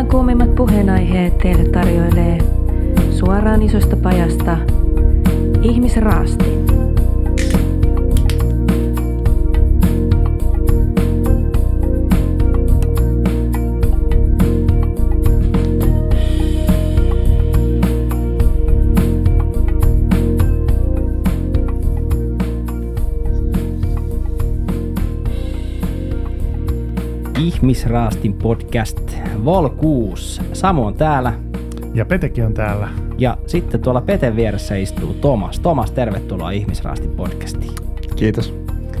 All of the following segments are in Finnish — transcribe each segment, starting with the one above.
Päivän kuumimmat puheenaiheet teille tarjoilee suoraan isosta pajasta Ihmisraasti. Ihmisraastin podcast Vol 6. Samu on täällä Ja Petekin on täällä. ja sitten tuolla Peten vieressä istuu Tomas. Tomas, tervetuloa Ihmisraastin podcastiin. Kiitos.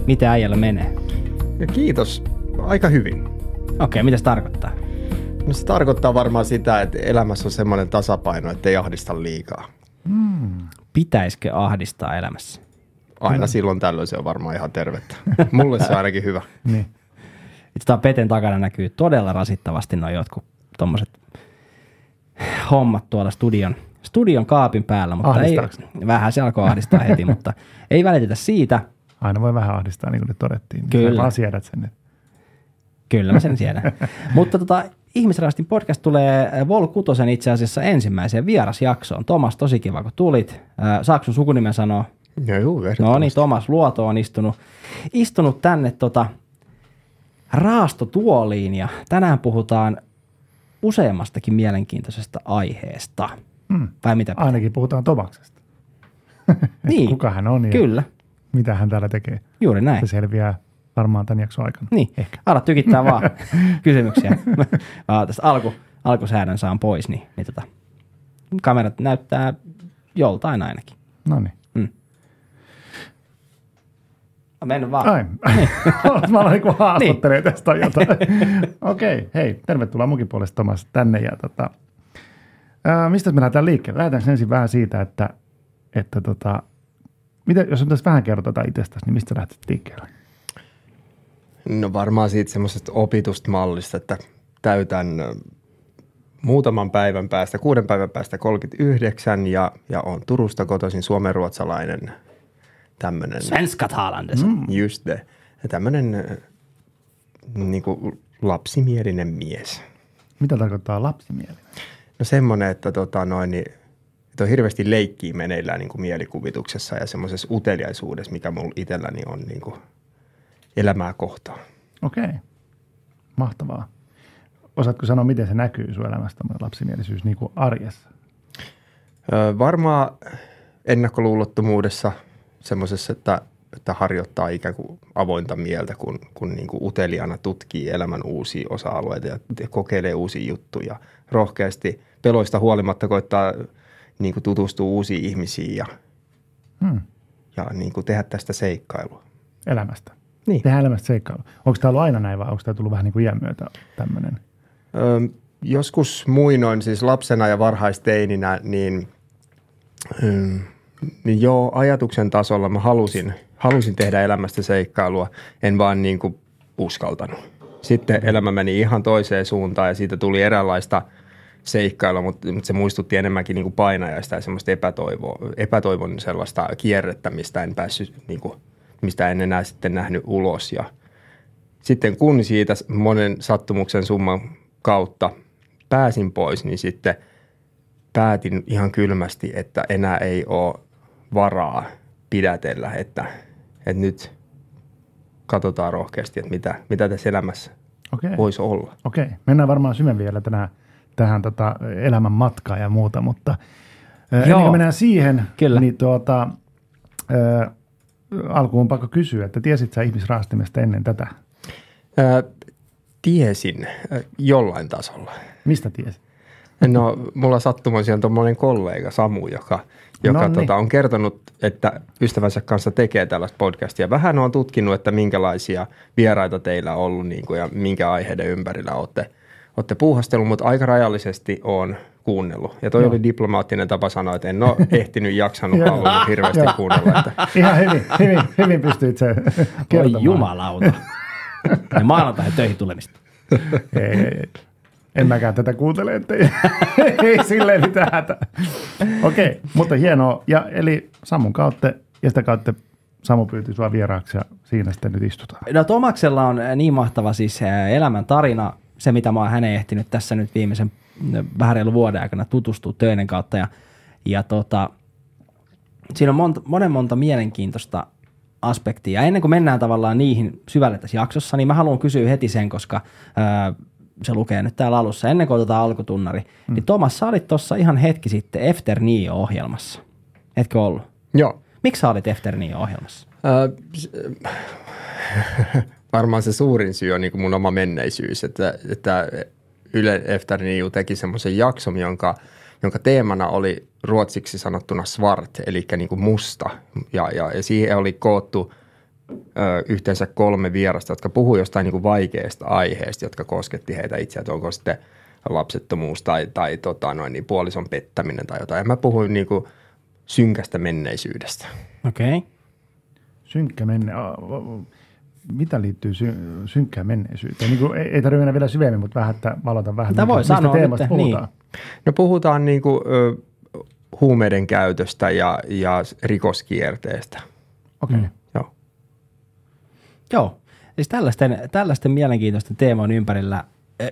Mitä äijällä menee? Ja kiitos. Aika hyvin. Okei, mitä se tarkoittaa? No se tarkoittaa varmaan sitä, että elämässä on semmoinen tasapaino, että ei ahdista liikaa. Pitäisikö ahdistaa elämässä? Aina silloin tällöin se on varmaan ihan tervettä. Mulle se on ainakin hyvä. Niin. Tää Peten takana näkyy todella rasittavasti noin jotkut tommoset hommat tuolla studion, studion kaapin päällä, mutta ei, vähän se alkoi ahdistaa heti, mutta ei välitetä siitä. Aina voi vähän ahdistaa, niin kuin nyt todettiin. Kyllä. Sä vaan siedät sen. että- Kyllä mä sen siedän. Mutta tota, Ihmisraastin podcast tulee Vol 6 itse asiassa ensimmäiseen vierasjaksoon. Tomas, tosi kiva kun tulit. Äh, Saako sun sukunimen sanoa? Ja juu, No niin. Tomas Luoto on istunut, istunut tänne tota, raastotuoliin ja tänään puhutaan useammastakin mielenkiintoisesta aiheesta. Mm. Vai mitä? Ainakin puhutaan Tomaksesta. niin, Kuka hän on ja kyllä, mitä hän täällä tekee. juuri näin. Se selviää varmaan tämän jakson aikana. Niin, Ehkä. ala tykittää vaan kysymyksiä. Mä tästä alku, alkusäädön saan pois, niin, niin tota, kamerat näyttää joltain ainakin. No niin. Mä mennyt vaan. Ai. Mä aloin niin haastattelee tästä jotain. Okei, okay, hei, tervetuloa munkin puolesta Tomas tänne. Ja tota, ää, mistä me lähdetään liikkeelle? Lähdetäänkö ensin vähän siitä, että, että tota, mitä, jos on tässä vähän kertotaan itsestäsi, niin mistä lähdet liikkeelle? No varmaan siitä semmoisesta opitusta mallista, että täytän muutaman päivän päästä, kuuden päivän päästä 39 ja, ja on Turusta kotoisin suomenruotsalainen tämmöinen. Svenska talandes. Mm. Just det. Ja tämmöinen niin kuin lapsimielinen mies. Mitä tarkoittaa lapsimieli? No semmoinen, että, tota, noin, niin, että on hirveästi leikkiä meneillään niin kuin mielikuvituksessa ja semmoisessa uteliaisuudessa, mikä mulla itselläni on niin kuin elämää kohtaan. Okei, mahtavaa. Osaatko sanoa, miten se näkyy sun elämässä, tämmöinen lapsimielisyys niin kuin arjessa? Öö, varmaan ennakkoluulottomuudessa semmoisessa, että, että harjoittaa ikään kuin avointa mieltä, kun, kun niin kuin uteliaana tutkii elämän uusia osa-alueita ja kokeilee uusia juttuja. Rohkeasti peloista huolimatta koittaa niin kuin tutustua uusiin ihmisiin ja, Hmm. ja niin kuin tehdä tästä seikkailua. Elämästä. Niin. Tehdään elämästä seikkailu. Onko tämä ollut aina näin vai onko tämä tullut vähän niin kuin iän myötä tämmöinen? Öö, joskus muinoin, siis lapsena ja varhaisteininä, niin, öö, niin joo, ajatuksen tasolla mä halusin, halusin tehdä elämästä seikkailua, en vaan niin kuin uskaltanut. Sitten elämä meni ihan toiseen suuntaan ja siitä tuli eräänlaista seikkailua, mutta, se muistutti enemmänkin niin kuin painajaista ja semmoista epätoivoa, epätoivon sellaista kierrettä, mistä en päässyt, niin kuin, mistä en enää sitten nähnyt ulos ja sitten kun siitä monen sattumuksen summan kautta pääsin pois, niin sitten päätin ihan kylmästi, että enää ei ole varaa pidätellä, että, että nyt katsotaan rohkeasti, että mitä, mitä tässä elämässä Okei. voisi olla. Okei. Mennään varmaan syvemmin vielä tänään, tähän tota, elämän matkaan ja muuta, mutta ää, ennen Joo. kuin mennään siihen, Kyllä. niin tuota, ää, alkuun on pakko kysyä, että tiesit sä ihmisraastimesta ennen tätä? Ää, tiesin ää, jollain tasolla. Mistä tiesit? No, mulla sattumoisin on tuommoinen kollega Samu, joka, joka tota, on kertonut, että ystävänsä kanssa tekee tällaista podcastia. Vähän on tutkinut, että minkälaisia vieraita teillä on ollut niin kuin, ja minkä aiheiden ympärillä olette, olette puuhastellut, mutta aika rajallisesti on kuunnellut. Ja toi Joo. oli diplomaattinen tapa sanoa, että en ole ehtinyt, jaksanut, halunnut hirveästi kuunnella. Että Ihan hyvin, hyvin, hyvin pystyit se kertomaan. jumalauta. Ja maanantai töihin tulemista. Ei, ei, ei. En mäkään tätä kuuntele, että ei, silleen mitään hätä. Okei, mutta hienoa. Ja eli Samun kautta ja sitä kautta Samu pyyti sua vieraaksi ja siinä sitten nyt istutaan. No Tomaksella on äh, niin mahtava siis äh, elämän tarina. se, mitä mä oon häneen ehtinyt tässä nyt viimeisen vähän reilu vuoden aikana tutustua töiden kautta. Ja, ja tota, siinä on monta, monen monta mielenkiintoista aspektia. Ja ennen kuin mennään tavallaan niihin syvälle tässä jaksossa, niin mä haluan kysyä heti sen, koska ää, se lukee nyt täällä alussa, ennen kuin otetaan alkutunnari. Mm. Niin Thomas, sä olit tuossa ihan hetki sitten Efter Nio-ohjelmassa. Etkö ollut? Joo. Miksi sä olit Efter Nio-ohjelmassa? Äh, varmaan se suurin syy on niin kuin mun oma menneisyys, että, että Yle Efter Nio teki semmoisen jakson, jonka, jonka teemana oli ruotsiksi sanottuna svart, eli niin kuin musta. Ja, ja, ja siihen oli koottu ö, yhteensä kolme vierasta, jotka puhuu jostain niin kuin vaikeasta aiheesta, jotka kosketti heitä itse, että onko sitten lapsettomuus tai, tai tota, noin, niin puolison pettäminen tai jotain. Ja mä puhuin niin kuin synkästä menneisyydestä. Okei. Okay. Synkkä menne. Mitä liittyy sy- synkkään menneisyyteen? Niin kuin, ei, ei tarvitse mennä vielä syvemmin, mutta vähän, että valota vähän. Tämä voi sanoa nyt, puhutaan. Niin. No puhutaan niin kuin, ö, huumeiden käytöstä ja, ja rikoskierteestä. Okei. Okay. Mm. Joo. Siis tällaisten, tällaisten mielenkiintoisten teemojen ympärillä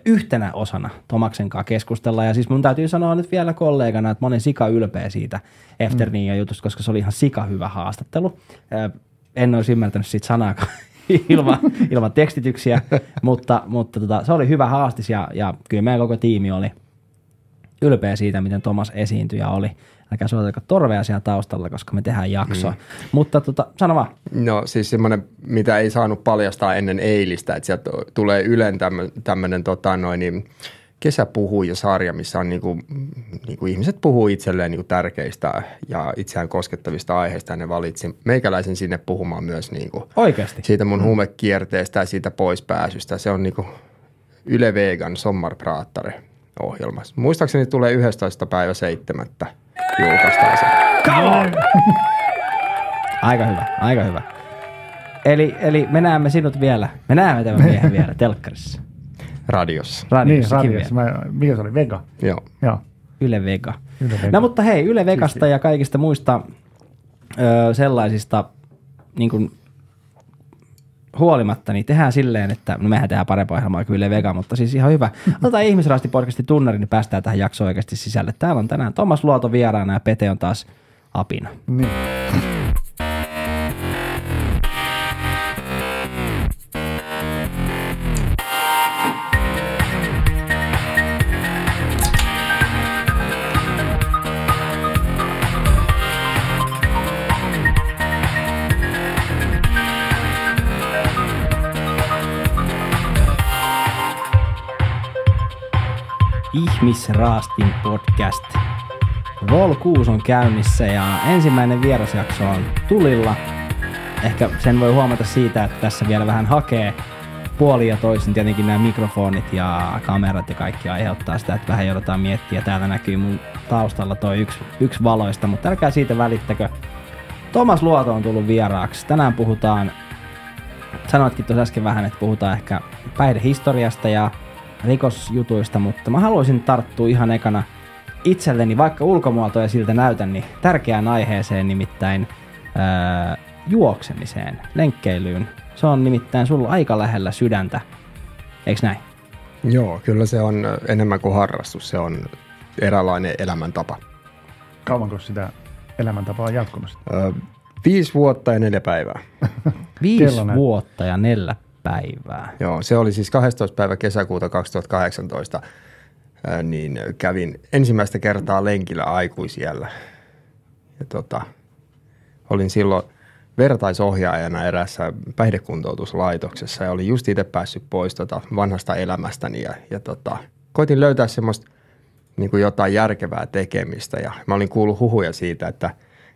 yhtenä osana Tomaksen kanssa keskustella. Ja siis mun täytyy sanoa nyt vielä kollegana, että mä olin sika ylpeä siitä Efterniin mm. jutusta, koska se oli ihan sika hyvä haastattelu. En olisi ymmärtänyt siitä sanaakaan ilman, ilman tekstityksiä, mutta, mutta tota, se oli hyvä haastis ja, ja kyllä meidän koko tiimi oli ylpeä siitä, miten Tomas esiintyi ja oli älkää soitako torvea siellä taustalla, koska me tehdään jaksoa. Mm. Mutta tota, sano vaan. No siis semmoinen, mitä ei saanut paljastaa ennen eilistä, että sieltä tulee Ylen tämmöinen tota, noin, niin, kesäpuhuja-sarja, missä on niinku, niinku ihmiset puhuu itselleen niinku tärkeistä ja itseään koskettavista aiheista ja ne valitsi meikäläisen sinne puhumaan myös niinku Oikeasti? siitä mun mm. huumekierteestä ja siitä poispääsystä. Se on niinku Yle Vegan Sommarpratare ohjelma. Muistaakseni tulee 11. päivä 7 julkaistaan se. Aika hyvä, aika hyvä. Eli, eli me näemme sinut vielä, me näemme tämän miehen vielä telkkarissa. Radiossa. Radiossa, niin, radiossa. Mä, mikä se oli? Vega? Joo. Joo. Yle Vega. Yle Vega. No mutta hei, Yle Vegasta Siisti. ja kaikista muista ö, sellaisista niin kuin huolimatta, niin tehdään silleen, että no mehän tehdään parempaa ohjelmaa kyllä Vega, mutta siis ihan hyvä. Otetaan ihmisraasti podcastin tunnari, niin päästään tähän jaksoon oikeasti sisälle. Täällä on tänään Thomas Luoto vieraana ja Pete on taas apina. Niin. Ihmisraastin podcast. Vol 6 on käynnissä ja ensimmäinen vierasjakso on tulilla. Ehkä sen voi huomata siitä, että tässä vielä vähän hakee puoli ja toisin tietenkin nämä mikrofonit ja kamerat ja kaikki aiheuttaa sitä, että vähän joudutaan miettiä. Täällä näkyy mun taustalla toi yksi, yksi valoista, mutta älkää siitä välittäkö. Thomas Luoto on tullut vieraaksi. Tänään puhutaan, sanoitkin tuossa äsken vähän, että puhutaan ehkä päihdehistoriasta ja rikosjutuista, mutta mä haluaisin tarttua ihan ekana itselleni, vaikka ulkomuotoja siltä näytän, niin tärkeään aiheeseen nimittäin ää, juoksemiseen, lenkkeilyyn. Se on nimittäin sulla aika lähellä sydäntä, eikö näin? Joo, kyllä se on enemmän kuin harrastus, se on eräänlainen elämäntapa. Kauanko sitä elämäntapaa on jatkunut? Öö, viisi vuotta ja neljä päivää. viisi vuotta ja neljä päivää. Joo, se oli siis 12. päivä kesäkuuta 2018, niin kävin ensimmäistä kertaa lenkillä aikuisiellä. Ja tota, olin silloin vertaisohjaajana erässä päihdekuntoutuslaitoksessa ja olin just itse päässyt pois tota vanhasta elämästäni ja, ja tota, koitin löytää semmoista niin kuin jotain järkevää tekemistä ja mä olin kuullut huhuja siitä, että,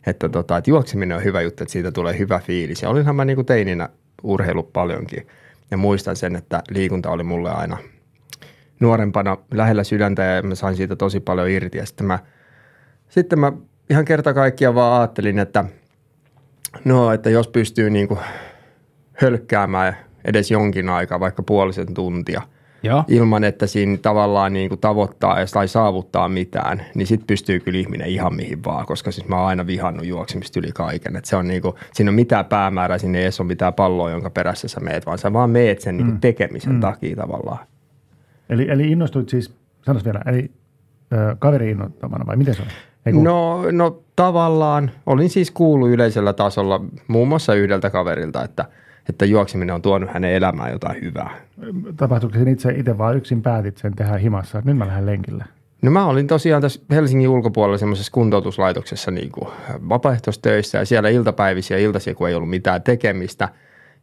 että, tota, että juokseminen on hyvä juttu, että siitä tulee hyvä fiilis ja olinhan mä niin kuin teininä urheilu paljonkin – ja muistan sen, että liikunta oli mulle aina nuorempana lähellä sydäntä ja mä sain siitä tosi paljon irti. Ja sitten mä, sitten mä ihan kerta kaikkiaan vaan ajattelin, että no, että jos pystyy niin kuin hölkkäämään edes jonkin aikaa, vaikka puolisen tuntia – Joo. ilman, että siinä tavallaan niin kuin tavoittaa tai saavuttaa mitään, niin sitten pystyy kyllä ihminen ihan mihin vaan, koska siis mä oon aina vihannut juoksemista yli kaiken. Et se on niin kuin, siinä on mitään päämäärää, sinne ei edes ole mitään palloa, jonka perässä sä meet, vaan sä vaan meet sen niinku mm. niin kuin tekemisen mm. takia tavallaan. Eli, eli innostuit siis, sanois vielä, eli ö, kaveri innoittamana vai miten se oli? No, no tavallaan olin siis kuullut yleisellä tasolla muun muassa yhdeltä kaverilta, että, että juokseminen on tuonut hänen elämään jotain hyvää. Tapahtuiko sen itse, itse vaan yksin päätit sen tehdä himassa, että nyt mä lähden lenkille? No mä olin tosiaan tässä Helsingin ulkopuolella semmoisessa kuntoutuslaitoksessa niin kuin vapaaehtoistöissä ja siellä iltapäivisiä iltaisia, kun ei ollut mitään tekemistä –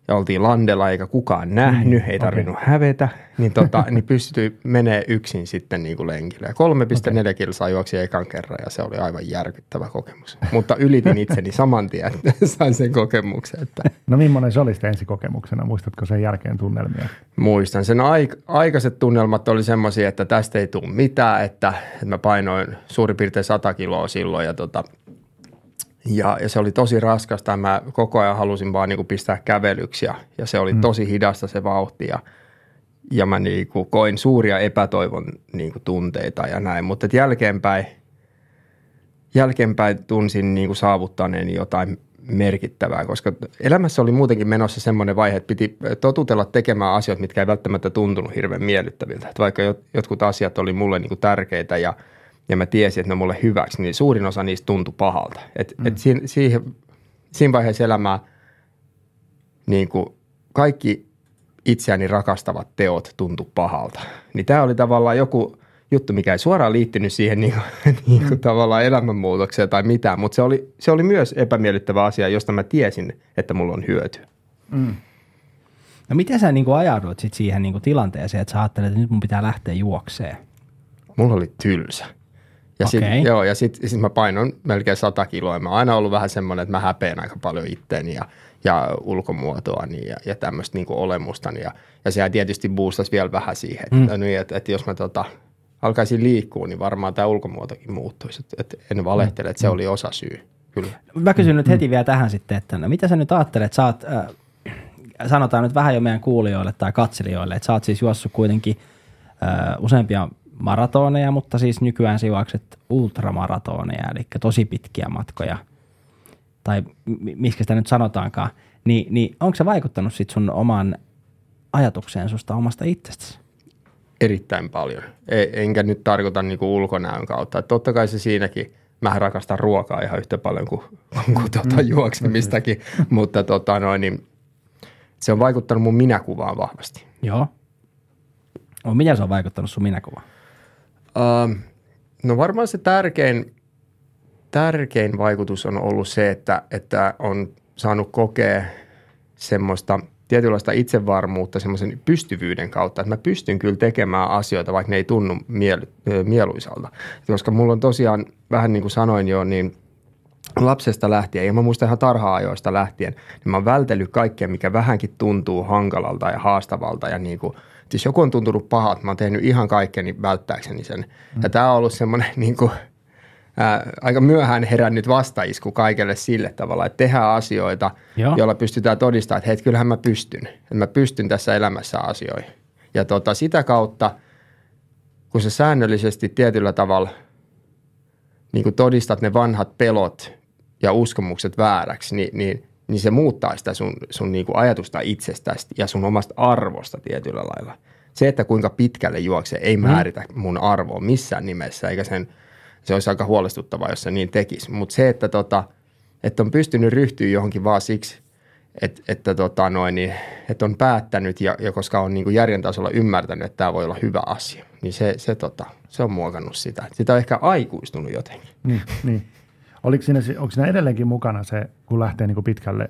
ja oltiin landella eikä kukaan nähnyt, mm, ei tarvinnut okay. hävetä, niin, tota, niin pystyi menee yksin sitten niin kuin lenkille. Ja 3,4 okay. kilsaa juoksi ekan kerran ja se oli aivan järkyttävä kokemus. Mutta ylitin itseni saman tien, että sain sen kokemuksen. Että. No millainen se oli sitten ensikokemuksena? Muistatko sen jälkeen tunnelmia? Muistan. Sen aik- aikaiset tunnelmat oli semmoisia, että tästä ei tule mitään, että, että mä painoin suurin piirtein 100 kiloa silloin ja tota, ja, ja se oli tosi raskasta. Mä koko ajan halusin vaan niin kuin pistää kävelyksi ja, ja se oli mm. tosi hidasta se vauhti ja, ja mä niin kuin koin suuria epätoivon niin kuin tunteita ja näin. Mutta jälkeenpäin, jälkeenpäin tunsin niin kuin saavuttaneeni jotain merkittävää, koska elämässä oli muutenkin menossa semmoinen vaihe, että piti totutella tekemään asioita, mitkä ei välttämättä tuntunut hirveän miellyttäviltä. Että vaikka jotkut asiat oli mulle niin kuin tärkeitä ja – ja mä tiesin, että ne on mulle hyväksi, niin suurin osa niistä tuntui pahalta. Et, mm. et siinä, siihen, siinä vaiheessa elämää niin kuin kaikki itseäni rakastavat teot tuntu pahalta. Niin tämä oli tavallaan joku juttu, mikä ei suoraan liittynyt siihen niin kuin, niin kuin mm. tavallaan elämänmuutokseen tai mitään, mutta se oli, se oli myös epämiellyttävä asia, josta mä tiesin, että mulla on hyöty. Mm. No miten sä niin kuin ajaudut sit siihen niin kuin tilanteeseen, että sä ajattelet, että nyt mun pitää lähteä juokseen? Mulla oli tylsä. Ja okay. sitten joo, ja sit, sit mä painon melkein 100 kiloa. Mä oon aina ollut vähän semmoinen, että mä häpeän aika paljon itteeni ja, ja ulkomuotoani ja, ja tämmöistä niin olemustani. Ja, ja sehän tietysti boostasi vielä vähän siihen, että, mm. niin, että, että jos mä tota, alkaisin liikkua, niin varmaan tämä ulkomuotokin muuttuisi. Että, että en valehtele, että se mm. oli osa syy. Kyllä. Mä kysyn mm. nyt heti vielä tähän sitten, että no, mitä sä nyt ajattelet, sä oot, äh, sanotaan nyt vähän jo meidän kuulijoille tai katselijoille, että sä oot siis juossut kuitenkin äh, useampia maratoneja, mutta siis nykyään juokset ultramaratoneja, eli tosi pitkiä matkoja, tai miksi sitä nyt sanotaankaan, niin, niin onko se vaikuttanut sit sun oman ajatukseen susta omasta itsestäsi? Erittäin paljon. E, enkä nyt tarkoita niinku ulkonäön kautta. Et totta kai se siinäkin, mä rakastan ruokaa ihan yhtä paljon kuin, kuin tuota juoksemistakin, mutta tota noin, niin se on vaikuttanut mun minäkuvaan vahvasti. Joo. No, miten se on vaikuttanut sun minäkuvaan? Uh, no varmaan se tärkein, tärkein vaikutus on ollut se, että, että on saanut kokea semmoista tietynlaista itsevarmuutta semmoisen pystyvyyden kautta, että mä pystyn kyllä tekemään asioita, vaikka ne ei tunnu miel, mieluisalta. Koska mulla on tosiaan, vähän niin kuin sanoin jo, niin lapsesta lähtien, ja mä muistan ihan tarha-ajoista lähtien, niin mä oon vältellyt kaikkea, mikä vähänkin tuntuu hankalalta ja haastavalta ja niin kuin – jos joku on tuntunut pahalta, mä oon tehnyt ihan kaikkeni välttääkseni sen. Mm. Ja tämä on ollut semmoinen niin kuin, ää, aika myöhään herännyt vastaisku kaikelle sille tavalla, että tehdään asioita, Joo. joilla pystytään todistamaan, että hei, kyllähän mä pystyn. Että mä pystyn tässä elämässä asioihin. Ja tota, sitä kautta, kun sä säännöllisesti tietyllä tavalla niin kuin todistat ne vanhat pelot ja uskomukset vääräksi, niin, niin niin se muuttaa sitä sun, sun niinku ajatusta itsestäsi ja sun omasta arvosta tietyllä lailla. Se, että kuinka pitkälle juoksee, ei mm. määritä mun arvoa missään nimessä, eikä sen, se olisi aika huolestuttavaa, jos se niin tekisi. Mutta se, että, tota, että on pystynyt ryhtyä johonkin vaan siksi, että, että, tota noin, niin, että on päättänyt ja, ja koska on niin kuin järjen tasolla ymmärtänyt, että tämä voi olla hyvä asia, niin se, se, tota, se on muokannut sitä. Sitä on ehkä aikuistunut jotenkin. Niin, niin. Oliko siinä, onko siinä edelleenkin mukana se, kun lähtee niin kuin pitkälle,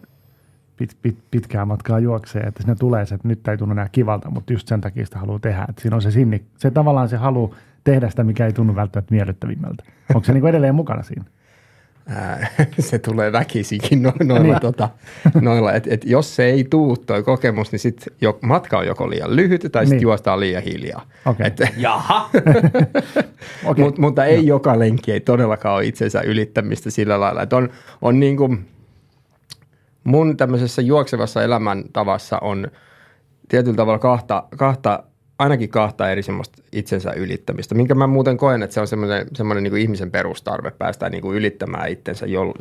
pit, pit, pitkää matkaa juokseen, että siinä tulee se, että nyt ei tunnu enää kivalta, mutta just sen takia sitä haluaa tehdä. Että siinä on se sinni, se tavallaan se halu tehdä sitä, mikä ei tunnu välttämättä miellyttävimmältä. Onko se niin kuin edelleen mukana siinä? se tulee väkisinkin no, noilla, niin. tota, noilla että et jos se ei tuu toi kokemus, niin sit jo, matka on joko liian lyhyt tai sitten niin. juostaan liian hiljaa. Okay. Et, Jaha. okay. Mut, mutta ei no. joka lenkki, ei todellakaan ole itsensä ylittämistä sillä lailla, että on, on niin kuin, mun tämmöisessä juoksevassa elämäntavassa on tietyllä tavalla kahta, kahta ainakin kahta eri semmoista itsensä ylittämistä, minkä mä muuten koen, että se on semmoinen, semmoinen niin kuin ihmisen perustarve päästä niin kuin ylittämään itsensä jo,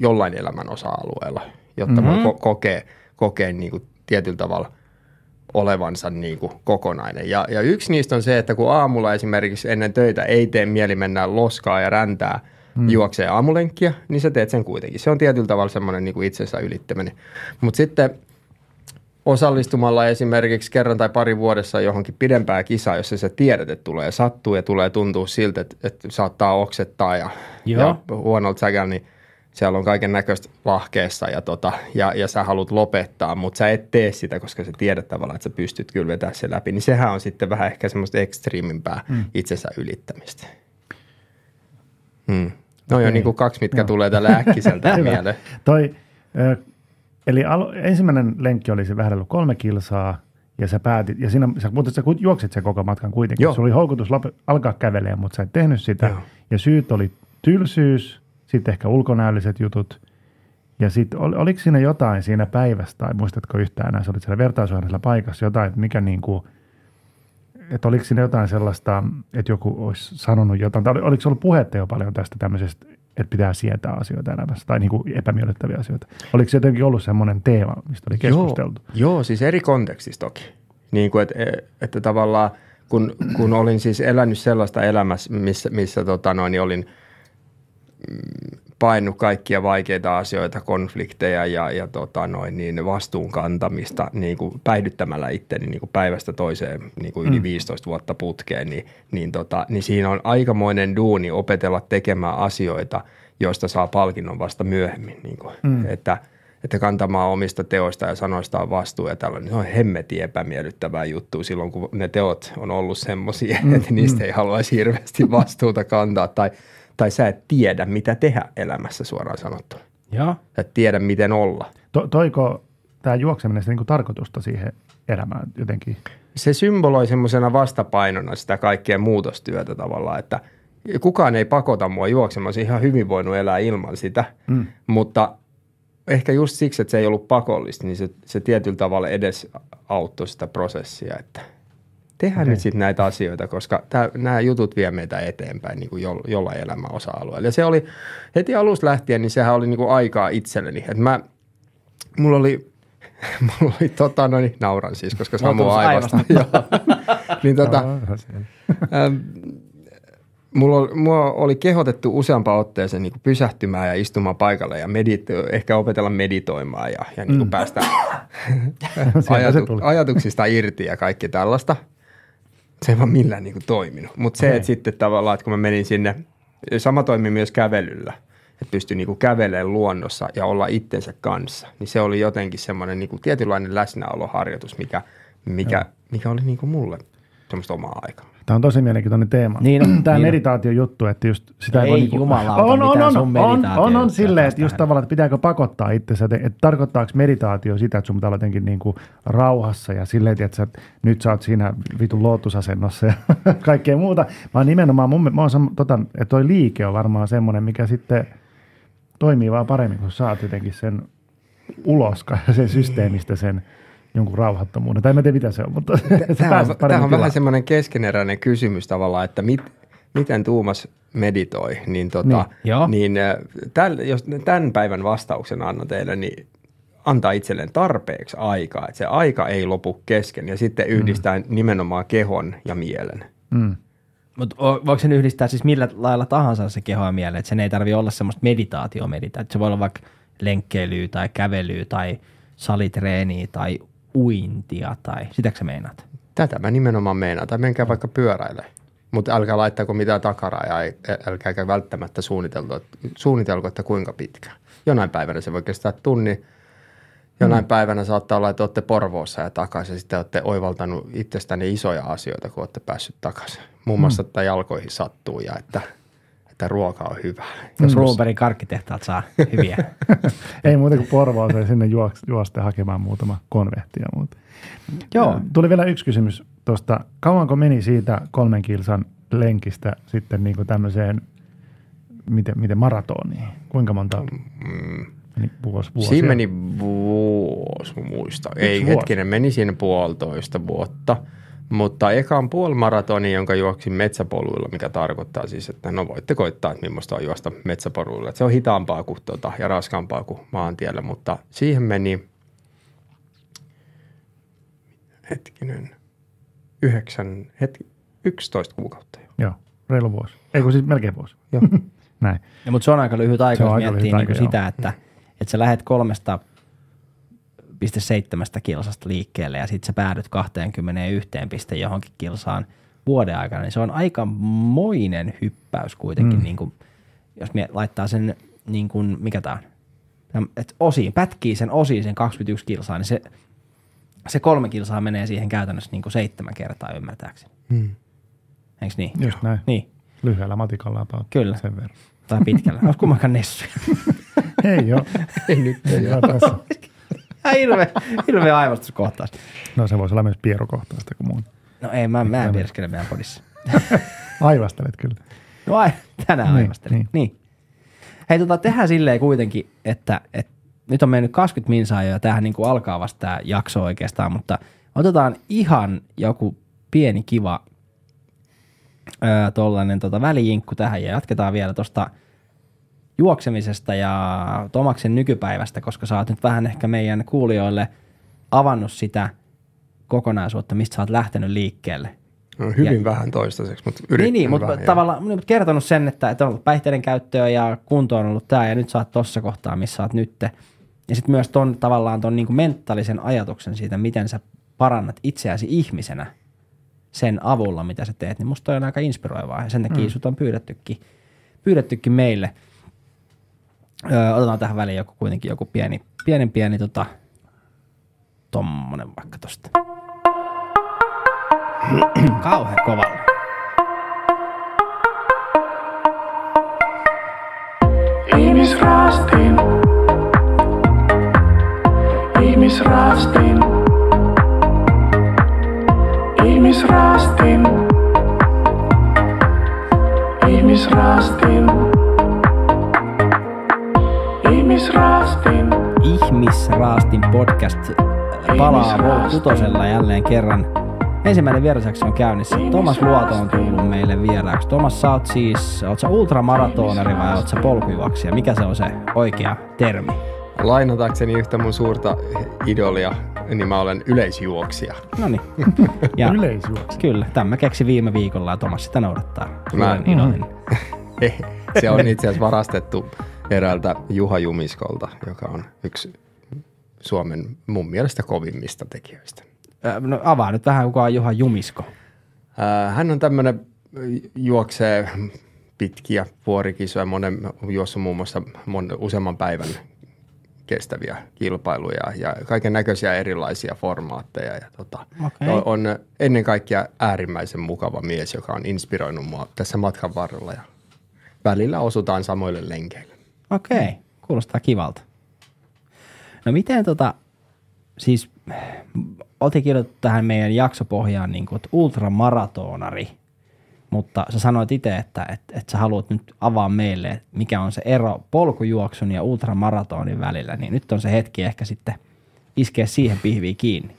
jollain elämän osa-alueella, jotta mm-hmm. voi ko- kokea, kokea niin kuin tietyllä tavalla olevansa niin kuin kokonainen. Ja, ja yksi niistä on se, että kun aamulla esimerkiksi ennen töitä ei tee mieli mennä loskaa ja räntää mm. juoksee aamulenkkiä, niin sä teet sen kuitenkin. Se on tietyllä tavalla semmoinen niin kuin itsensä ylittäminen. Mutta sitten osallistumalla esimerkiksi kerran tai pari vuodessa johonkin pidempää kisaa, jossa sä tiedät, että tulee sattuu ja tulee tuntua siltä, että, että saattaa oksettaa ja, ja huonolta säkällä, niin siellä on kaiken näköistä lahkeessa ja, tota, ja, ja sä haluat lopettaa, mutta sä et tee sitä, koska sä tiedät tavallaan, että sä pystyt kyllä vetämään sen läpi, niin sehän on sitten vähän ehkä semmoista ekstriimimpää mm. itsensä ylittämistä. Hmm. No okay. on niin kuin kaksi, mitkä Joo. tulee tällä äkkiseltä mieleen. Toi, eli al- ensimmäinen lenkki oli se vähän kolme kilsaa, ja sä päätit, ja siinä, sä, mutta sä juoksit sen koko matkan kuitenkin. Joo. Se oli houkutus lop- alkaa kävelemään, mutta sä et tehnyt sitä. Joo. Ja syyt oli tylsyys, sitten ehkä ulkonäölliset jutut. Ja sitten ol, oliko siinä jotain siinä päivästä, tai muistatko yhtään enää, sä olit siellä vertaisuudessa paikassa, jotain, että mikä niin kuin, että oliko siinä jotain sellaista, että joku olisi sanonut jotain, tai oliko ollut puhetta jo paljon tästä tämmöisestä, että pitää sietää asioita elämässä, tai niin kuin epämiellyttäviä asioita. Oliko se jotenkin ollut semmoinen teema, mistä oli keskusteltu? Joo, joo siis eri kontekstissa toki. Niin kuin, että, että tavallaan, kun, kun olin siis elänyt sellaista elämässä, missä, missä tota noin, niin olin – painut kaikkia vaikeita asioita, konflikteja ja, ja tota noin, niin vastuun kantamista niin kuin päihdyttämällä itteni niin kuin päivästä toiseen niin kuin yli mm. 15 vuotta putkeen, niin, niin, tota, niin siinä on aikamoinen duuni opetella tekemään asioita, joista saa palkinnon vasta myöhemmin. Niin kuin, mm. että, että kantamaan omista teoista ja sanoistaan vastuu ja tällainen. Se on hemmetin epämiellyttävää juttu silloin, kun ne teot on ollut semmoisia, mm. että niistä mm. ei haluaisi hirveästi vastuuta kantaa tai – tai sä et tiedä, mitä tehdä elämässä suoraan sanottuna. Joo. Sä et tiedä, miten olla. To, toiko tämä juokseminen sitä niin tarkoitusta siihen elämään jotenkin? Se symboloi semmoisena vastapainona sitä kaikkea muutostyötä tavallaan, että kukaan ei pakota mua juoksemaan. ihan hyvin voinut elää ilman sitä, mm. mutta ehkä just siksi, että se ei ollut pakollista, niin se, se tietyllä tavalla edes auttoi sitä prosessia, että – tehdään okay. nyt sitten näitä asioita, koska tää, nämä jutut vie meitä eteenpäin niin kuin jo, jollain elämän osa-alueella. Ja se oli heti alusta lähtien, niin sehän oli niin kuin aikaa itselleni. Että mä, mulla oli, mulla oli tota, no niin, nauran siis, koska se on mua aivasta. niin tota, ähm, mulla, oli, mulla oli kehotettu useampaan otteeseen niin pysähtymään ja istumaan paikalle ja medito- ehkä opetella meditoimaan ja, ja niin kuin mm. päästä ajatu- ajatuksista irti ja kaikki tällaista – se ei vaan millään niin kuin toiminut. Mutta se, että sitten tavallaan, että kun mä menin sinne, sama toimi myös kävelyllä, että pystyi niin kävelemään luonnossa ja olla itsensä kanssa, niin se oli jotenkin semmoinen niin kuin tietynlainen läsnäoloharjoitus, mikä, mikä, mikä oli niin kuin mulle semmoista omaa aikaa. Tämä on tosi mielenkiintoinen teema. Niin on, Tämä niin meditaatiojuttu, että just sitä ei, ei voi... Niin jumalauta, on, on, on, on, on, on, on silleen, että just tavallaan, että pitääkö pakottaa itsensä, että, että tarkoittaako meditaatio sitä, että sun pitää olla jotenkin niin kuin rauhassa ja silleen, että sä, nyt sä oot siinä vitun lootusasennossa ja kaikkea muuta. Vaan nimenomaan, mun, mä oon, tota, että toi liike on varmaan semmoinen, mikä sitten toimii vaan paremmin, kun saat jotenkin sen ulos sen systeemistä sen jonkun rauhattomuuden. Tai en tiedä, mitä se on, mutta Tämä on, tämä on vähän semmoinen keskeneräinen kysymys tavallaan, että mit, miten Tuumas meditoi, niin, tota, niin, niin äh, täl, jos tämän päivän vastauksen annan teille, niin antaa itselleen tarpeeksi aikaa, että se aika ei lopu kesken ja sitten yhdistää mm. nimenomaan kehon ja mielen. Mm. Mutta voiko sen yhdistää siis millä lailla tahansa se keho ja mielen, että sen ei tarvitse olla semmoista meditaatiomeditaatiota, se voi olla vaikka lenkkeilyä tai kävelyä tai salitreeniä tai uintia tai sitäkö sä meinaat? Tätä mä nimenomaan meinaan. Tai menkää vaikka pyöräille. Mutta älkää laittako mitään takarajaa, älkääkä välttämättä suunnitelko, suunnitelko, että kuinka pitkä. Jonain päivänä se voi kestää tunni, jonain mm. päivänä saattaa olla, että olette Porvoossa ja takaisin ja sitten olette oivaltanut itsestäni isoja asioita, kun olette päässyt takaisin. Muun muassa, mm. että jalkoihin sattuu ja että – että ruoka on hyvä. Jos mm. Ruuberin karkkitehtaat saa hyviä. Ei muuta kuin Porvooseen sinne juosta hakemaan muutama konvehti ja muuta. Joo. Tuli vielä yksi kysymys tuosta. Kauanko meni siitä kolmen kilsan lenkistä sitten niin kuin tämmöiseen, miten, miten maratoniin? Kuinka monta? Mm. Meni vuosi, vuosi. Siinä meni vuosi, muista. Ei vuosi. hetkinen, meni siinä puolitoista vuotta – mutta ekan puolimaratoni, jonka juoksin metsäpoluilla, mikä tarkoittaa siis, että no voitte koittaa, että millaista on juosta metsäpoluilla. se on hitaampaa kuin tuota, ja raskaampaa kuin maantiellä, mutta siihen meni hetkinen, yhdeksän, hetki, 11 kuukautta jo. Joo, reilu vuosi. Ei kun siis melkein vuosi. Joo. Näin. Ja, mutta se on aika lyhyt aika, Se on jos miettii aika, sitä, joo. että, että sä lähet kolmesta piste seitsemästä kilsasta liikkeelle ja sitten sä päädyt 21 piste johonkin kilsaan vuoden aikana, niin se on aika moinen hyppäys kuitenkin, mm. niin kuin, jos me laittaa sen, niin kuin, mikä tämä on, että osiin, pätkii sen osiin sen 21 kilsaa, niin se, se kolme kilsaa menee siihen käytännössä niin kuin seitsemän kertaa ymmärtääkseni. Hmm. Eikö niin? Just näin. Niin, Lyhyellä matikalla about Kyllä. sen verran. tai pitkällä. Olisi kummankaan nessuja. Ei joo. Ei nyt ei Joo, ole. tässä. Hirveä, hirveä aivastuskohtaus. No se voisi olla myös pierokohtaista kuin muun. No ei, mä, mä en pierskele meidän podissa. Aivastelet kyllä. No ai, tänään Niin, aivastelin. Niin. niin. niin. Hei, tota, tehdään silleen kuitenkin, että, että nyt on mennyt 20 minsaa jo ja tämähän niin kuin alkaa vasta tämä jakso oikeastaan, mutta otetaan ihan joku pieni kiva öö, tollainen tota, välijinkku tähän ja jatketaan vielä tuosta juoksemisesta ja Tomaksen nykypäivästä, koska sä oot nyt vähän ehkä meidän kuulijoille avannut sitä kokonaisuutta, mistä sä oot lähtenyt liikkeelle. No, hyvin Ja- vähän toistaiseksi, mutta Niin, yrittänyt niin mutta vähän, joo. tavallaan niin, mutta kertonut sen, että, että on ollut päihteiden käyttöä ja kunto on ollut tämä ja nyt sä oot tossa kohtaa, missä sä oot nytte. Ja sitten myös ton tavallaan ton niin mentaalisen ajatuksen siitä, miten sä parannat itseäsi ihmisenä sen avulla, mitä sä teet, niin musta on aika inspiroivaa ja sen takia mm. sut on pyydettykin, pyydettykin meille. Öö, otetaan tähän väliin joku kuitenkin joku pieni, pienen pieni tota, tommonen vaikka tosta. Kauhean kovalla. Ihmisraastin. Ihmisraastin. Ihmisraastin. Ihmisraastin. Ihmisraastin. Ihmisraastin podcast palaa Ihmisraastin. kutosella jälleen kerran. Ensimmäinen vierasjakso on käynnissä. Tomas Luoto on tullut meille vieraaksi. Tomas, sä oot siis, oot sä ultramaratonari vai oot sä polkujuoksija? Mikä se on se oikea termi? Lainatakseni yhtä mun suurta idolia, niin mä olen yleisjuoksija. No niin. Ja Yleisjuoksi. kyllä, tämä mä keksin viime viikolla ja Tomas sitä noudattaa. Mä- Olen iloinen. Se on itse asiassa varastettu eräältä Juha Jumiskolta, joka on yksi Suomen mun mielestä kovimmista tekijöistä. Ö, No avaa nyt vähän, kuka on Juha Jumisko. Ää, Hän on tämmöinen, juoksee pitkiä vuorikisoja, monen, juossa muun muassa mon, useamman päivän kestäviä kilpailuja ja kaiken näköisiä erilaisia formaatteja. Ja tota, on, on ennen kaikkea äärimmäisen mukava mies, joka on inspiroinut mua tässä matkan varrella ja välillä osutaan samoille lenkeille. Okei, kuulostaa kivalta. No miten tota, siis oltiin kirjoitettu tähän meidän jaksopohjaan niin kuin, että ultramaratonari, mutta sä sanoit itse, että, että, että sä haluat nyt avaa meille, että mikä on se ero polkujuoksun ja ultramaratonin välillä, niin nyt on se hetki ehkä sitten iskeä siihen pihviin kiinni.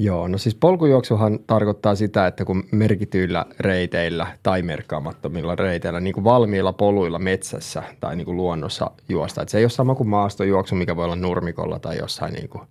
Joo, no siis polkujuoksuhan tarkoittaa sitä, että kun merkityillä reiteillä tai merkkaamattomilla reiteillä, niin kuin valmiilla poluilla metsässä tai niin kuin luonnossa juosta. Että se ei ole sama kuin maastojuoksu, mikä voi olla nurmikolla tai jossain niin kuin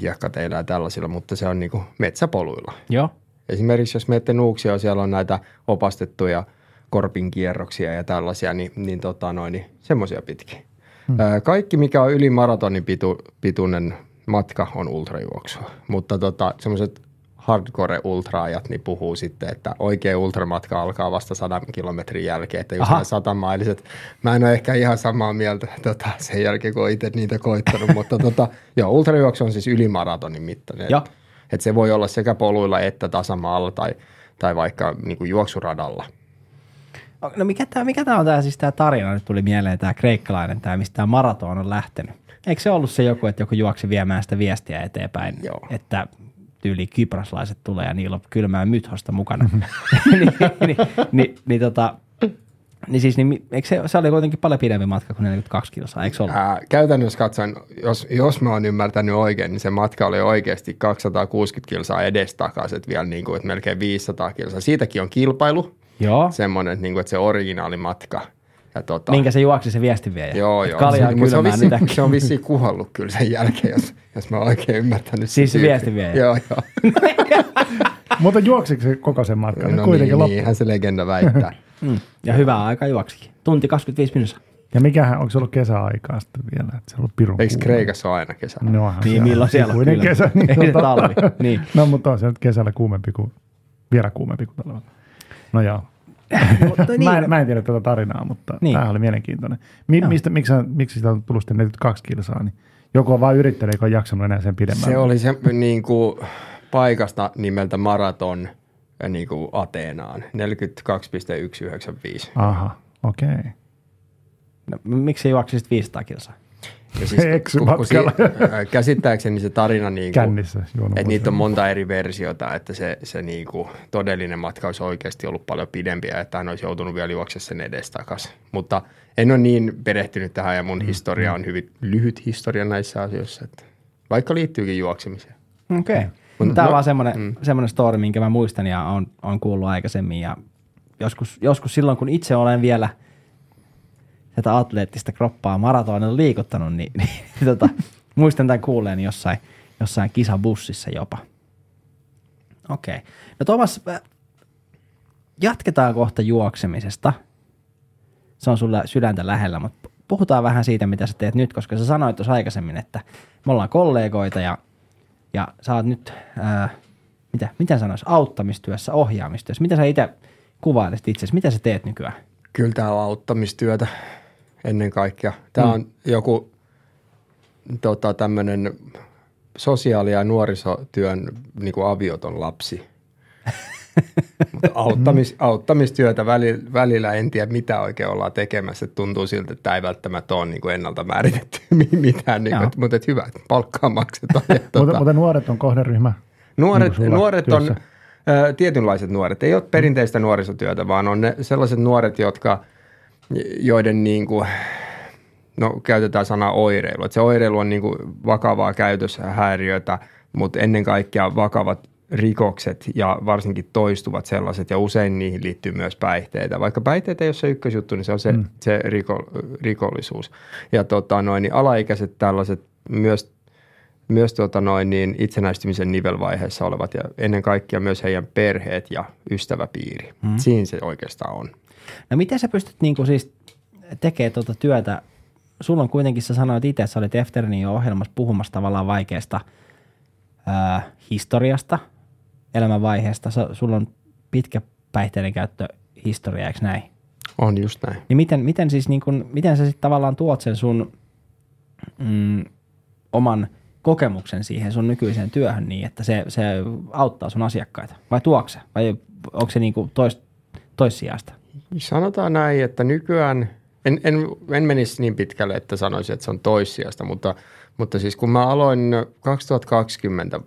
hiekkateillä ja tällaisilla, mutta se on niin kuin metsäpoluilla. Joo. Esimerkiksi jos menette Nuuksioon, siellä on näitä opastettuja korpinkierroksia ja tällaisia, niin, niin, tota noin, niin semmoisia pitkiä. Hmm. Kaikki, mikä on yli maratonin pitu, pituinen matka, on ultrajuoksua. Mutta tota, semmoiset hardcore-ultraajat niin puhuu sitten, että oikea ultramatka alkaa vasta sadan kilometrin jälkeen, että just nämä satamailiset. Mä en ole ehkä ihan samaa mieltä tota, sen jälkeen, kun itse niitä koittanut, mutta tota, joo, ultrajuoksu on siis yli maratonin mittainen. Joo. Että se voi olla sekä poluilla että tasamaalla tai, tai vaikka niin kuin juoksuradalla. No mikä tämä mikä tää on tämä siis tämä tarina, nyt tuli mieleen tämä kreikkalainen, tämä mistä tämä maraton on lähtenyt. Eikö se ollut se joku, että joku juoksi viemään sitä viestiä eteenpäin, Joo. että tyyli kyproslaiset tulee ja niillä on kylmää mythosta mukana. niin, niin, niin, niin, tota, niin siis, niin, eikö se, se oli kuitenkin paljon pidempi matka kuin 42 kilsaa, eikö ollut? Ää, käytännössä katsoen, jos, jos mä oon ymmärtänyt oikein, niin se matka oli oikeasti 260 kilsaa edestakaisin, vielä niin kuin, että melkein 500 kilsaa. Siitäkin on kilpailu, Joo, semmoinen, että, niin kuin, että se originaalimatka Ja tota, Minkä se juoksi se viestinviejä? Joo, joo. Kaljaa se, mutta se, on vissiin, nyt se on vissiin kuollut kyllä sen jälkeen, jos, jos mä oon oikein ymmärtänyt. sen Siis se viestinviejä? Joo, joo. Mutta juoksiko se koko sen matkan? No Kuitenkin niin, loppu. niinhän se legenda väittää. Mm. Ja hyvää aikaa juoksikin. Tunti 25 minuuttia. Ja mikähän, onko se ollut kesäaikaa sitten vielä? Että se on ollut pirun Eikö? Kreikassa ole aina kesä? No, Niin, milloin siellä on kylmä. kesä. Ei se tota- talvi. Niin. No, mutta on se nyt kesällä kuumempi kuin, vielä kuumempi kuin talvella. No joo. Mutta Niin. Mä, en, mä en tiedä tätä tarinaa, mutta Niin. niin. tämä oli mielenkiintoinen. Mi, Joo. mistä, miksi, miksi sitä on tullut sitten 42 kilsaa? Niin joku on vain yrittänyt, eikä ole jaksanut enää sen pidemmän. Se oli se niin kuin, paikasta nimeltä Maraton äh, niin kuin Ateenaan, 42,195. Aha, okei. Okay. No, miksi juoksisit 500 kilsaa? Ja siis, Eksy kun- kun matkalla. si- äh, käsittääkseni se tarina, niin kuin, Kännissä että niitä on monta eri versiota, että se, se niin kuin, todellinen matka olisi oikeasti ollut paljon pidempi ja että hän olisi joutunut vielä juoksemaan sen edestakaisin. Mutta en ole niin perehtynyt tähän ja mun Mm, historia on hyvin lyhyt historia näissä asioissa, että vaikka liittyykin juoksemiseen. Okei. Okay. Mut Tämä on no- vaan semmoinen, mm. semmoinen story, minkä mä muistan ja on, on kuullut aikaisemmin. Ja joskus, joskus silloin, kun itse olen vielä tätä atleettista kroppaa maratonilla liikuttanut, niin, niin tota, muistan tämän kuulleen jossain, jossain kisabussissa jopa. Okei. Okay. No Thomas, äh, jatketaan kohta juoksemisesta. Se on sulle sydäntä lähellä, mutta puhutaan vähän siitä, mitä sä teet nyt, koska sä sanoit tuossa aikaisemmin, että me ollaan kollegoita ja, ja sä oot nyt, ää, mitä, miten sanois, auttamistyössä, ohjaamistyössä. Mitä sä itse kuvailisit itsesi? Mitä sä teet nykyään? Kyllä tämä on auttamistyötä ennen kaikkea. Tämä Mm. on joku tota, tämmöinen sosiaali- ja nuorisotyön niin kuin avioton lapsi. Mutta auttamis, auttamistyötä välillä, välillä en tiedä, mitä oikein ollaan tekemässä. Tuntuu siltä, että tämä ei välttämättä ole niin kuin ennalta määritetty mitään, niin kuin, mutta että hyvä, että palkkaa maksetaan. Ja, Mutta, tota, mutta nuoret on kohderyhmä. Nuoret, Niin kuin sulla nuoret on ö, tietynlaiset nuoret. Ei ole perinteistä nuorisotyötä, vaan on ne sellaiset nuoret, jotka, joiden niin kuin, no käytetään sanaa oireilu. Et se oireilu on niin kuin vakavaa käytöshäiriötä, mutta ennen kaikkea vakavat rikokset ja varsinkin toistuvat sellaiset, ja usein niihin liittyy myös päihteitä. Vaikka päihteet ei ole se ykkösjuttu, niin se on se, mm. se riko, rikollisuus. Ja tota, noin, niin alaikäiset tällaiset myös myös tota noin, niin itsenäistymisen nivelvaiheessa olevat ja ennen kaikkea myös heidän perheet ja ystäväpiiri. Mm. Siinä se oikeastaan on. No miten sä pystyt niin kuin siis tekemään tuota työtä? Sulla on kuitenkin, sä sanoit itse, että sä olit Efternin ohjelmassa puhumassa tavallaan vaikeasta ää, historiasta, elämänvaiheesta. Sä, sulla on pitkä päihteiden käyttöhistoria, eikö näin? On just näin. Niin miten, miten siis niin kun, miten sä sitten tavallaan tuot sen sun mm, oman kokemuksen siihen sun nykyiseen työhön niin, että se, se auttaa sun asiakkaita? Vai tuokse? Vai onko se niin kuin tois, toissijaista? Sanotaan näin, että nykyään, en, en, en menisi niin pitkälle, että sanoisin, että se on toissijasta, mutta, mutta siis kun mä aloin 2020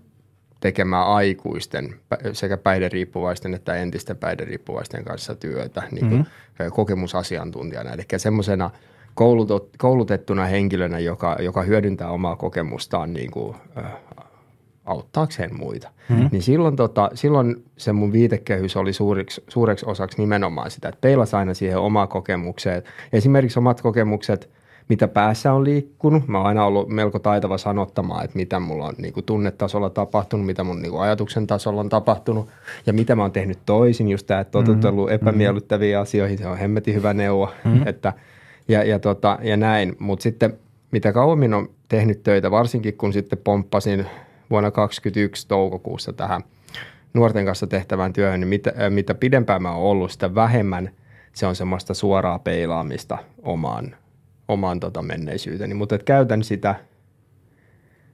tekemään aikuisten sekä päihderiippuvaisten että entisten päihderiippuvaisten kanssa työtä niin kuin mm-hmm. kokemusasiantuntijana. Eli semmoisena koulutettuna henkilönä, joka, joka hyödyntää omaa kokemustaan niin kuin, äh, auttaakseen muita. Mm-hmm. Niin silloin, tota, silloin se mun viitekehys oli suuriksi, suureksi osaksi nimenomaan sitä, että peilas aina siihen omaa kokemukseen. Esimerkiksi omat kokemukset, mitä päässä on liikkunut. Mä oon aina ollut melko taitava sanottamaan, että mitä mulla on niin kuin tunnetasolla tapahtunut, mitä mun niin kuin ajatuksen tasolla on tapahtunut ja mitä mä oon tehnyt toisin. Just tämä, että totutellut mm-hmm. epämiellyttäviin asioihin, se on hemmetin hyvä neuvo. Mm-hmm. Että, ja, ja, tota, ja näin, mutta sitten mitä kauemmin on tehnyt töitä, varsinkin kun sitten pomppasin vuonna 2021 toukokuussa tähän nuorten kanssa tehtävään työhön, niin mitä, äh, mitä pidempään mä oon ollut, sitä vähemmän se on semmoista suoraa peilaamista omaan, omaan tota menneisyyteni. Mutta käytän sitä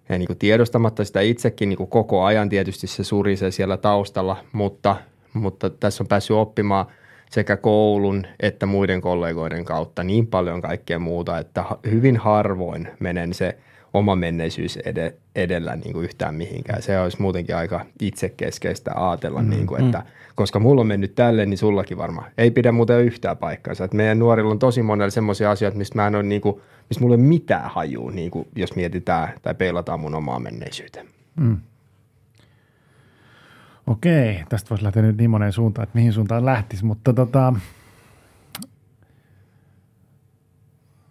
ja niin kuin tiedostamatta sitä itsekin niin kuin koko ajan tietysti se surisee siellä taustalla, mutta, mutta tässä on päässyt oppimaan sekä koulun että muiden kollegoiden kautta niin paljon kaikkea muuta, että hyvin harvoin menen se oma menneisyys ed- edellä niin kuin yhtään mihinkään. Se olisi muutenkin aika itsekeskeistä ajatella, mm, niin kuin, että koska mulla on mennyt tälle, niin sullakin varmaan. Ei pidä muuten yhtään paikkaansa. Että meidän nuorilla on tosi monella semmoisia asioita, mistä mä en ole, niin kuin, mistä mulla ei ole mitään hajua, niin kuin, jos mietitään tai peilataan mun omaa menneisyyteen. Okei, tästä voisi lähteä nyt niin moneen suuntaan, että mihin suuntaan lähtisi, mutta tota,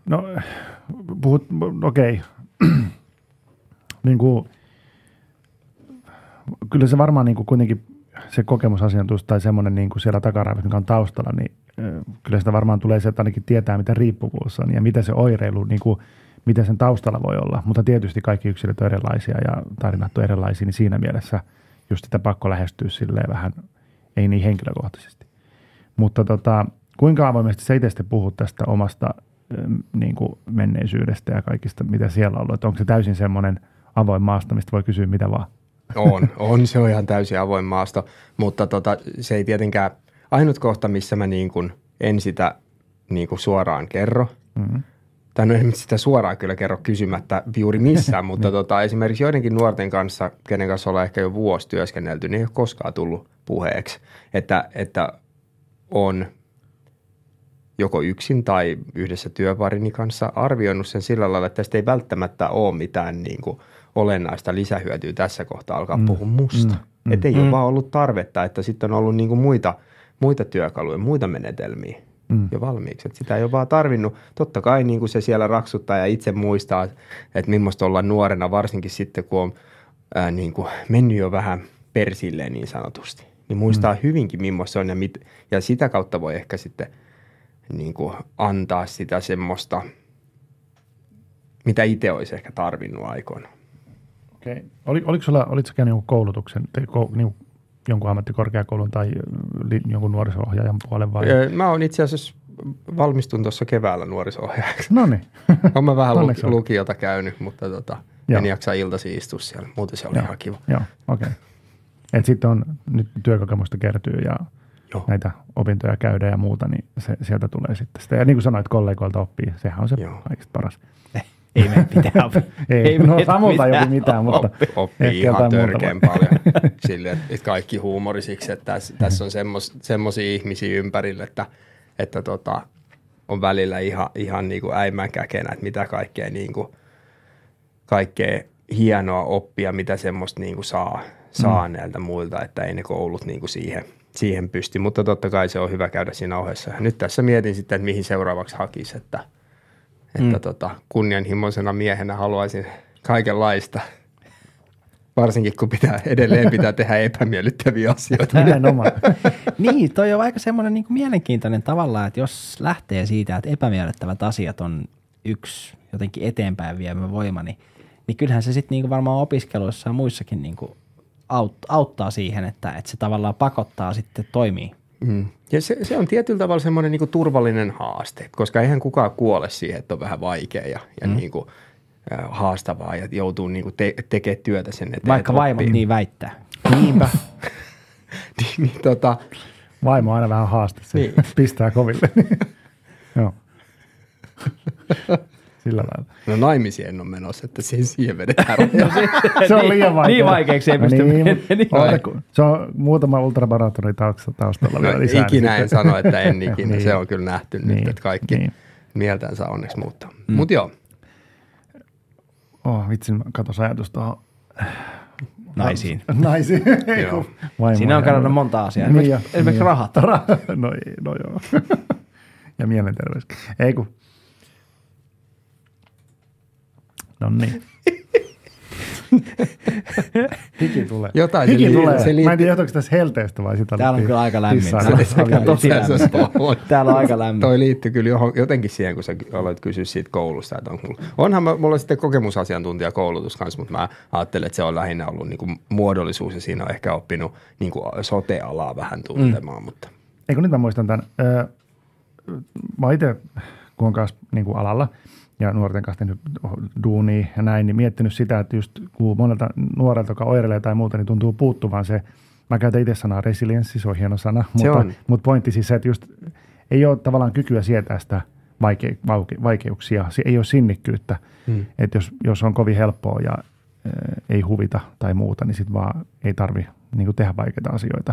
No, puhut, okei. Niin kuin, kyllä se varmaan niin kuin kuitenkin se kokemusasiantuntijuus tai semmoinen niin kuin siellä takaraivissa, mikä on taustalla, niin kyllä sitä varmaan tulee se, että ainakin tietää, mitä riippuvuus on ja mitä se oireilu, niin kuin, mitä sen taustalla voi olla. Mutta tietysti kaikki yksilöt on erilaisia ja tarinat on erilaisia, niin siinä mielessä just sitä pakko lähestyä silleen vähän, ei niin henkilökohtaisesti. Mutta tota, kuinka avoimesti sä itse puhut tästä omasta niin kuin menneisyydestä ja kaikista, mitä siellä on ollut? Että onko se täysin semmoinen avoin maasta, mistä voi kysyä mitä vaan? On, on, se on ihan täysin avoin maasto, mutta tota, se ei tietenkään, ainut kohta, missä mä niin kuin en sitä niin kuin suoraan kerro, Mm-hmm. tai no en sitä suoraan kyllä kerro kysymättä juuri missään, mutta tota, esimerkiksi joidenkin nuorten kanssa, kenen kanssa ollaan ehkä jo vuosi työskennelty, niin ei ole koskaan tullut puheeksi, että, että on joko yksin tai yhdessä työparini kanssa arvioinut sen sillä lailla, että tästä ei välttämättä ole mitään niin kuin olennaista lisähyötyä tässä kohtaa alkaa mm. puhua musta. Mm. Mm. Että ei mm. ole vaan ollut tarvetta, että sitten on ollut niin kuin muita, muita työkaluja, muita menetelmiä Mm. jo valmiiksi. Että sitä ei ole vaan tarvinnut. Totta kai niin kuin se siellä raksuttaa ja itse muistaa, että millaista olla nuorena, varsinkin sitten kun on ää, niin kuin mennyt jo vähän persilleen niin sanotusti. Niin muistaa mm. hyvinkin, millaista se on ja, mit, ja sitä kautta voi ehkä sitten niin kuin antaa sitä semmoista, mitä itse olisi ehkä tarvinnut aikoina. Okei. Oli, oliko sulla, olitko sä käynyt jonkun koulutuksen, tai ko, niin, jonkun ammattikorkeakoulun tai li, jonkun nuoriso-ohjaajan puolen vai? Mä oon itse asiassa valmistun tuossa keväällä nuoriso-ohjaajaksi. No niin. Olen mä vähän Onneksi lu- on. lukiota käynyt, mutta tota, Joo. en jaksa iltasi istua siellä. Muuten se oli Joo. ihan kiva. Joo, okei. Okay. Et sitten on nyt työkokemusta kertyy ja Joo. näitä opintoja käydään ja muuta, niin se, sieltä tulee sitten sitä. Ja niin kuin sanoit, kollegoilta oppii. Sehän on se Joo. kaikista paras. Ei me pitää oppi. Ei, no Samulta ei mitään opi mitään, mutta Oppi, oppii ehkä ihan törkeän paljon sille, että kaikki huumorisiksi, että tässä, tässä on semmos, semmosia ihmisiä ympärillä, että, että tota, on välillä ihan, ihan niin kuin äimän käkenä, että mitä kaikkea, niin kuin, kaikkea hienoa oppia, mitä semmoista niin kuin saa, saa mm. näiltä muilta, että ei ne koulut niin kuin siihen, siihen pysty, mutta totta kai se on hyvä käydä siinä ohessa. Ja nyt tässä mietin sitten, että mihin seuraavaksi hakisi, että, että Mm. tota, kunnianhimoisena miehenä haluaisin kaikenlaista, varsinkin kun pitää, edelleen pitää tehdä epämiellyttäviä asioita. Nimenomaan. niin, toi on aika semmoinen niin mielenkiintoinen tavalla, että jos lähtee siitä, että epämiellyttävät asiat on yksi jotenkin eteenpäin viemä voima, niin, niin kyllähän se sitten niin varmaan opiskeluissa ja muissakin niin aut, auttaa siihen, että, että se tavallaan pakottaa sitten toimii. Mm. Ja se, se on tietyllä tavalla semmoinen niin turvallinen haaste, koska eihän kukaan kuole siihen, että on vähän vaikea ja, ja mm. niin kuin, äh, haastavaa ja joutuu niin kuin te, tekemään työtä sen eteen. Vaikka vaimot niin väittää. Niinpä. niin, niin, tota, Vaimo on aina vähän haaste. Se Niin. pistää koville. Joo. Sillä lailla. no naimisiin en ole menossa, että siihen, siihen vedetään rajoja. Se on liian vaikea. Niin vaikeaksi ei No pysty niin, mutta oota, kun- Se on muutama ultramaratonin tausta- taustalla vielä No, lisää. ikinä niin en sitten- sano, että en ikinä. Niin. Se on kyllä nähty nyt, Niin, että kaikki niin. mieltänsä onneksi muuttaa. Mm. Mutta joo, Oh, vitsi, mä katos ajatus tuohon Naisiin. naisiin. Joo. Siinä on kadonnut monta asiaa. Niin Esimerkiksi, esimerkiksi niin. rahat. Ra- no, ei, no joo. ja mielenterveys. Ei kun. No niin. Hiki tulee. Jotain se Hiki liittyy- tulee. se Mä en tiedä, johtuuko tässä helteestä vai sitä. Täällä on kyllä aika lämmin. Täällä- Se- täällä on aika lämmin. Toi liittyy kyllä johon, jotenkin siihen, kun sä aloit kysyä siitä koulusta. Että on, onhan mä, mulla on sitten kokemusasiantuntijakoulutus kanssa, mutta mä ajattelen, että se on lähinnä ollut niin kuin muodollisuus ja siinä on ehkä oppinut niin kuin sote-alaa vähän tuntemaan. Mm. Mutta Eikö nyt mä muistan tämän. Öö, mä itse, kun on kanssa niin kuin alalla ja nuorten kanssa tehnyt duunia ja näin, niin miettinyt sitä, että just kun monelta nuorelta, joka oireilee tai muuta, niin tuntuu puuttuvan se, mä käytän itse sanaa resilienssi, se on hieno sana, Se mutta, on. mutta pointti siis se, että just ei ole tavallaan kykyä sietää sitä vaike, vauke, vaikeuksia, se ei ole sinnikkyyttä, Hmm. että jos, jos on kovin helppoa ja ö, ei huvita tai muuta, niin sitten vaan ei tarvi niin tehdä vaikeita asioita.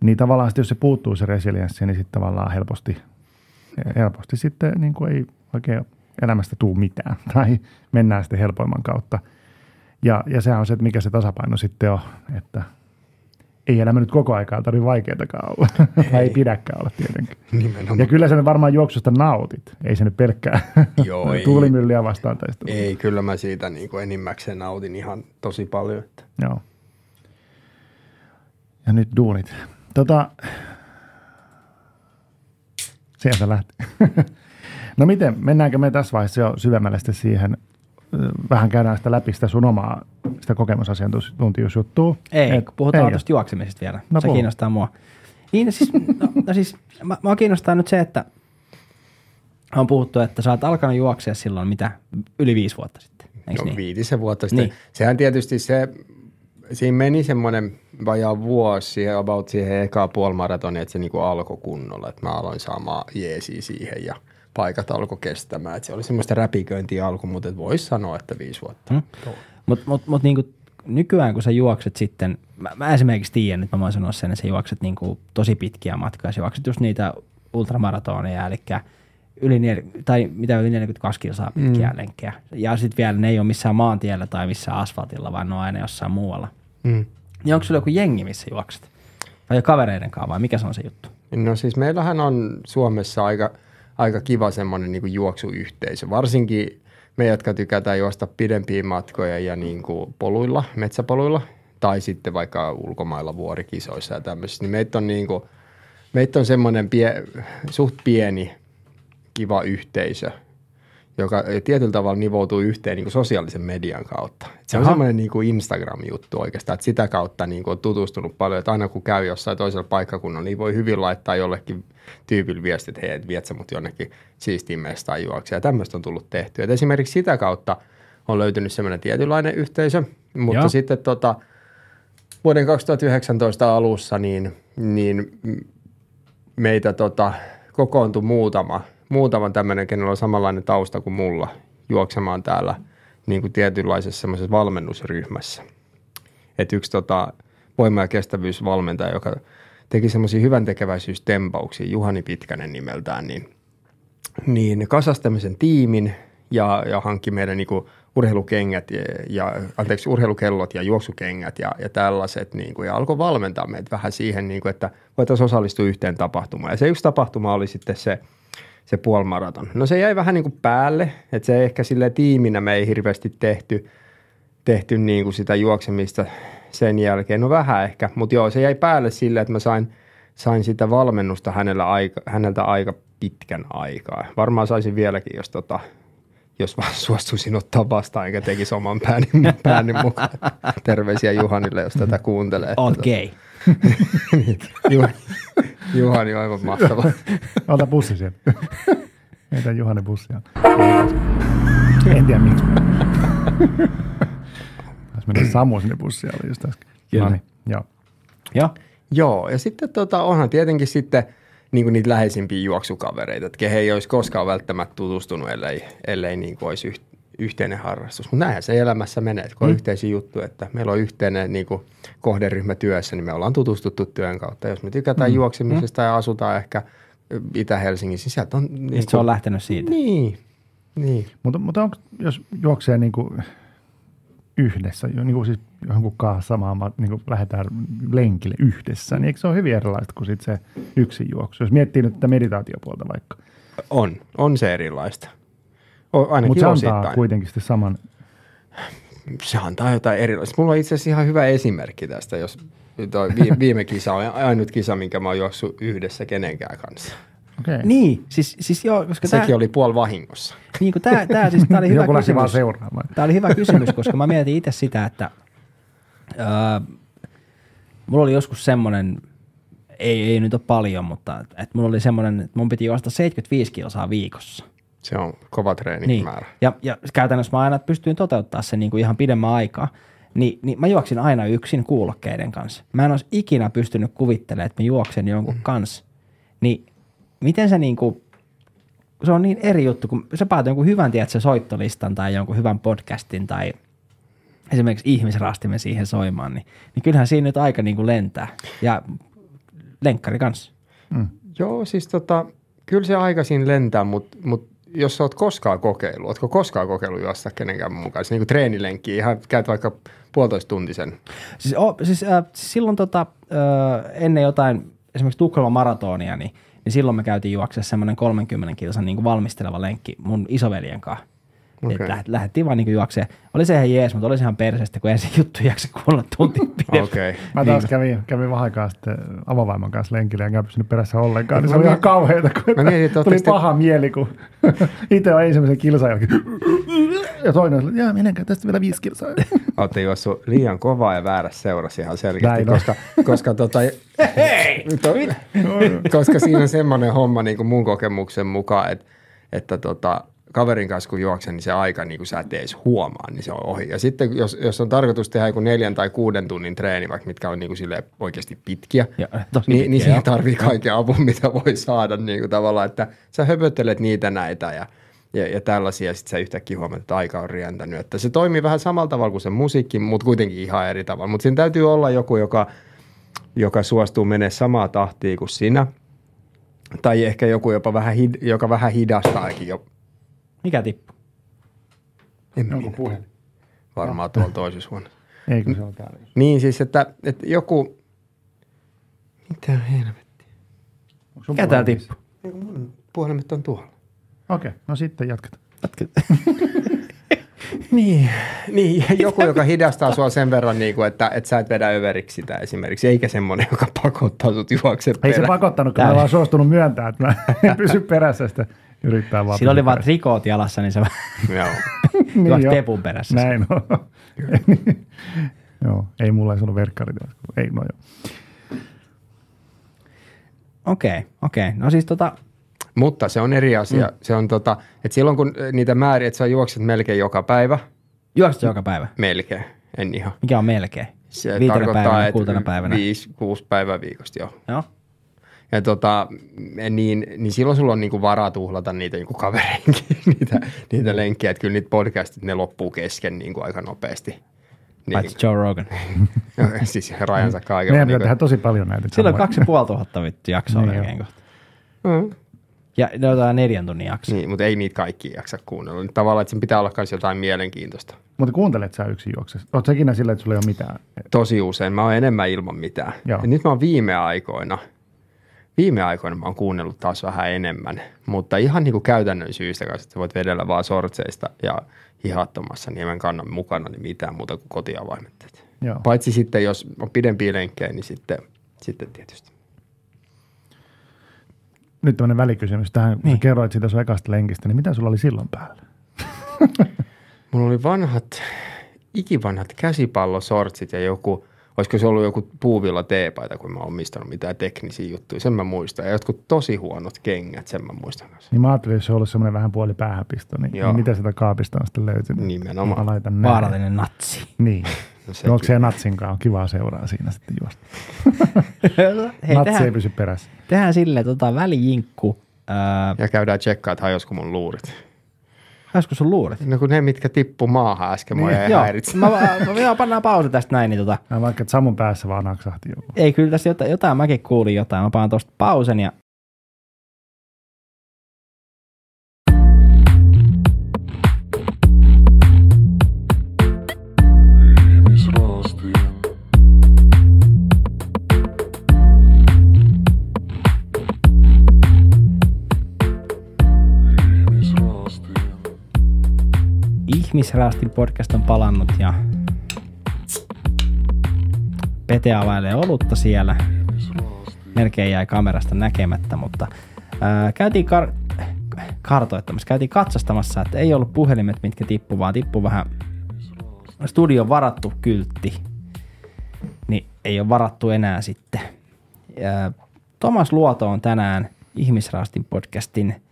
Niin tavallaan sitten, jos se puuttuu se resilienssi, niin sitten tavallaan helposti, helposti sitten niin kuin ei oikein elämästä tuu mitään tai mennään sitten helpoimman kautta. Ja, ja sehän on se, että mikä se tasapaino sitten on, että ei elämä nyt koko aikaa tarvitse vaikeatakaan olla. tai ei pidäkään olla tietenkin. Nimenomaan. Ja kyllä sä varmaan juoksusta nautit. Ei se nyt pelkkää Joo, ei. tuulimyllyä vastaan taistelu. Ei, kyllä mä siitä niin kuin enimmäkseen nautin ihan tosi paljon. Että. Joo. Ja nyt duunit. Tota, sieltä lähti. No miten, mennäänkö me tässä vaiheessa jo syvemmälle sitten siihen, vähän käydään sitä läpi sitä sun omaa sitä kokemusasiantuntijuusjuttua. Ei, Et- kun puhutaan tuosta juoksemisesta vielä. No se puhu. kiinnostaa mua. Niin siis, no, no siis, mä, mua kiinnostaa nyt se, että on puhuttu, että sä oot alkanut juoksea silloin mitä, yli viisi vuotta sitten, eikö No niin? viitisen vuotta sitten. Niin. Niin. Sehän tietysti se, siinä meni semmoinen vajaa vuosi siihen, about siihen ekaan puolimaratoniin, että se niinku alkoi kunnolla. Että mä aloin saamaan jeesiä siihen ja paikat alkoi kestämään. Että se oli semmoista räpiköintiä alku, mutta voisi sanoa, että viisi vuotta. Hmm? Mutta mut, mut niinku nykyään kun sä juokset sitten, mä, mä esimerkiksi tiedän, että mä voin sanoa sen, että sä juokset niinku tosi pitkiä matkoja. Sä juokset just niitä ultramaratoneja, eli yli, tai mitä yli 42 kilsaa pitkiä mm. lenkkejä. Ja sitten vielä ne ei ole missään maantiellä tai missään asfaltilla, vaan ne on aina jossain muualla. Mm. Niin onko sulla joku jengi, missä juokset? Vai kavereiden kanssa vai mikä se on se juttu? No siis meillähän on Suomessa aika, aika kiva semmoinen niin juoksuyhteisö. Varsinkin me, jotka tykätään juosta pidempiä matkoja ja niin kuin poluilla, metsäpoluilla tai sitten vaikka ulkomailla vuorikisoissa ja tämmöisissä, niin meitä on, niin kuin, meitä on semmoinen pie, suht pieni kiva yhteisö, joka tietyllä tavalla nivoutuu yhteen niin kuin sosiaalisen median kautta. Et se on Aha. semmoinen niin kuin Instagram-juttu oikeastaan, että sitä kautta niin kuin on tutustunut paljon, että aina kun käy jossain toisella paikkakunnalla, niin voi hyvin laittaa jollekin tyypillä viestit, että hei, et viet sä mut jonnekin siistiin mestaan juoksia. Ja tämmöistä on tullut tehtyä. Et esimerkiksi sitä kautta on löytynyt semmoinen tietynlainen yhteisö, mutta Joo. sitten tota, vuoden 2019 alussa niin, niin meitä tota, kokoontui muutama, muutama tämmöinen, kenellä on samanlainen tausta kuin mulla juoksemaan täällä niin kuin tietynlaisessa semmoisessa valmennusryhmässä. Et yksi tota, voima- ja kestävyysvalmentaja, joka teki semmoisia hyvän tekeväisyystempauksia, Juhani Pitkänen nimeltään, niin, niin kasasi tämmöisen tiimin ja, ja hankki meidän niin kuin urheilukengät ja, ja, anteeksi, urheilukellot ja juoksukengät ja, ja tällaiset niin kuin, ja alkoi valmentaa meitä vähän siihen, niin kuin, että voitaisiin osallistua yhteen tapahtumaan. Ja se yksi tapahtuma oli sitten se, se puolmaraton. No se jäi vähän niin kuin päälle, että se ehkä sille tiiminä me ei hirveästi tehty, tehty niin kuin sitä juoksemista sen jälkeen. No vähän ehkä, mutta joo, se jäi päälle sille, että mä sain, sain sitä valmennusta hänellä aika, häneltä aika pitkän aikaa. Varmaan saisin vieläkin, jos, tota, jos vaan suostuisin ottaa vastaan, enkä tekisi oman pääni, pääni mukaan. Terveisiä Juhanille, jos tätä kuuntelee. Oot Tota, gay. Juhani, Juhani on aivan mahtava. Ota bussi sieltä. Heitä Juhani bussia. En tiedä miksi. Taisi mennä Samu sinne bussiin, oli just äsken. Kyllä. No niin, joo. Joo. Joo, ja sitten tota, onhan tietenkin sitten niin kuin niitä läheisimpiä juoksukavereita, että kehen ei olisi koskaan välttämättä tutustunut, ellei, ellei niin kuin olisi yh, yhteinen harrastus. Mutta näinhän se elämässä menee, että kun on Mm. yhteisiä juttuja, että meillä on yhteinen niin kuin kohderyhmä työssä, niin me ollaan tutustuttu työn kautta. Jos me tykätään mm. juoksemisesta ja asutaan ehkä Itä-Helsingissä, niin sieltä on... Niin Mistä se on lähtenyt siitä? Niin, niin. Mutta, mutta onko, jos juoksee niin kuin yhdessä, niin kuin siis jonkun kanssa samaan, ma- niin kuin lähdetään lenkille yhdessä, niin eikö se ole hyvin erilaista kuin sit se yksin juoksu? Jos miettii nyt tätä meditaatiopuolta vaikka. On, on se erilaista. Mutta se osittain. antaa kuitenkin sitten saman, se antaa jotain erilaista. Mulla on itse asiassa ihan hyvä esimerkki tästä, jos toi vi- viime kisa on ainut kisa, minkä mä oon juossut yhdessä kenenkään kanssa. okei. Okay. Niin, siis, siis joo, koska Sekin tää, oli puol vahingossa. niin kuin tää, tää, siis tää oli hyvä Joku vaan kysymys. seuraamaan. Tämä oli hyvä kysymys, koska mä mietin itse sitä, että öö, mulla oli joskus semmoinen, ei, ei nyt ole paljon, mutta että mulla oli semmoinen, että mun piti juosta 75 kilsaa viikossa. Se on kova Niin. treenimäärä. Ja, ja käytännössä mä aina pystyin toteuttaa sen niin kuin ihan pidemmän aikaa. Niin, niin mä juoksin aina yksin kuulokkeiden kanssa. Mä en olisi ikinä pystynyt kuvittelemaan, että mä juoksen jonkun kanssa. Niin miten se niin kuin, se on niin eri juttu, kun sä paat jonkun hyvän, tiedätkö, soittolistan tai jonkun hyvän podcastin tai esimerkiksi ihmisrastimen siihen soimaan, niin, niin kyllähän siinä nyt aika niin kuin lentää. Ja lenkkari kanssa. Joo, siis tota, kyllä se aika siinä lentää, mutta mut jos sä oot koskaan kokeillut, ootko koskaan kokeillut juosta kenenkään muun kanssa, niin kuin treenilenkkiä, ihan käyt vaikka puolitoista tuntisen. Siis, o, siis äh, silloin tota, äh, ennen jotain, esimerkiksi Tukholman maratonia, niin, niin silloin me käytiin juoksemaan semmoinen 30 kilsan niin kuin valmisteleva lenkki mun isoveljen kanssa. Okay. Lähet, lähdettiin vaan niin juokseen. Oli se ihan jees, mutta oli se ihan perseestä, kun ensin juttu ei jaksa kuulla tunti pidempään. Okei. Okay. Mä taas kävin, kävin vähän aikaa sitten avovaimon kanssa lenkillä, enkä pysynyt perässä ollenkaan. Niin se oli ihan kauheita, kun Mä mietin, että tuli te- paha mieli, kun itse on ensimmäisen kilsan jälkeen. Ja toinen on, jaa, menenkää tästä vielä viisi kilsaa. Olette juossut liian kovaa ja väärässä seurassa ihan selkeästi, Näin on. koska, koska, tota, to, koska siinä on semmoinen homma niin kuin mun kokemuksen mukaan, että, että tota, kaverin kanssa kun juoksen, niin se aika niin kuin sä et edes huomaa, niin se on ohi. Ja sitten jos, jos on tarkoitus tehdä joku neljän tai kuuden tunnin treeni, vaikka mitkä on niin kuin silleen oikeasti pitkiä, Ja, niin, pitkiä, niin siihen joo. tarvii kaiken avun, mitä voi saada niin kuin tavallaan, että sä höpöttelet niitä näitä ja, ja, ja tällaisia, ja sitten sä yhtäkkiä huomaat, että aika on rientänyt. Että se toimii vähän samalla tavalla kuin se musiikki, mutta kuitenkin ihan eri tavalla. Mutta siinä täytyy olla joku, joka, joka suostuu menee samaa tahtia kuin sinä, tai ehkä joku, jopa vähän, joka vähän hidastaakin jo. Mikä tippu? En Onko minä. puhelin? Varmaan tuolla toisessa huoneessa. Eikö se ole täällä? Niin siis, että, että joku... Mitä helvettiä? Mikä tää tippu? Eikö mun puhelimet on tuolla? Okei, no sitten jatketaan. Niin, niin joku, joka hidastaa sua sen verran, niin kuin, että, että sä et vedä överiksi sitä esimerkiksi, eikä semmoinen, joka pakottaa sut juoksemaan Ei se pakottanut, kun mä vaan suostunut myöntää, että mä en pysy perässä sitä yrittää vaan. Sillä oli vaan trikoot jalassa, niin se Joo. Niin. Pepun perässä. Näin on. joo, ei mulla ei ollut verkkarit. Ei, no joo. Okei, okei. No siis tota, Mutta se on eri asia. Mm. Se on tota, että silloin kun äh, niitä määriä, että sä juokset melkein joka päivä, juokset joka päivä. melkein, en ihan. Mikä on melkein? Se Viitenä tarkoittaa, päivänä, että kuutena päivänä. viisi, kuusi päivää viikosta, joo. Joo. Ja tota, niin, niin silloin sulla on niinku varaa tuhlata niitä niinku kavereinkin, niitä, niitä lenkkejä. Että kyllä niitä podcastit, ne loppuu kesken niinku aika nopeasti. Niin, Paitsi Joe Rogan. siis rajansa kaikella. Meidän pitää Niinku, tehdä tosi paljon näitä. Sillä on kaksi puoli tuhatta vittu jaksoa Niin melkein jo. kohta. Mm. Ja ne otetaan neljän tunnin jakso. Niin, mutta ei niitä kaikki jaksa kuunnella. Nyt Tavallaan, että sen pitää olla myös jotain mielenkiintoista. Mutta kuuntelet sä yksin juoksessa? Oot säkin sillä, että sulla ei ole mitään? Tosi usein. Mä oon enemmän ilman mitään. Joo. Ja nyt mä oon viime aikoina, viime aikoina mä oon kuunnellut taas vähän enemmän. Mutta ihan niin kuin käytännön syystä kanssa, että sä voit vedellä vaan sortseista ja hihattomassa, niin en kanna mukana niin mitään muuta kuin kotiavaimet. Et Joo. Paitsi sitten, jos on pidempiä lenkkejä, niin sitten, sitten tietysti. Nyt tämmöinen välikysymys tähän, Niin. sä kerroit siitä sun ekasta lenkistä, niin mitä sulla oli silloin päällä? Mulla oli vanhat, ikivanhat käsipallosortsit ja joku, olisiko se ollut joku puuvilla teepaita, kun mä oon omistanut mitään teknisiä juttuja. Sen mä muistan. Ja jotkut tosi huonot kengät, sen mä muistan kanssa. Niin mä ajattelin, jos se on ollut semmoinen vähän puoli päähänpisto, niin, Joo. niin mitä sitä kaapista on sitten löytynyt? Nimenomaan. Mä laitan näin. Vaarallinen natsi. Niin. No No onko se natsinkaan? On kivaa seuraa siinä sitten juosta. Hei, Natsi ei tehdään, pysy perässä. tehdään silleen tota välijinkku. Öö, Ja käydään tsekkaa, että hajosko mun luurit. Olisiko sun luuret? No kun ne, mitkä tippu maahan äsken, mua Niin, Joo, häiritse. mä, mä, mä, pannaan pausi tästä näin, niin tota, Ja vaikka että Samun päässä vaan naksahti joku. ei kyllä tässä jotain, jotain mäkin kuulin jotain. Mä panan tosta pausen ja Ihmisraastin podcast on palannut ja Pete availee olutta siellä. Melkein jäi kamerasta näkemättä, mutta ää, käytiin kar- kartoittamassa, käytiin katsastamassa, että ei ollut puhelimet, mitkä tippu, vaan tippu vähän studion varattu kyltti. Niin ei ole varattu enää sitten. Ja Tomas Luoto on tänään Ihmisraastin podcastin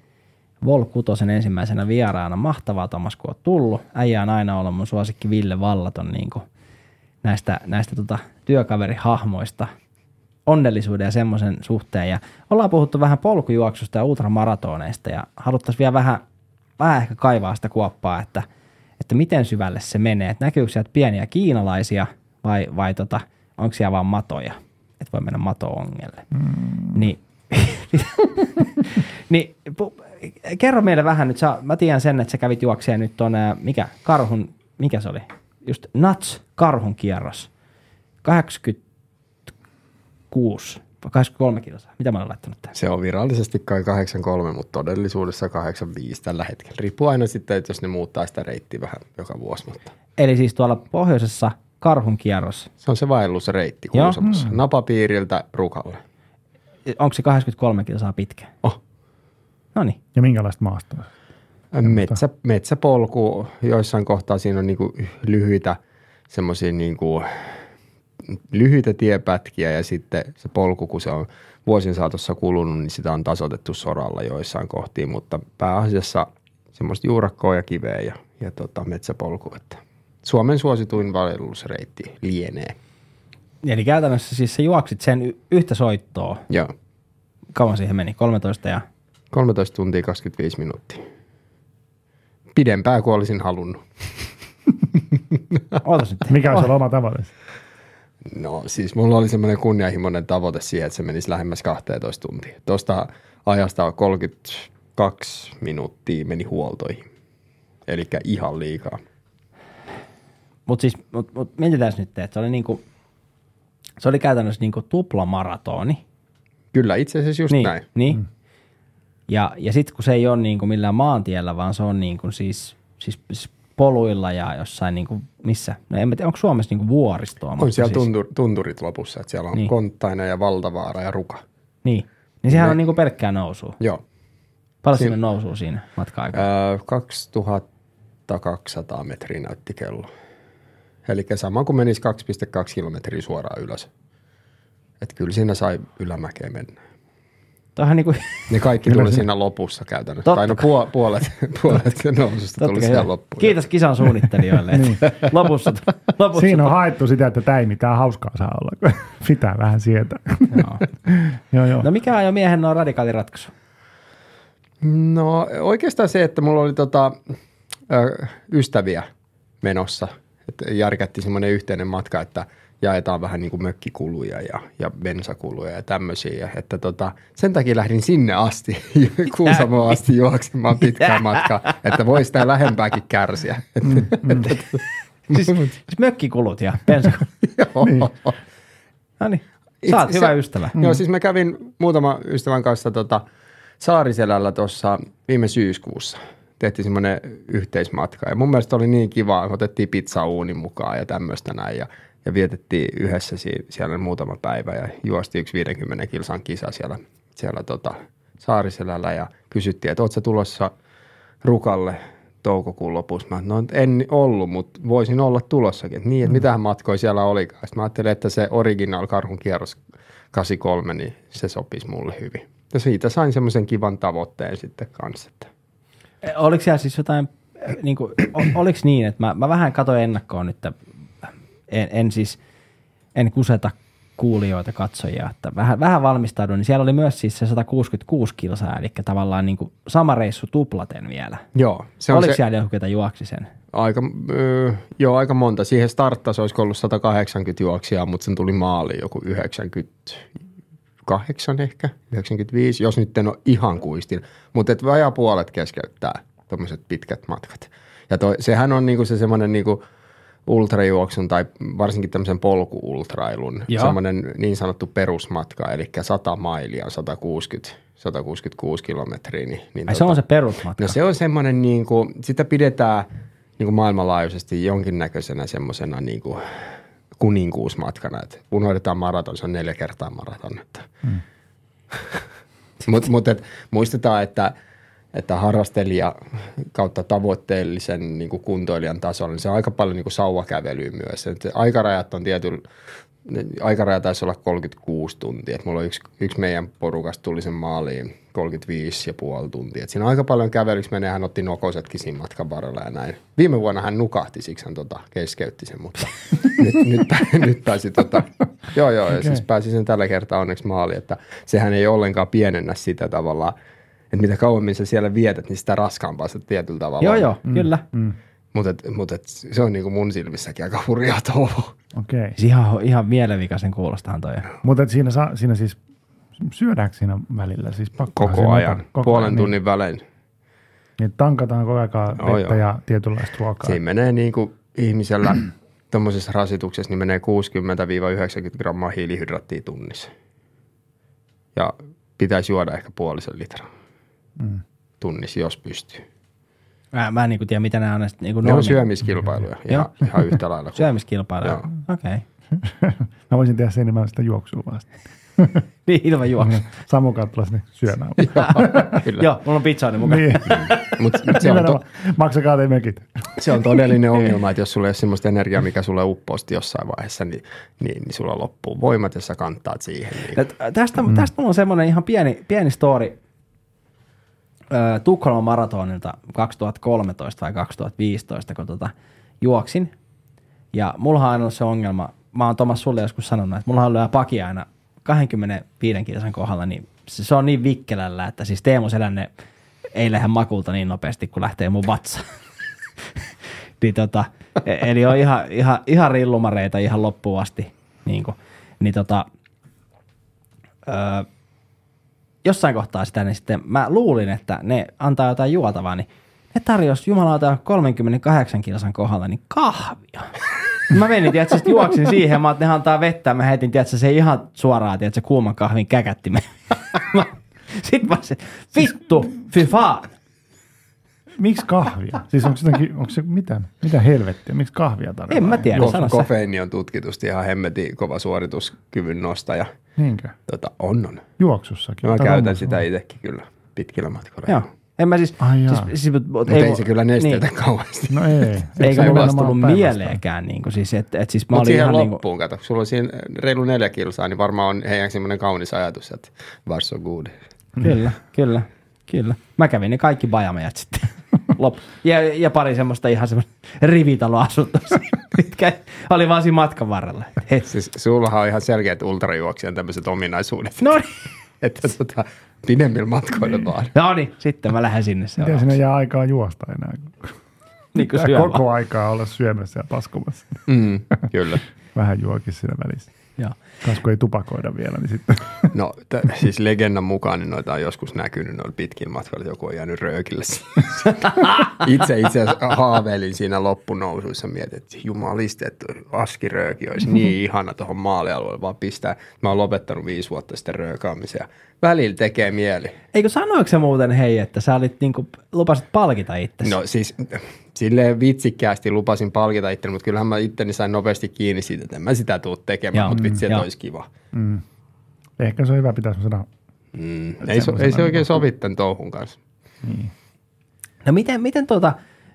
Vol Kutosen ensimmäisenä vieraana. Mahtavaa Tomas, kun oot tullut. Äijä on aina ollut mun suosikki Ville Vallaton niin kuin näistä, näistä tota, työkaverihahmoista onnellisuuden ja semmoisen suhteen. Ja ollaan puhuttu vähän polkujuoksusta ja ultramaratoneista ja haluttaisiin vielä vähän, vähän ehkä kaivaa sitä kuoppaa, että, että miten syvälle se menee. Että näkyykö sieltä pieniä kiinalaisia vai, vai tota, onko siellä vaan matoja, että voi mennä mato-ongelle. Mm. Niin niin, pu- kerro meille vähän nyt, sä, mä tiedän sen, että sä kävit juokseen nyt ää, mikä, karhun, mikä se oli? Just Nuts karhun kierros. 86, vai 83 kilsaa. Mitä mä olen laittanut tähän? Se on virallisesti kai 83, mutta todellisuudessa 85 tällä hetkellä. Riippuu aina sitten, että jos ne muuttaa sitä reittiä vähän joka vuosi, mutta Eli siis tuolla pohjoisessa karhun kierros. se on se vaellusreitti. Kuusamossa. Mm. Napapiiriltä Rukalle. Onko se 83 kilsaa pitkä? Oh. No niin. Ja minkälaista maastoa? Metsä, metsäpolku, joissain kohtaa siinä on niinku lyhyitä semmoisia niinku, lyhyitä tiepätkiä ja sitten se polku, kun se on vuosien saatossa kulunut, niin sitä on tasoitettu soralla joissain kohtiin, mutta pääasiassa semmoista juurakkoa ja kiveä ja, ja tota, metsäpolku. Että Suomen suosituin vaellusreitti lienee. Eli käytännössä siis sä juoksit sen y- yhtä soittoa. Joo. Kauan siihen meni? 13 ja... 13 tuntia 25 minuuttia. Pidempää kuin olisin halunnut. Ootas. Mikä on se oma tavoite? No siis mulla oli semmoinen kunnianhimoinen tavoite siihen, että se menisi lähemmäs 12 tuntia. Tuosta ajasta 32 minuuttia meni huoltoihin. Eli ihan liikaa. Mut siis, mut, mut mietitään nyt, että se oli niinku, se oli käytännössä niinku tuplamaratoni. Kyllä, itse asiassa just niin, näin. Niin. Mm. Ja, ja sitten kun se ei ole niinku millään maantiellä, vaan se on niinku siis, siis, siis poluilla ja jossain niinku, missä? No en tiedä, onko Suomessa niinku vuoristoa? On mutta siellä siis, tuntur, tunturit lopussa, että siellä on Niin. niin. Konttainen ja Valtavaara ja Ruka. Niin. Niin sehän Ne- on niinku pelkkää nousua. Joo. Paljon Siin- sinne nousuu siinä matka-aikaa? Öö, 2200 metriä näytti kello. Eli sama kuin menisi 2,2 kilometriä suoraan ylös. Että kyllä siinä sai ylämäkeen mennä. Tuohan niinku, Ne kaikki tuli siinä lopussa käytännössä. Totta Tai no puo- puolet, puolet noususta totta tuli kai siellä loppuun. Kiitos kisan suunnittelijoille. että lopussa, lopussa Siinä on haettu sitä, että tämä ei mitään hauskaa saa olla. Pitää vähän sietää. Joo. joo, joo. No mikä on jo miehen no radikaali ratkaisu? No oikeastaan se, että mulla oli tota, ystäviä menossa. Että järkätti semmoinen yhteinen matka, että jaetaan vähän niin kuin mökkikuluja ja, ja bensakuluja ja tämmöisiä. Ja, että tota, sen takia lähdin sinne asti, Kuusamoon asti juoksemaan pitkää matkaa, että voi sitä lähempääkin kärsiä. Mm, mm. Siis, siis mökkikulut ja bensakulut. No niin, sä oot Itse- hyvä ystävä. Mm. Joo, siis mä kävin muutama ystävän kanssa tota, Saariselällä tuossa viime syyskuussa. Tehtiin semmoinen yhteismatka ja mun mielestä oli niin kiva, otettiin pizza uunin mukaan ja tämmöistä näin ja, ja vietettiin yhdessä si- siellä muutama päivä ja juosti yksi 50 kilsan kisa siellä, siellä tota, Saariselällä ja kysyttiin, että ootko sä tulossa Rukalle toukokuun lopussa. Mä, no en ollut, mutta voisin olla tulossakin. Et niin, että mitähän matkoja siellä olikaan. Sitten mä ajattelin, että se original karhun kierros 83, niin se sopisi mulle hyvin. Ja siitä sain semmoisen kivan tavoitteen sitten kanssa. Että Oliko siellä siis jotain, niin kuin, oliko niin, että mä, mä vähän katsoin ennakkoon nyt, että en, en siis, en kuseta kuulijoita, katsojia, että vähän, vähän valmistaudun, niin siellä oli myös siis se 166 kilsaa, eli tavallaan niin kuin sama reissu tuplaten vielä. joo, se on Oliko se siellä joku, ketä juoksi sen? aika, öö, joo, aika monta. Siihen starttasi olisiko ollut 180 juoksijaa, mutta sen tuli maaliin joku 98 ehkä, 95, jos nyt en ole ihan kuistin. Mutta et vajaa puolet keskeyttää tuommoiset pitkät matkat. Ja toi, sehän on niinku se semmoinen niinku ultrajuoksun tai varsinkin tämmöisen polkuultrailun Joo. semmoinen niin sanottu perusmatka, eli 100 mailia, 160, 166 kilometriä. Niin, niin Ai se on se perusmatka. No se on semmoinen, niin kuin, sitä pidetään niin kuin maailmanlaajuisesti jonkinnäköisenä semmoisena niin kuin kuninkuusmatkana. Että unohdetaan maraton, se on neljä kertaa maraton. Mm. Mutta mut, et muistetaan, että, että harrastelija kautta tavoitteellisen niin kuin kuntoilijan tasolla, niin se on aika paljon niin kuin sauvakävelyä myös. Et aikarajat on tietyllä aikaraja taisi olla 36 tuntia. Et mulla on yksi, yksi meidän porukasta tuli sen maaliin 35 ja puoli tuntia. Et siinä on aika paljon kävelyksi menee. Hän otti nokosetkin siinä matkan varrella ja näin. Viime vuonna hän nukahti, siksi hän tota, keskeytti sen, mutta nyt, nyt, nyt pääsi tota, joo joo, ja siis pääsi sen tällä kertaa onneksi maaliin, että sehän ei ollenkaan pienennä sitä tavallaan, että mitä kauemmin sä siellä vietät, niin sitä raskaampaa se tietyllä tavalla Joo, on. joo, mm. kyllä. Mutta et, mut et, se on niinku mun silmissäkin aika hurjaa touhu. Okei. Okay. Siis ihan, ihan mielenvikaisen kuulostahan toi. Mutta siinä, siinä siis Syödäänkö siinä välillä? Siis pakko Koko ajan, puolen tunnin välein. Niin, niin tankataan koko ajan vettä joo. ja tietynlaista ruokaa. Siinä menee niin kuin ihmisellä tuommoisessa rasituksessa, niin menee 60-90 grammaa hiilihydraattia tunnissa. Ja pitäisi juoda ehkä puolisen litraa Mm. tunnissa, jos pystyy. Mä, mä en niin tiedä, mitä nämä on. näistä Niin Ne on syömiskilpailuja ihan, ihan yhtä lailla. kuin- Syömiskilpailuja. Joo. Okei. Okay. Mä voisin tehdä sen nimellä sitä juoksua vasta. Niin, ilman juoksu. Samu katsoo sinne syömään. Kyllä. Joo, mulla on pizzani mukaan. niin, Mut se, on to. Maksakaa te mekit. se on todellinen ongelma, että jos sulla ei ole sellaista energiaa, mikä sulle uppousti jossain vaiheessa, niin, niin, niin sulla loppuu voimat ja sä kantaat siihen. Niin. Tästä, mm. tästä mulla on semmoinen ihan pieni, pieni story Tukholman maratonilta 2013 vai 2015, kun tota, juoksin. Ja mulla on ollut se ongelma, mä oon Tomas sulle joskus sanonut, että mulla on lyö paki aina 25 kilsan kohdalla, niin se, se on niin vikkelällä, että siis Teemu Selänne ei lähde makulta niin nopeasti, kun lähtee mun vatsa. niin tota, e- eli on ihan, ihan, ihan rillumareita ihan loppuun asti. Niin, kuin, niin tota, öö, jossain kohtaa sitä, niin sitten mä luulin, että ne antaa jotain juotavaa, niin ne tarjosi jumalauta 38 kilsan kohdalla niin kahvia. Mä menin, tiedätkö, juoksin siihen, mä ne antaa vettä, mä heitin, tiedätkö, se ihan suoraan, tiedätkö, kuuman kahvin käkättimen. Sitten mä se, vittu, fy. Miksi kahvia? Siis onko, jotenkin, onko se mitä, mitä helvettiä? Miksi kahvia tarvitaan? En mä tiedä, sä. kofeiini on tutkitusti ihan hemmetin kova suorituskyvyn nostaja. Niinkö? Tota, on on. Juoksussakin. Mä käytän hommassa. sitä itsekin kyllä pitkillä matkoilla. Joo. En mä siis, Ai jaa. siis, siis mut, mut Mutta ei, mu- se kyllä nesteitä Niin. kauheasti. No ei. Eikä mulla olisi tullut mieleenkään, niin kuin, siis, että et, siis mä Mutta olin siihen ihan niin loppuun, kato, kun sulla on siinä reilu neljä kilsaa, niin varmaan on heidän semmoinen kaunis ajatus, että var so good. kuin, kyllä, kyllä, kyllä. Mä kävin ne kaikki bajamajat sitten. Lop. Ja, ja pari semmoista ihan semmoista rivitaloasuntoa, mitkä oli vaan siinä matkan varrella. Et, Siis sullahan on ihan selkeät ultrajuoksijan tämmöiset ominaisuudet, no niin, että tota, pidemmillä matkoilla vaan. no niin, sitten mä lähden sinne Miten seuraavaksi. sinne jää aikaa juosta enää? Niin kuin koko aikaa olla syömässä ja paskomassa. Mm, kyllä. Vähän juokin siinä välissä. Joo. Kas kun ei tupakoida vielä, niin sitten No t- siis legendan mukaan niin noita on joskus näkynyt noilla pitkillä matkoilla, että joku on jäänyt röökille. itse itse asiassa haaveilin siinä loppunousuissa, mietin, että jumaliste, että askirööki olisi niin ihana tuohon maalialueelle, vaan pistää. Mä oon lopettanut viisi vuotta sitten röökaamisen ja välillä tekee mieli. Eikö sanoiko se muuten hei, että sä olit niinku, lupasit palkita itse? No siis silleen vitsikkäästi lupasin palkita itteni, mutta kyllähän mä itteni sain nopeasti kiinni siitä, että en mä sitä tuu tekemään, mutta vitsi, mm, että joo. olisi kiva. ehkä se on hyvä pitää semmoisena. Mm. Ei, so, ei se oikein sovi tämän touhun kanssa. No miten, miten tuota,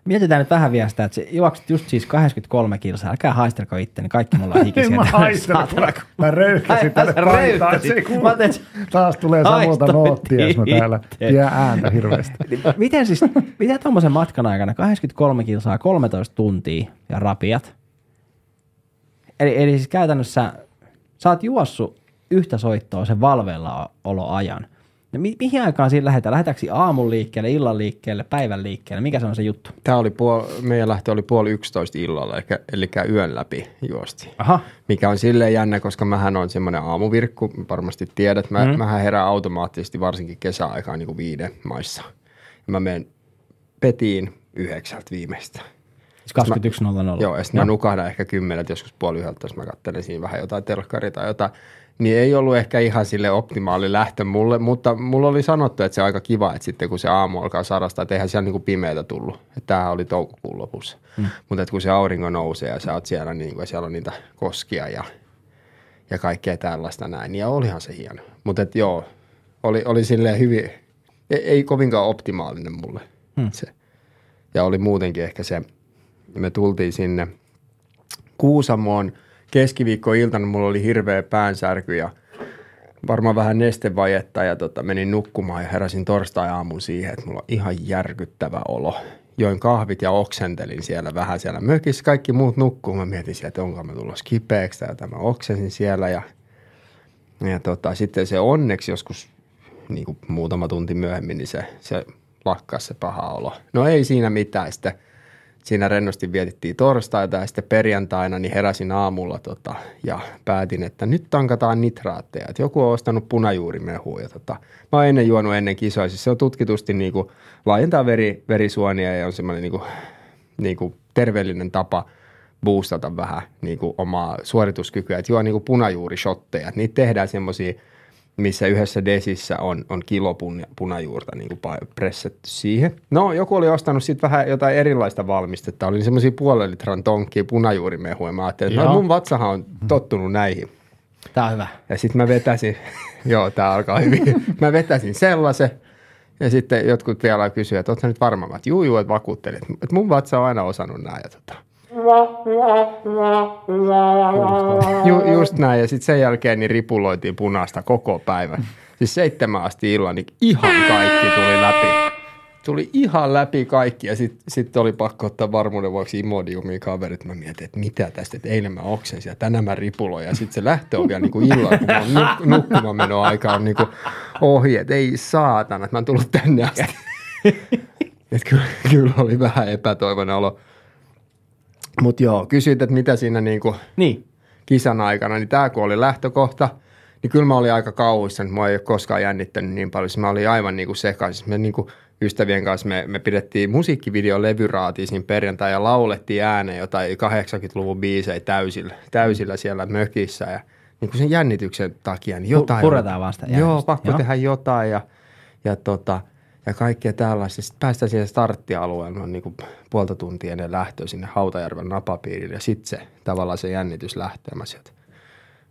mietitään nyt vähän vielä sitä, että se juoksit just siis 83 kilsaa, älkää haistelko itteni, kaikki mulla on hikisiä. En mä saatana. mä röyhkäsin sä paitaan, se. Mä Taas tulee Haistoit noottia, jos mä täällä itse. jää ääntä hirveästi. miten siis, miten tuommoisen matkan aikana 83 kilsaa, 13 tuntia ja rapiat? Eli, eli siis käytännössä sä oot juossut yhtä soittoa sen valveilla oloajan. No, mi- mihin aikaan siinä lähdetään? Lähdetäänkö aamun liikkeelle, illan liikkeelle, päivän liikkeelle? Mikä se on se juttu? Tämä oli puol, meidän lähtö oli puoli yksitoista illalla, eli, eli yön läpi juosti. Aha, Mikä on silleen jännä, koska mähän on semmoinen aamuvirkku, varmasti tiedät. Mä, mm. Mähän herään automaattisesti varsinkin kesäaikaan niin kuin viiden maissa. Mä menen petiin yhdeksältä viimeistä. siis 21.00. Joo, ja sitten mä nukahdan ehkä kymmenet, joskus puoli yhdeltä, jos mä katselen siinä vähän jotain telkkaria tai jotain. Niin ei ollut ehkä ihan sille optimaali lähtö mulle, mutta mulla oli sanottu, että se on aika kiva, että sitten kun se aamu alkaa sarastaa, että eihän siellä niinku pimeätä tullut. Että tämähän oli toukokuun lopussa. Mm. Mutta että kun se aurinko nousee ja sä oot siellä, niin kuin, ja siellä on niitä koskia ja, ja kaikkea tällaista näin, niin olihan se hieno. Mutta että joo, oli, oli silleen hyvin, ei, ei kovinkaan optimaalinen mulle mm. se. Ja oli muutenkin ehkä se, me tultiin sinne Kuusamoon keskiviikkoiltana, mulla oli hirveä päänsärky ja varmaan vähän nestevajetta ja tota, menin nukkumaan ja heräsin torstai-aamun siihen, että mulla on ihan järkyttävä olo. Join kahvit ja oksentelin siellä vähän siellä mökissä. Kaikki muut nukkuu. Mä mietin siellä, että onko mä tulossa kipeäksi tai. Mä oksensin siellä ja, ja tota, sitten se onneksi joskus niin kuin muutama tunti myöhemmin, niin se, se lakkasi se paha olo. No ei siinä mitään. Sitten siinä rennosti vietettiin torstaita ja sitten perjantaina niin heräsin aamulla tota, ja päätin, että nyt tankataan nitraatteja. Että joku on ostanut punajuurimehua ja tota, mä oon ennen juonut ennen kisoja. Siis se on tutkitusti niin kuin, laajentaa veri, verisuonia ja on semmoinen niin kuin, niin kuin terveellinen tapa boostata vähän niin kuin omaa suorituskykyä. Että juo niin kuin punajuurishotteja. Niitä tehdään semmoisia missä yhdessä desissä on, on kilo pun, punajuurta niin kuin pressetty siihen. No, joku oli ostanut sitten vähän jotain erilaista valmistetta. Oli semmoisia puolen litran tonkkia punajuurimehuja. Mä ajattelin, että no, mun vatsahan on tottunut näihin. Tää on hyvä. Ja sitten mä vetäsin, joo, tää alkaa hyvin. Mä vetäsin sellaisen. Ja sitten jotkut vielä kysyivät, että ootko nyt varma? Mä, että juu, juu, että vakuuttelin. Että mun vatsa on aina osannut näin. Ja tota. Ju, just näin. Ja sitten sen jälkeen niin ripuloitiin punaista koko päivän. Siis seitsemän asti illan, niin ihan kaikki tuli läpi. Tuli ihan läpi kaikki ja sitten sit oli pakko ottaa varmuuden vuoksi Imodiumiin kaverit. Mä mietin, että mitä tästä, että eilen mä oksensin ja tänään mä ripuloin. Ja sitten se lähtö on vielä niinku illalla, kun mä nuk- nukkumaan meno aika on niinku ohi, että ei saatana, että mä oon tullut tänne asti. Et kyllä, kyllä oli vähän epätoivoinen olo. Mutta joo, kysyit, että mitä siinä niinku Niin. kisan aikana, niin tämä kun oli lähtökohta, niin kyllä mä olin aika kauhuissa, että mua ei ole koskaan jännittänyt niin paljon. Siis Mä olin aivan niin kuin sekaisin. Me niin kuin ystävien kanssa me, me pidettiin musiikkivideo levyraatia siinä perjantai ja laulettiin ääneen jotain 80-luvun biisejä täysillä, täysillä siellä mökissä ja niin kuin sen jännityksen takia, niin jotain. puretaan vaan sitä Joo, pakko Joo. tehdä jotain ja, ja, tota, ja kaikkea tällaista. Sitten päästään siihen starttialueelle noin niin kuin puolta tuntia ennen lähtöä sinne Hautajärven napapiirille ja sitten se tavallaan se jännitys lähtee. Mä sieltä,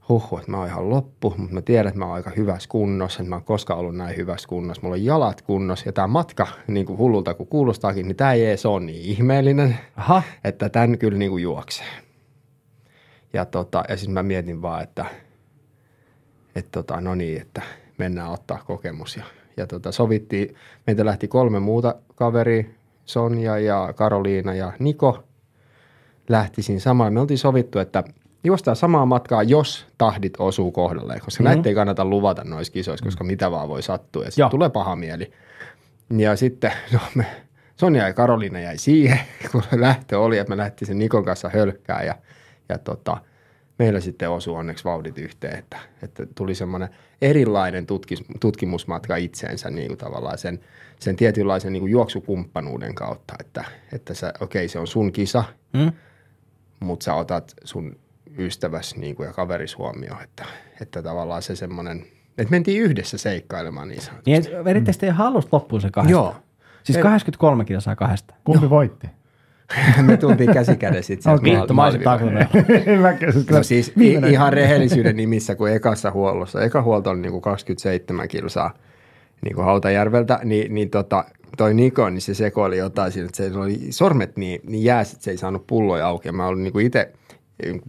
huhu, että mä oon ihan loppu, mutta mä tiedän, että mä oon aika hyvässä kunnossa, että mä oon koskaan ollut näin hyvässä kunnossa. Mulla on jalat kunnossa ja tämä matka, niin kuin hullulta kun kuulostaakin, niin tämä ei edes ole niin ihmeellinen, Aha. että tämän kyllä niin kuin juoksee. Ja, tota, ja sitten mä mietin vaan, että, että tota, no niin, että mennään ottaa kokemus. Ja, ja tota, sovittiin, meitä lähti kolme muuta kaveria, Sonja ja Karoliina ja Niko lähti siinä samalla. Me oltiin sovittu, että juostaan samaa matkaa, jos tahdit osuu kohdalleen, koska mm-hmm. näitä ei kannata luvata noissa kisoissa, koska mitä vaan voi sattua ja sitten tulee paha mieli. Ja sitten no me, Sonja ja Karoliina jäi siihen, kun lähtö oli, että me lähti sen Nikon kanssa hölkkää ja, ja tota, meillä sitten osui onneksi vauhdit yhteen, että, että tuli semmoinen erilainen tutkis, tutkimusmatka itseensä niin kuin tavallaan sen, sen tietynlaisen niin kuin juoksukumppanuuden kautta, että, että sä, okei se on sun kisa, Mm? mutta sä otat sun ystäväs niin kuin, ja kaveris huomioon, että, että tavallaan se semmoinen, että mentiin yhdessä seikkailemaan niin sanotusti. Niin, veritte sitten halusta loppuun se kahdesta. Joo. Siis 83 kilsaa kahdesta. Kumpi voitti? Me tultiin käsikädessä itse asiassa Vittu, mä olisin No siis viimeinen- ihan rehellisyyden nimissä, kun ekassa huollossa, eka huolto on niinku 27 kilsaa niinku Hautajärveltä, niin, niin tota, toi Niko, niin se sekoili jotain siinä, että se oli sormet niin, niin jääs, että se ei saanut pulloja auki. Mä olin niinku itse,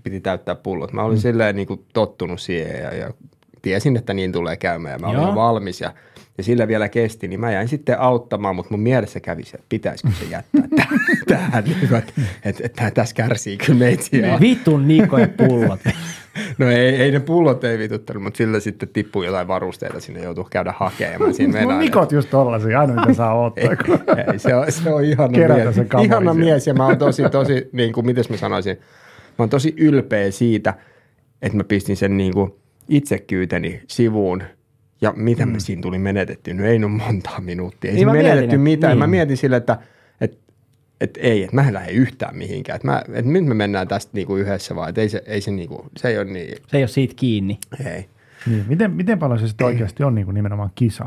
piti täyttää pullot. Mä olin mm. silleen niinku tottunut siihen ja, ja tiesin, että niin tulee käymään ja mä olin Joo. jo valmis ja, ja sillä vielä kesti, niin mä jäin sitten auttamaan, mutta mun mielessä kävi se, että pitäisikö se jättää tähän, niin että, että, että tässä kärsii kyllä meitsiä. Vitun Niko ja pullot. No ei, ei ne pullot ei vituttanut, mutta sillä sitten tippui jotain varusteita sinne joutuu käydä hakemaan. Siinä mennään. Nikot just tollasia, aina mitä saa ottaa. kun- ei, se, on, se on ihana Kerätä mies. Ihana mies ja mä oon tosi, tosi, niin kuin, mites mä sanoisin, mä oon tosi ylpeä siitä, että mä pistin sen niin kuin itsekyyteni sivuun ja mitä mm. me siinä tuli menetetty. No ei ole montaa minuuttia. Ei Niin menetetty mietin, mitään. niin. Mä mietin sille, että, että, että ei, että mä en lähde yhtään mihinkään. Että, mä, että nyt me mennään tästä niin kuin yhdessä vaan. Että ei se, ei se, niin kuin, se ei ole niin, Se ei ole siitä kiinni. ei. Niin, miten, miten paljon se sitten oikeasti on niin kuin nimenomaan kisa?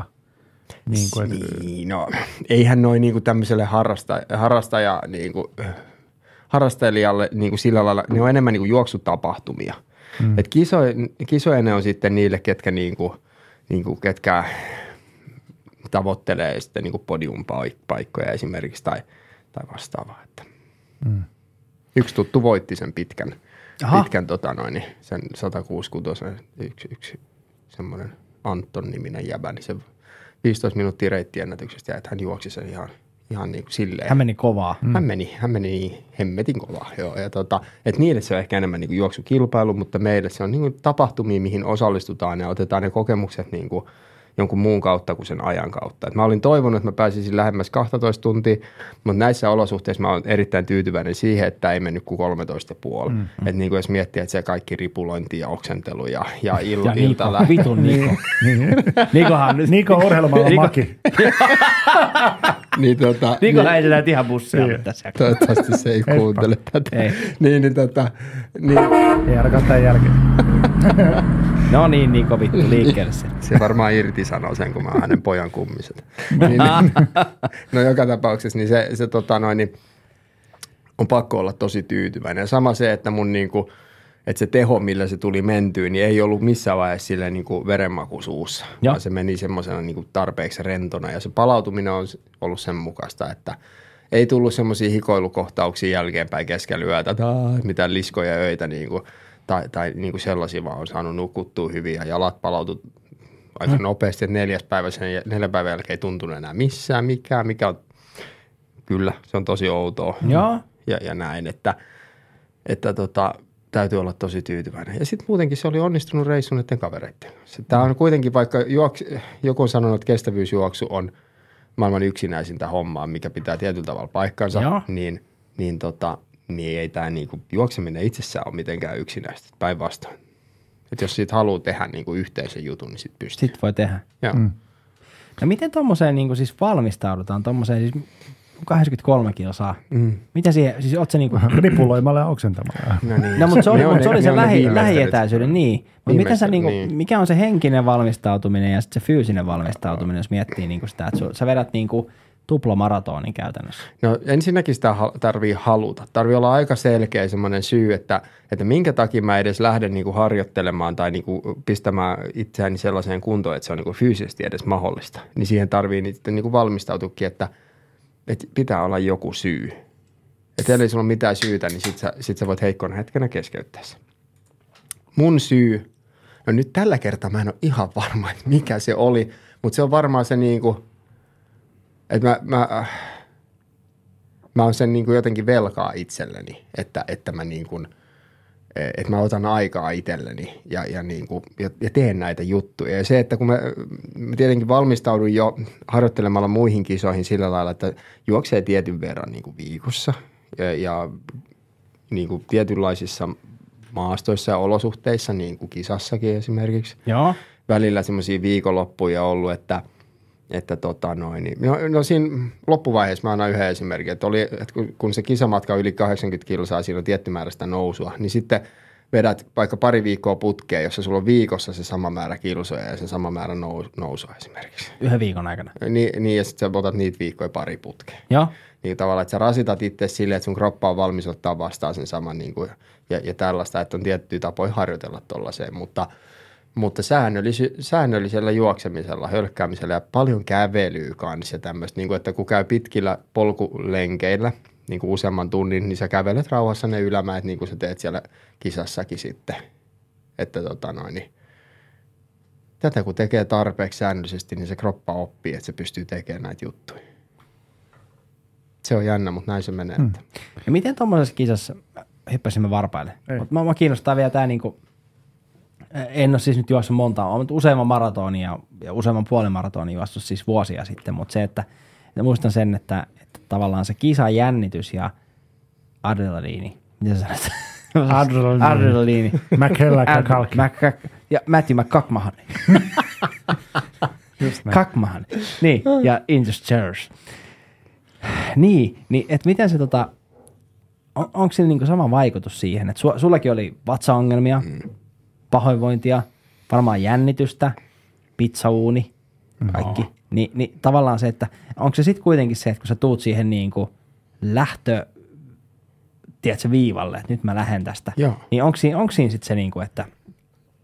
Niin kuin, että, Niin, no, eihän noin niinku tämmöiselle harrasta, harrastaja, niinku, harrastelijalle niinku sillä lailla, ne on enemmän niinku juoksutapahtumia. Mm. Et kiso, kisoja ne on sitten niille, ketkä, niinku, niinku, ketkä tavoittelee sitten niinku podiumpaikkoja esimerkiksi tai, tai vastaavaa. Että. Mm. Yksi tuttu voitti sen pitkän, Aha. pitkän tota noin, niin sen 160 yksi, yksi semmoinen Anton-niminen jäbä, niin se 15 minuuttia reittiennätyksestä ja että hän juoksi sen ihan, ihan niin kuin silleen. Hän meni kovaa. Mm. Hän meni, hän meni niin hemmetin kovaa, joo. Ja tota, et niille se on ehkä enemmän niin kuin juoksukilpailu, mutta meille se on niin kuin tapahtumia, mihin osallistutaan ja otetaan ne kokemukset niin kuin jonkun muun kautta kuin sen ajan kautta. Et mä olin toivonut, että mä pääsisin lähemmäs 12 tuntia, mutta näissä olosuhteissa mä olen erittäin tyytyväinen siihen, että ei mennyt kuin 13 puoli. Mm, mm. Että niin kuin jos miettii, että se kaikki ripulointi ja oksentelu ja, ja, il, Ja ilta Niko, lä- vitun Niko. Nikohan nyt, Niko urheilumalla Niko- maki. niin, tota, Niko niin, ei ihan bussia Niin. tässä. toivottavasti se ei kuuntele tätä. Ei. Niin, niin, tota, niin, Ei ainakaan tämän jälkeen. No niin, Niko vittu liikkeelle se. Se varmaan irti sanoo sen, kun mä hänen pojan kummiset. niin, no joka tapauksessa, niin se, se tota noin, niin on pakko olla tosi tyytyväinen. Ja sama se, että mun niinku, että se teho, millä se tuli mentyyn, niin ei ollut missään vaiheessa silleen niinku verenmaku suussa, Joo. vaan se meni semmoisena niinku tarpeeksi rentona. Ja se palautuminen on ollut sen mukaista, että ei tullut semmoisia hikoilukohtauksia jälkeenpäin keskellä yötä tai mitään liskoja öitä niinku, tai, tai niinku sellaisia, vaan on saanut nukuttua hyvin ja jalat palautu aika nopeasti, että neljäs päivä sen, neljän päivän jälkeen ei tuntunut enää missään mikään, mikä on, kyllä, se on tosi outoa Joo. ja, ja näin, että, että tota, täytyy olla tosi tyytyväinen. Ja sitten muutenkin se oli onnistunut reissu näiden kavereiden kanssa. Tämä on kuitenkin, vaikka juoks, joku on sanonut, että kestävyysjuoksu on maailman yksinäisintä hommaa, mikä pitää tietyllä tavalla paikkansa, Joo. niin, niin, tota, niin ei tämä niinku, juokseminen itsessään ole mitenkään yksinäistä, päinvastoin. Että jos siitä haluaa tehdä niinku yhteisen jutun, niin sitten pystyy. Sitten voi tehdä. Joo. Mm. No miten tuommoiseen niin siis valmistaudutaan, tuommoiseen siis 83 kilsaa? Mm. Mitä siihen, siis oot se niin kuin, Ripuloimalla ja oksentamalla. No, niin. No, mutta se oli, Ne on mut se, oli se lähi, lähietäisyyden, niin. Mutta miten sä, niinku, niin. mikä on se henkinen valmistautuminen ja sitten se fyysinen valmistautuminen, jos miettii niinku sitä, että sä vedät niinku tuplamaratonin käytännössä. No ensinnäkin sitä tarvii haluta. Tarvii olla aika selkeä semmoinen syy, että, että minkä takia mä edes lähden niinku harjoittelemaan tai niinku pistämään itseäni sellaiseen kuntoon, että se on niinku fyysisesti edes mahdollista. Niin siihen tarvii niitä niinku valmistautukin, että, että pitää olla joku syy. Että ellei sulla ole mitään syytä, niin sit sä, sit sä voit heikkona hetkenä keskeyttää sen. Mun syy, no nyt tällä kertaa mä en ole ihan varma, että mikä se oli, mutta se on varmaan se niinku, että mä, mä, mä oon sen niin kuin jotenkin velkaa itselleni, että, että mä niin kuin, että mä otan aikaa itselleni ja, ja, niin kuin, ja, ja teen näitä juttuja. Ja se, että kun mä, mä tietenkin valmistaudun jo harjoittelemalla muihin kisoihin sillä lailla, että juoksee tietyn verran niin kuin viikossa ja, ja niin kuin tietynlaisissa maastoissa ja olosuhteissa, niin kuin kisassakin esimerkiksi Joo. välillä semmoisia viikonloppuja ollut, että, että tota noin, niin, no, no siinä loppuvaiheessa mä annan yhden esimerkin, että, oli, että kun- kun se kisamatka on yli 80 kilsaa, siinä on tietty määrä sitä nousua, niin sitten vedät vaikka pari viikkoa putkeen, jossa sulla on viikossa se sama määrä kilsoja ja se sama määrä nous, nousua esimerkiksi. Yhden viikon aikana. Niin, niin ja sitten sä otat niitä viikkoja pari putkeen Joo. niin tavallaan, että sä rasitat itse silleen, että sun kroppa on valmis ottaa vastaan sen saman niin kuin, ja, ja tällaista, että on tiettyjä tapoja harjoitella tuollaiseen, mutta, mutta säännöllis- säännöllisellä juoksemisella, hölkkäämisellä ja paljon kävelyä kanssa ja tämmöistä, niin kuin, että kun käy pitkillä polkulenkeillä, niin kuin useamman tunnin, niin sä kävelet rauhassa ne ylämäet, niin kuin sä teet siellä kisassakin sitten. Että tota noin, niin tätä kun tekee tarpeeksi säännöllisesti, niin se kroppa oppii, että se pystyy tekemään näitä juttuja. Se on jännä, mutta näin se menee. Hmm. Ja miten tuommoisessa kisassa, hyppäsimme varpaille, mutta mä, mä kiinnostaa vielä tämä niinku, en ole siis nyt juossut monta, olen useamman maratonin ja, ja useamman puolen maratonin juossut siis vuosia sitten, mutta se, että, että muistan sen, että, että tavallaan se kisan jännitys ja adrenaliini, mitä sä sanot? Adrenaliini. adrenaliini. Mac- ja Matthew McCackmahan. Kakmahan. Niin, ja In the Stairs. Niin, niin että miten se tota, on, onko sillä niinku sama vaikutus siihen, että su, sullakin oli vatsaongelmia, mm. Pahoinvointia, varmaan jännitystä, pizzauuni, kaikki. Ni, niin tavallaan se, että onko se sitten kuitenkin se, että kun sä tuut siihen niinku lähtö, tiedätkö, viivalle, että nyt mä lähden tästä, Joo. niin onko siinä, onko siinä sitten se, niinku, että,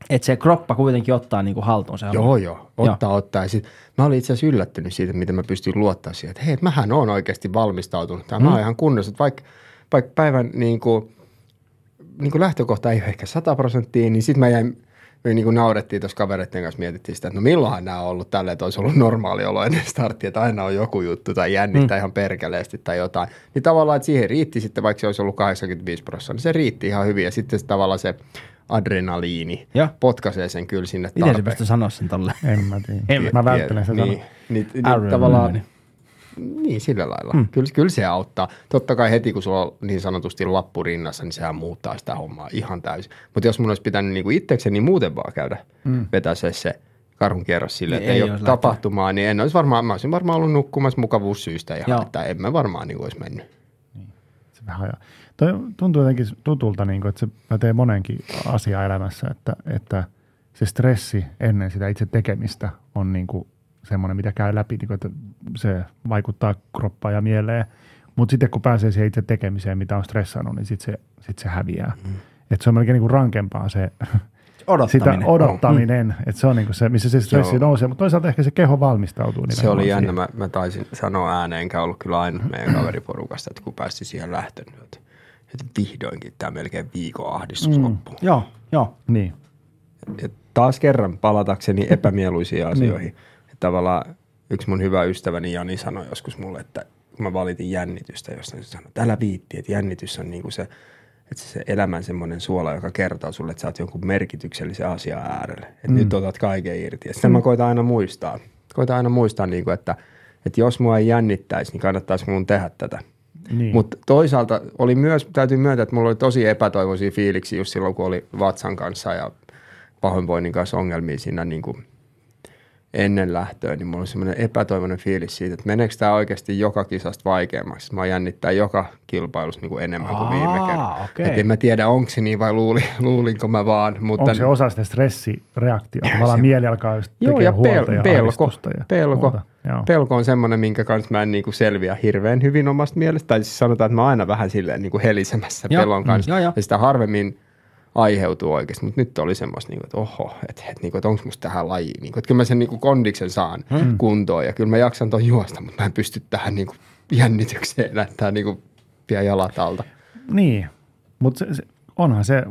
että se kroppa kuitenkin ottaa niinku haltuun se homma? Joo, joo. Ottaa, joo. ottaa. Ja sit, mä olin itse asiassa yllättynyt siitä, miten mä pystyin luottaa siihen, että hei, mähän oon oikeasti valmistautunut. Tämä mm. on ihan kunnossa. Että vaikka, vaikka päivän niin kuin, niin kuin lähtökohta ei ole ehkä 100 prosenttia, niin sitten mä jäin, me niin kuin naurettiin tuossa kavereiden kanssa, mietittiin sitä, että no milloinhan nämä on ollut tälleen, että olisi ollut normaali olo ennen starttia, että aina on joku juttu tai jännittää mm. ihan perkeleesti tai jotain. Niin tavallaan, että siihen riitti sitten, vaikka se olisi ollut 85 prosenttia, niin se riitti ihan hyvin ja sitten se, tavallaan se adrenaliini Joo. potkaisee sen kyllä sinne Miten se pystyy sanoa sen tolle? En mä tiedä. En Mä välttelen sitä niin, sanoa. niin, niin, Adrenaline. tavallaan, niin sillä lailla. Mm. Kyllä, kyllä se auttaa. Totta kai heti, kun sulla on niin sanotusti lappu rinnassa, niin sehän muuttaa sitä hommaa ihan täysin. Mutta jos mun olisi pitänyt niinku itsekseni muuten vaan käydä mm. vetää se, se karhun kierros silleen, Niin että ei, ei ole olisi tapahtumaa, niin en olisi varmaan, mä olisin varmaan ollut nukkumassa mukavuussyistä ihan, Joo. että en mä varmaan niin olisi mennyt. Se vähän. Toi tuntuu jotenkin tutulta, niin kuin, että se pätee monenkin asia elämässä, että, että se stressi ennen sitä itse tekemistä on niin kuin semmoinen, mitä käy läpi, niin kuin, että se vaikuttaa kroppaan ja mieleen. Mutta sitten kun pääsee siihen itse tekemiseen, mitä on stressannut, niin sitten se, sit se häviää. Mm. Että se on melkein niin kuin rankempaa se Odottaminen. sitä odottaminen, että se on niin kuin se, missä se stressi Joo. nousee, mutta toisaalta ehkä se keho valmistautuu. Se nimenomaan oli jännä, mä, mä taisin sanoa ääneen, enkä ollut kyllä ainut meidän kaveriporukasta, että kun päästi siihen lähtöön, niin että, että vihdoinkin tämä melkein viikon ahdistus mm. loppuu. Joo, joo. Niin. ja taas kerran palatakseni epämieluisiin asioihin. että tavallaan yksi mun hyvä ystäväni Jani sanoi joskus mulle, että kun mä valitin jännitystä, josta se sanoi, että älä viitti, että jännitys on niinku se, että se elämän semmoinen suola, joka kertoo sulle, että sä oot jonkun merkityksellisen asian äärelle. Että mm. nyt otat kaiken irti. Ja sitä mä koitan aina muistaa. Koitan aina muistaa, niinku, että, että jos mua ei jännittäisi, niin kannattaisi mun tehdä tätä. Niin. Mutta toisaalta oli myös, täytyy myöntää, että mulla oli tosi epätoivoisia fiiliksi just silloin, kun oli vatsan kanssa ja pahoinvoinnin kanssa ongelmia siinä niin kuin ennen lähtöä, niin mulla oli semmoinen epätoivoinen fiilis siitä, että meneekö tämä oikeasti joka kisasta vaikeammaksi. Mä jännittää joka kilpailussa niin kuin enemmän kuin viime Aa, kerralla. okei. Et en mä tiedä, onko se niin vai luuli, luulinko mä vaan. Mutta Onko se osa sitä stressireaktiota? Tavallaan mieli alkaa just Joo, ja pel- ja pelko, ja pelko, muuta. Joo. pelko on semmoinen, minkä kanssa mä en niinku selviä hirveän hyvin omasta mielestä. Tai siis sanotaan, että mä oon aina vähän silleen niinku helisemässä Joo, pelon mm, kanssa. joo, joo. Ja sitä harvemmin aiheutuu oikeasti. Mutta nyt oli semmoista, niinku, että oho, että, että, niinku, että onko musta tähän lajiin. Niinku, että kyllä mä sen niinku kondiksen saan hmm. kuntoon ja kyllä mä jaksan ton juosta, mutta mä en pysty tähän niinku jännitykseen näyttää niinku vie jalat alta. Niin, mutta onhan se,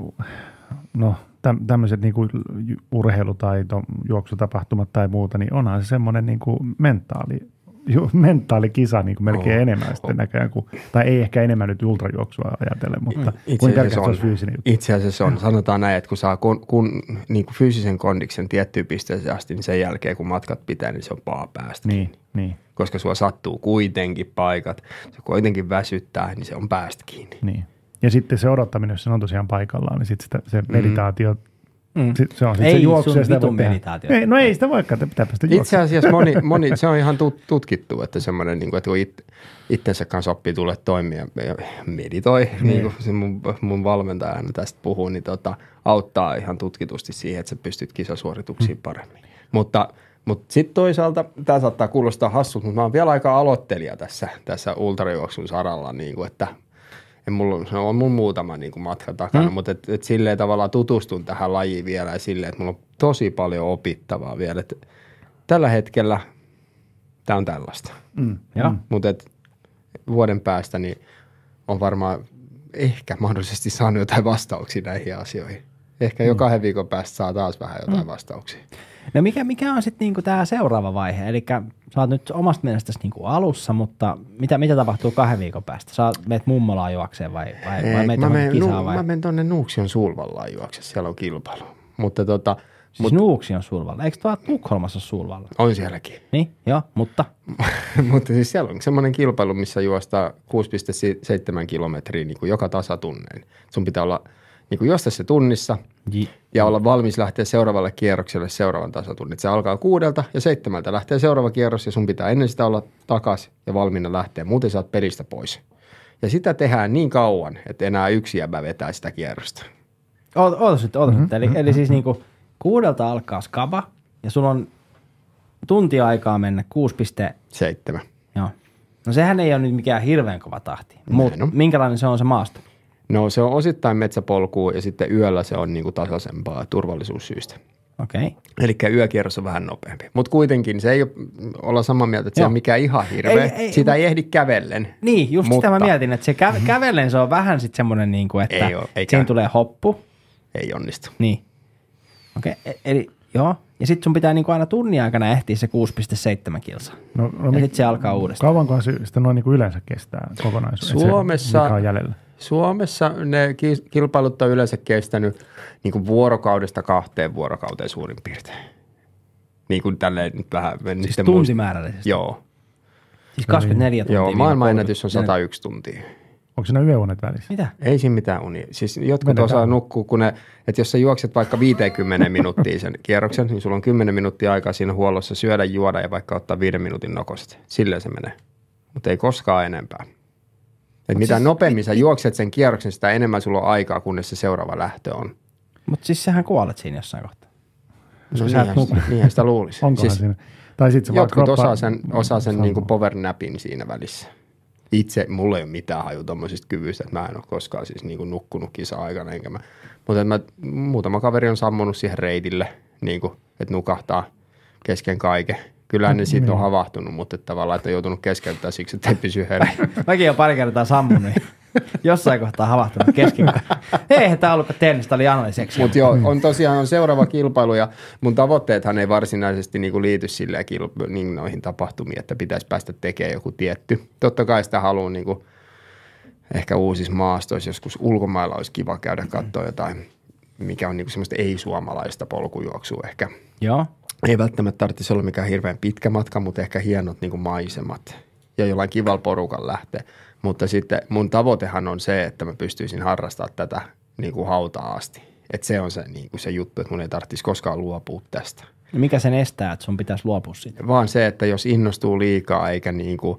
no täm, tämmöiset niinku ju- urheilu- tai juoksutapahtumat tai muuta, niin onhan se semmoinen niinku mentaali, ju, mentaalikisa niinku melkein On, enemmän sitten näköjään, kuin, tai ei ehkä enemmän nyt ultrajuoksua ajatellen, mutta Itse kuin asiassa pelkästään on. fyysinen juttu. Itse asiassa on. Sanotaan näin, että kun saa kun, kun, niin kuin fyysisen kondiksen tiettyyn pisteeseen asti, niin sen jälkeen kun matkat pitää, niin se on paha päästä. Niin, niin, Koska sua sattuu kuitenkin paikat, se kuitenkin väsyttää, niin se on päästä kiinni. niin. Ja sitten se odottaminen, jos se on tosiaan paikallaan, niin sitten se meditaatio, Mm. sit, se on sit Ei se juoksu. sun ja sitä voi vitun tehdä. meditaatio. Ei, no ei sitä voikaan, pitää päästä Itse juoksemaan. asiassa moni, moni, se on ihan tut, tutkittu, että semmoinen, niin kuin, että kun it, itsensä kanssa oppii tulee toimia ja meditoi, niin, niin kuin se mun, mun valmentaja aina tästä puhuu, niin tota, auttaa ihan tutkitusti siihen, että sä pystyt kisasuorituksiin paremmin. Mutta, mutta sitten toisaalta, tämä saattaa kuulostaa hassulta, mutta mä oon vielä aika aloittelija tässä, tässä ultrajuoksun saralla, niin kuin, että en mulla, se on mun muutama niin kuin matka takana, mm. mutta et, et silleen tavallaan tutustun tähän lajiin vielä ja silleen, että mulla on tosi paljon opittavaa vielä. Et tällä hetkellä tämä on tällaista. Mm. Joo. Mutta vuoden päästä niin on varmaan ehkä mahdollisesti saanut jotain vastauksia näihin asioihin. Ehkä jo kahden viikon päästä saa taas vähän jotain vastauksia. No mikä, mikä on sitten niinku tämä seuraava vaihe? Eli sä oot nyt omasta mielestäsi niinku alussa, mutta mitä, mitä tapahtuu kahden viikon päästä? Sä meet mummolaan juokseen vai, vai, vai Ei, meet mä, menen, kisaan nu, vai? mä menen tuonne Nuuksion sulvallaan juokse, siellä on kilpailu. Mutta tota, Siis Mut, Nuuksi on Sulvalla. Eikö tuolla Tukholmassa Sulvalla? on sielläkin. Niin, joo, mutta Mutta siis siellä on semmoinen kilpailu, missä juostaa 6,7 kilometriä niin kuin joka tasatunnein. Sun pitää olla niin kuin juosta se tunnissa J- ja olla valmis lähteä seuraavalle kierrokselle seuraavan tasatunnin. Se alkaa kuudelta ja seitsemältä lähtee seuraava kierros ja sun pitää ennen sitä olla takas ja valmiina lähteä. Muuten saat pelistä pois. Ja sitä tehdään niin kauan, että enää yksi jäbä vetää sitä kierrosta. oota, oota sitten, oota mm-hmm. Eli, eli siis niinku kuudelta alkaa skaba ja sulla on tunti aikaa mennä 6, Seitsemän. joo. No sehän ei ole nyt mikään hirveän kova tahti, mutta minkälainen se on se maasto? No se on osittain metsäpolkua ja sitten yöllä se on niin kuin tasaisempaa turvallisuussyistä. Okei. Okay. Eli yökierros on vähän nopeampi. Mutta kuitenkin se ei ole, olla samaa mieltä, että se Joo. on mikään ihan hirveä. Ei, ei, Sitä mut- ei ehdi kävellen. Niin, just Mutta- sitä mä mietin, että se kä- kävellen se on vähän sitten semmoinen, niinku, että Ei oo, eikä. siinä tulee hoppu. Ei onnistu. Niin. Okei, okay. eli joo. Ja sitten sun pitää niinku aina tunnin aikana ehtiä se 6,7 kilsaa. No, no, Ja sitten se alkaa uudestaan. Kauankohan se sitä noin niin kuin yleensä kestää kokonaisuus? Suomessa- Mikä on jäljellä? Suomessa ne ki- kilpailut on yleensä kestänyt niin kuin vuorokaudesta kahteen vuorokauteen suurin piirtein. Niin kuin tälleen nyt vähän. Siis tuntimäärällisesti. Joo, Siis 24 tuntia. joo maailmanennätys on 30. 101 tuntia. Onko siinä yöunet välissä? Mitä? Ei siinä mitään unia. Siis jotkut Vedetään. osaa nukkua, kun ne, että jos sä juokset vaikka 50 minuuttia sen kierroksen, niin sulla on 10 minuuttia aikaa siinä huollossa syödä, juoda ja vaikka ottaa 5 minuutin nokoset. Silleen se menee. Mutta ei koskaan enempää. Et mitä siis- nopeammin sä juokset sen kierroksen, sitä enemmän sulla on aikaa, kunnes se seuraava lähtö on. Mutta siis sähän kuolet siinä jossain kohtaa. No et niinhän, nuku. niinhän sitä luulisi. Onkohan Siis siinä? Tai sitten se vaan jotkut kroppa- osaa sen, osaa sen niinku power napin siinä välissä. Itse, mulla ei ole mitään haju tommosista kyvyistä, että mä en ole koskaan siis niinku nukkunut kisa-aikana, enkä mä, mutta mä, muutama kaveri on sammunut siihen reitille, niinku, että nukahtaa kesken kaiken. Kyllä ne siitä on havahtunut, mutta että tavallaan, että on joutunut keskeyttämään siksi, että ei pysy hereillä. Mäkin olen pari kertaa sammunut. ja Jossain kohtaa havahtunut kesken. Ei, tämä ollut tennis, tämä oli analyseksi. Mutta joo, on tosiaan on seuraava kilpailu ja mun tavoitteethan ei varsinaisesti niinku liity silleen kilp- niin noihin tapahtumiin, että pitäisi päästä tekemään joku tietty. Totta kai sitä haluan niinku, ehkä uusissa maastoissa joskus ulkomailla olisi kiva käydä katsoa jotain, mikä on niinku semmoista ei-suomalaista polkujuoksua ehkä. Joo. Ei välttämättä tarvitsisi olla mikään hirveän pitkä matka, mutta ehkä hienot niin kuin maisemat ja jollain kivalla porukan lähteä. Mutta sitten mun tavoitehan on se, että mä pystyisin harrastamaan tätä niin kuin hautaa asti. Että se on se, niin kuin se juttu, että mun ei tarvitsisi koskaan luopua tästä. Ja mikä sen estää, että sun pitäisi luopua siitä? Vaan se, että jos innostuu liikaa eikä, niin kuin,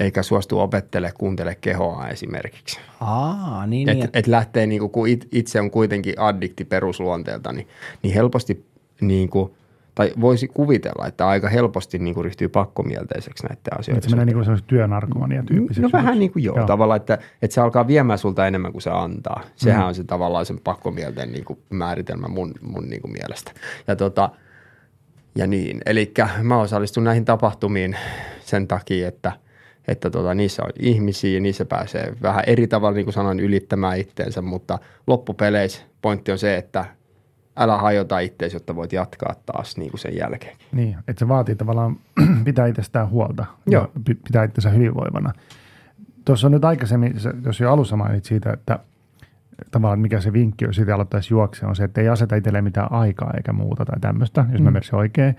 eikä suostu opettele, kuuntele kehoa esimerkiksi. Aa, niin, Et, niin. et lähtee, niin kuin, kun it, itse on kuitenkin addikti perusluonteelta, niin, niin helposti, niin kuin, tai voisi kuvitella, että aika helposti niin kuin, ryhtyy pakkomielteiseksi näiden asioiden. Että se menee niin kuin työnarkomania tyyppiseksi. No vähän niin kuin joo, joo. tavallaan, että, että se alkaa viemään sulta enemmän kuin se antaa. Sehän mm. on se tavallaan sen pakkomielteen niin kuin määritelmä mun, mun niin kuin mielestä. Ja, tota, ja niin, eli mä osallistun näihin tapahtumiin sen takia, että, että tota, niissä on ihmisiä ja niissä pääsee vähän eri tavalla, niin kuin sanoin, ylittämään itteensä, mutta loppupeleissä pointti on se, että älä hajota itteesi, jotta voit jatkaa taas niin kuin sen jälkeen. Niin, että se vaatii tavallaan pitää itsestään huolta Joo. ja pi- pitää itsensä hyvinvoivana. Tuossa on nyt aikaisemmin, jos jo alussa mainit siitä, että tavallaan mikä se vinkki on siitä aloittaisi juoksea, on se, että ei aseta itselleen mitään aikaa eikä muuta tai tämmöistä, jos mm. mä ymmärsin oikein.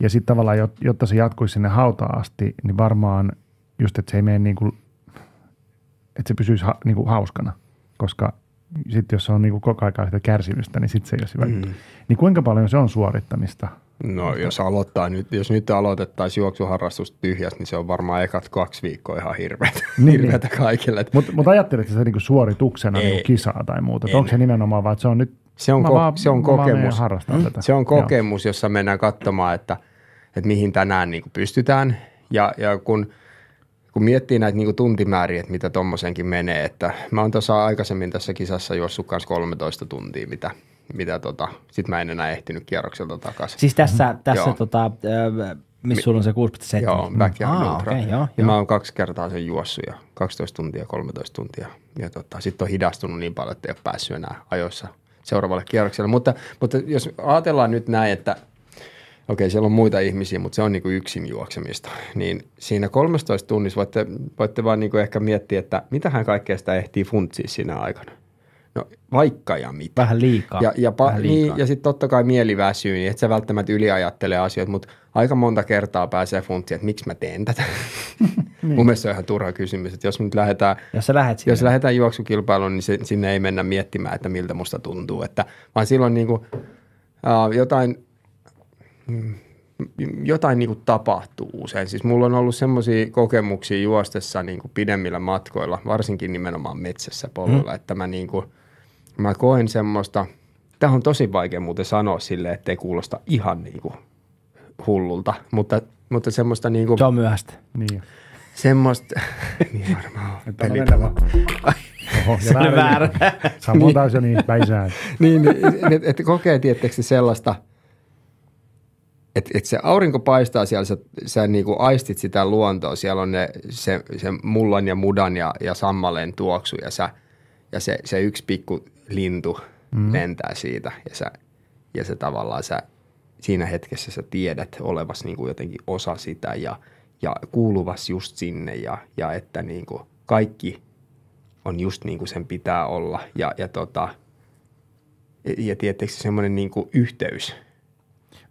Ja sitten tavallaan, jot- jotta se jatkuisi sinne hautaan asti, niin varmaan just, että se ei mene niin kuin, että se pysyisi ha, niin kuin hauskana, koska sitten jos se on niin kuin koko ajan sitä kärsimystä, niin sitten se ei ole hyvä Mm. juttu. Niin kuinka paljon se on suorittamista? No jos aloittaa nyt, jos nyt aloitettaisiin juoksuharrastus tyhjästä, niin se on varmaan ekat kaksi viikkoa ihan hirveätä, Niin, hirveätä kaikille. Mutta mut ajatteletko sä niinku suorituksena Ei. niinku kisaa tai muuta? Onko se nimenomaan vaan, että se on nyt, Se on, ko- vaan- se on vaan kokemus. harrastaa tätä. Se on Joo. kokemus, jossa mennään katsomaan, että, että mihin tänään niin kuin pystytään. Ja, ja kun, kun miettii näitä niin tuntimääriä, että mitä tommosenkin menee, että mä oon tuossa aikaisemmin tässä kisassa juossut kanssa 13 tuntia, mitä, mitä tota, sit mä en enää ehtinyt kierrokselta takaisin. Siis tässä, tässä Joo. tota, missä sulla on se 6,7? Joo, backyard Aa, ultra. okei, joo, ja joo. mä oon kaksi kertaa sen juossut ja 12 tuntia, 13 tuntia. Ja tota, sitten on hidastunut niin paljon, että ei ole päässyt enää ajoissa seuraavalle kierrokselle. Mutta, mutta jos ajatellaan nyt näin, että okei, siellä on muita ihmisiä, mutta se on niin kuin yksin juoksemista. Niin siinä 13 tunnissa voitte, voitte vaan niin kuin ehkä miettiä, että mitähän kaikkea sitä ehtii funtsia siinä aikana. No vaikka ja mitä. Vähän liikaa. Ja, ja, pa- Vähän liikaa. niin, ja sitten totta kai mieli väsyy, niin et sä välttämättä yliajattele asioita, mutta aika monta kertaa pääsee funtsiin, että miksi mä teen tätä. Niin. Mun mielestä se on ihan turha kysymys, että jos nyt lähdetään, Jos sä lähet sinne. jos lähdetään juoksukilpailuun, niin se, sinne ei mennä miettimään, että miltä musta tuntuu, että, vaan silloin niin kuin, uh, jotain, jotain niin kuin tapahtuu usein. Siis mulla on ollut semmoisia kokemuksia juostessa niin kuin pidemmillä matkoilla, varsinkin nimenomaan metsässä polulla, mm. että mä, niin kuin, mä koen semmoista, tämä on tosi vaikea muuten sanoa silleen, ettei kuulosta ihan niin kuin hullulta, mutta, mutta semmoista niin kuin, Se on myöhäistä. Niin. semmoista, niin varmaan on. Että on Pelit mennä vaan. Oho, Se oli väärä. Samoin taas jo niin päisään. niin, että et kokee tietysti se sellaista, että et se aurinko paistaa siellä, sä, sä niinku aistit sitä luontoa, siellä on ne, se, se mullan ja mudan ja, ja sammaleen tuoksu ja, sä, ja se, se yksi pikku lintu mm. lentää siitä ja, sä, ja se tavallaan sä, siinä hetkessä sä tiedät olevas niinku jotenkin osa sitä ja, ja kuuluvas just sinne ja, ja että niinku kaikki on just niin kuin sen pitää olla. Ja, ja, tota, ja, ja tietysti semmoinen niin kuin yhteys.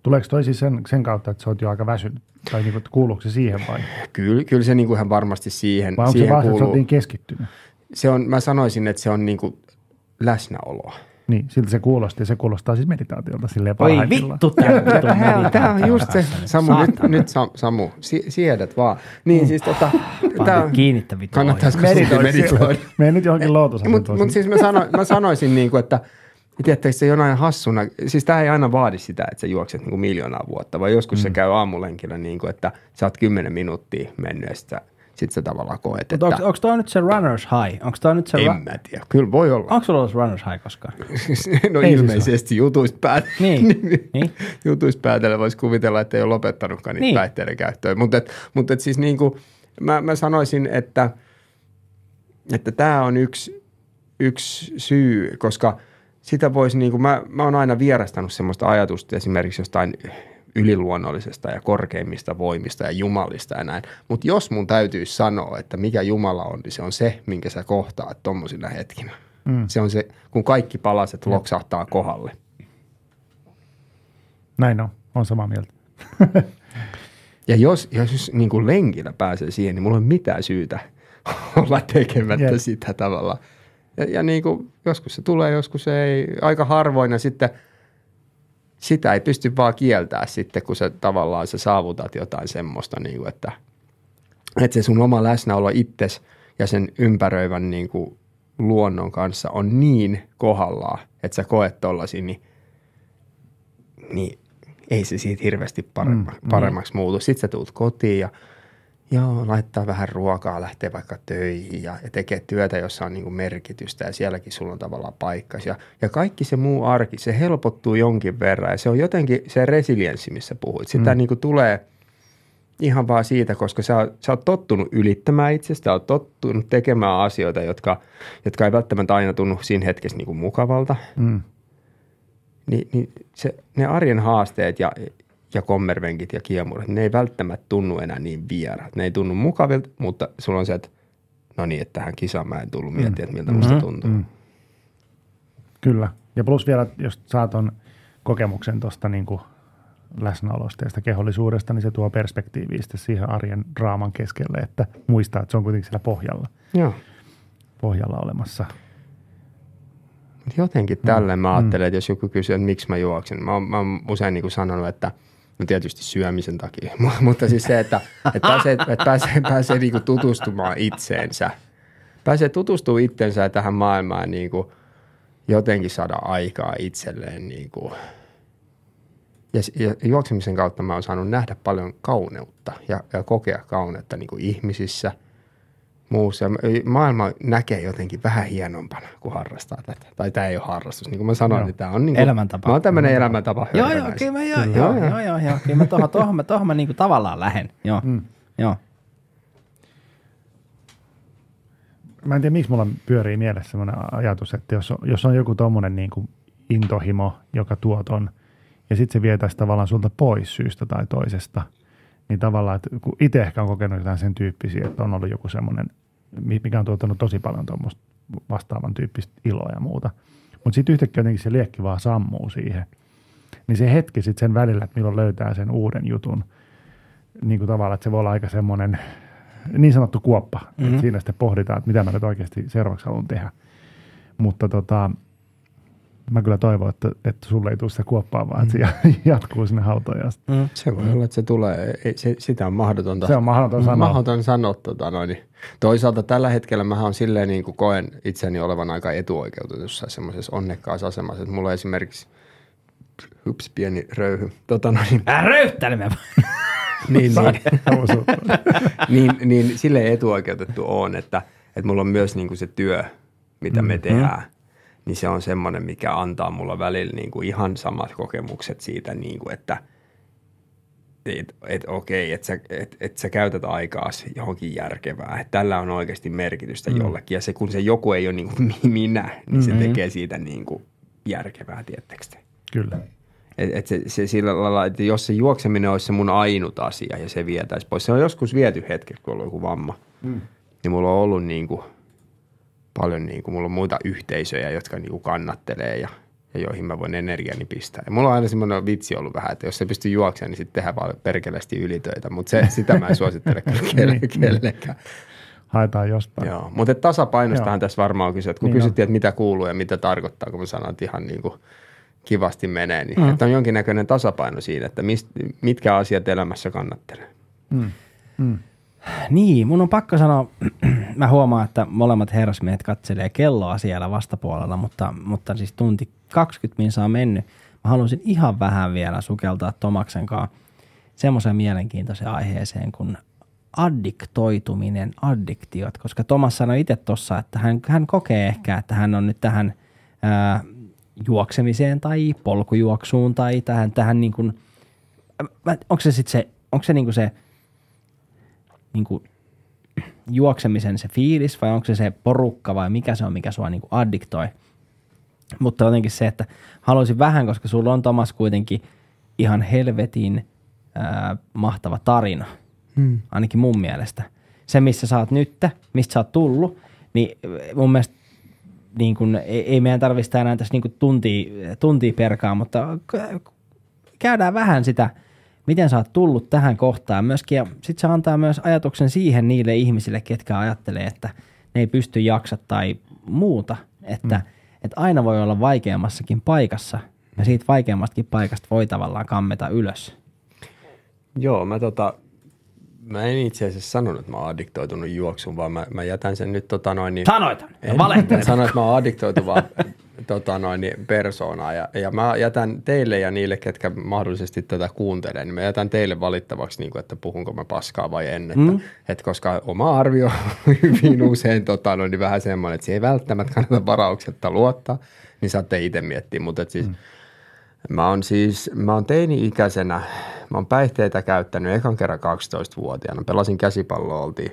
Tuleeko toi siis sen, sen kautta, että sä oot jo aika väsynyt? Tai niin kuin, kuuluuko se siihen vai? Kyllä, kyllä se niin kuin ihan varmasti siihen, Vai onko se siihen vaan, se, että sä kuuluu. oot niin keskittynyt? Se on, mä sanoisin, että se on niin kuin läsnäoloa. Niin, siltä se kuulosti. Ja se kuulostaa siis meditaatiolta silleen Oi vittu, Tämä, tämä on just se, Samu, nyt, nyt Sam- Samu, si- siedät vaan. Niin siis tota, tää, kiinnittää vittu kannattaisiko meditoida? Mene nyt johonkin lootusasentoon. Mutta mut siis mä, sano, mä sanoisin niin kuin, että tiedättekö, se jonain hassuna, siis tämä ei aina vaadi sitä, että sä juokset niin kuin miljoonaa vuotta, vaan joskus mm. se käy aamulenkillä niin kuin, että sä oot kymmenen minuuttia mennyt ja sit sä, sit sä tavallaan koet, että Mutta onko, onko toi nyt se runner's high? Onko toi nyt se... en Ra- mä tiedä, kyllä voi olla. onko sulla ollut runner's high koskaan? no Ei siis ilmeisesti jutuista päätellä. Niin, niin. jutuista päätellä voisi kuvitella, että ei ole lopettanutkaan niitä Niin. niin. päihteiden käyttöä. Mutta et, mut et siis niin kuin, mä, mä sanoisin, että että tämä on yksi, yksi syy, koska sitä voisi, niin kuin, mä, mä oon aina vierastanut semmoista ajatusta esimerkiksi jostain yliluonnollisesta ja korkeimmista voimista ja jumalista ja näin. Mutta jos mun täytyisi sanoa, että mikä Jumala on, niin se on se, minkä sä kohtaat tommosina hetkinä. Mm. Se on se, kun kaikki palaset loksahtaa kohdalle. Näin on, on samaa mieltä. Ja jos, jos niin kuin lenkillä pääsee siihen, niin mulla ei ole mitään syytä olla tekemättä Jep. sitä tavalla. Ja, ja niin kuin, joskus se tulee, joskus ei. Aika harvoin ja sitten sitä ei pysty vaan kieltää sitten, kun sä tavallaan sä saavutat jotain semmoista, niin kuin, että, että se sun oma läsnäolo itses ja sen ympäröivän niin kuin, luonnon kanssa on niin kohdallaan, että sä koet tollasia, niin, niin ei se siitä hirveästi paremma, mm, paremmaksi muutu. Sitten sä tuut kotiin ja joo, laittaa vähän ruokaa, lähtee vaikka töihin ja, ja tekee työtä, jossa on niinku merkitystä ja sielläkin sulla on tavallaan paikkas. Ja, ja kaikki se muu arki, se helpottuu jonkin verran ja se on jotenkin se resilienssi, missä puhuit. Sitä mm. niinku tulee ihan vaan siitä, koska sä, sä oot tottunut ylittämään itsestä, sä oot tottunut tekemään asioita, jotka, jotka ei välttämättä aina tunnu siinä hetkessä niinku mukavalta Mm. niin, niin se, ne arjen haasteet ja, ja kommervenkit ja kiemurat, ne ei välttämättä tunnu enää niin vieraat. Ne ei tunnu mukavilta, mutta sulla on se, että no niin, että tähän kisaan mä en tullut miettiä, että miltä musta tuntuu. Mm. Kyllä. Ja plus vielä, jos saat ton kokemuksen tuosta niin läsnäolosta ja sitä kehollisuudesta, niin se tuo perspektiiviä sitten siihen arjen draaman keskelle, että muistaa, että se on kuitenkin siellä pohjalla, Joo. pohjalla olemassa. Jotenkin tälleen mä ajattelen, että jos joku kysyy, että miksi mä juoksen, mä oon, mä oon usein niin kuin sanonut, että no tietysti syömisen takia, Mu- mutta siis se, että, että pääsee, että pääsee, pääsee niin tutustumaan itseensä. Pääsee tutustumaan itsensä ja tähän maailmaan niin kuin jotenkin saada aikaa itselleen. Niin kuin. Ja, ja juoksemisen kautta mä oon saanut nähdä paljon kauneutta ja, ja kokea kauneutta niin kuin ihmisissä – muussa. Ja Maailma näkee jotenkin vähän hienompana, kun harrastaa tätä. Tai tämä ei ole harrastus. Niin kuin mä sanoin, niin tämä on niin kuin, Elämäntapa. Mä oon tämmöinen elämäntapa. Joo, joo, kyllä mä, joo, joo, joo, joo, joo, kyllä mä tohon, tohon, mä, tohon mä niinku tavallaan lähen, joo, mm. joo. Mä en tiedä, miksi mulla pyörii mielessä sellainen ajatus, että jos on, jos on joku tommonen niin kuin intohimo, joka tuo ton, ja sitten se vietäisi tavallaan sulta pois syystä tai toisesta, niin tavallaan, että kun itse ehkä on kokenut jotain sen tyyppisiä, että on ollut joku semmoinen, mi- mikä on tuottanut tosi paljon tuommoista vastaavan tyyppistä iloa ja muuta. Mutta sitten yhtäkkiä jotenkin se liekki vaan sammuu siihen. Niin se hetki sitten sen välillä, että milloin löytää sen uuden jutun, niin kuin tavallaan, että se voi olla aika semmoinen niin sanottu kuoppa. Mm-hmm. Että siinä sitten pohditaan, että mitä mä nyt oikeasti seuraavaksi haluan tehdä. Mutta tota, mä kyllä toivon, että, että sulle ei tule sitä kuoppaa, vaan että se jatkuu sinne asti. Mm. Se voi olla, että se tulee. Ei, se, sitä on mahdotonta. Se on mahdoton sanoa. Mahdoton sanoa. Tota, noin. niin. Toisaalta tällä hetkellä mä on silleen niin kuin koen itseni olevan aika etuoikeutetussa semmoisessa onnekkaassa asemassa. Että mulla on esimerkiksi hups, pieni röyhy. Tota, noin, Älä röyhtäilemään. niin, niin, niin, niin silleen etuoikeutettu on, että, että mulla on myös niin kuin se työ, mitä me tehdään, niin se on semmoinen, mikä antaa mulla välillä niin kuin ihan samat kokemukset siitä, niin kuin, että et, et, okei, että sä, et, et sä käytät aikaa johonkin järkevää, että tällä on oikeasti merkitystä mm. jollekin, ja se kun se joku ei ole niin kuin minä, niin se tekee siitä niin kuin järkevää, tiettekö te? Kyllä. Et, et se, se sillä lailla, että jos se juokseminen olisi se mun ainut asia ja se vietäisi pois. Se on joskus viety hetki, kun on ollut joku vamma. Mm. Niin mulla on ollut niin kuin paljon niin kuin, mulla on muita yhteisöjä, jotka niin kuin kannattelee ja, ja joihin mä voin energiani pistää. Ja mulla on aina semmoinen vitsi ollut vähän, että jos se pystyy juoksemaan, niin sitten tehdään vaan perkeleesti ylitöitä, mutta se, sitä mä en suosittele Niin, kelle- kellekään. Haetaan jostain. Joo, mutta tasapainostahan Joo. tässä varmaan on kyse, että kun Niin niin on. kysyttiin, että mitä kuuluu ja mitä tarkoittaa, kun mä sanon, että ihan niin kuin kivasti menee, niin mm. että on jonkinnäköinen tasapaino siinä, että mist, mitkä asiat elämässä kannattelee. Mm. Mm. Niin, mun on pakko sanoa, mä huomaan, että molemmat herrasmiehet katselee kelloa siellä vastapuolella, mutta, mutta siis tunti 20 minsa on mennyt. Mä haluaisin ihan vähän vielä sukeltaa Tomaksen kanssa semmoiseen mielenkiintoiseen aiheeseen kuin addiktoituminen, addiktiot, koska Tomas sanoi itse tuossa, että hän, hän kokee ehkä, että hän on nyt tähän ää, juoksemiseen tai polkujuoksuun tai tähän, tähän niin kuin, onko se sitten se, onko se niin kuin se niin kuin juoksemisen se fiilis vai onko se se porukka vai mikä se on, mikä sua niin kuin addiktoi. Mutta jotenkin se, että haluaisin vähän, koska sulla on Tomas kuitenkin ihan helvetin ää, mahtava tarina, hmm. ainakin mun mielestä. Se, missä sä oot nyt, mistä sä oot tullut, niin mun mielestä niin kun, ei, ei meidän tarvitse enää tässä niin tuntia, tuntia perkaa, mutta käydään vähän sitä, miten sä oot tullut tähän kohtaan myöskin. Ja sit se antaa myös ajatuksen siihen niille ihmisille, ketkä ajattelee, että ne ei pysty jaksa tai muuta. Että, mm. että aina voi olla vaikeammassakin paikassa ja siitä vaikeammastakin paikasta voi tavallaan kammeta ylös. Joo, mä tota, mä en itse asiassa sanonut, että mä oon addiktoitunut juoksuun, vaan mä, mä jätän sen nyt tota noin niin... Sanoit! En, Valehtelet! että mä oon addiktoituvaa tota noin, niin persoonaa ja, ja mä jätän teille ja niille, ketkä mahdollisesti tätä kuuntelee, niin mä jätän teille valittavaksi, niin kuin, että puhunko mä paskaa vai en. Että, mm. että koska oma arvio on hyvin usein tota noin, niin vähän semmoinen, että se ei välttämättä kannata varauksetta luottaa, niin saatte itse miettiä, mutta et siis mm. Mä oon siis, mä oon teini-ikäisenä, mä oon päihteitä käyttänyt ekan kerran 12-vuotiaana. Pelasin käsipalloa, oltiin,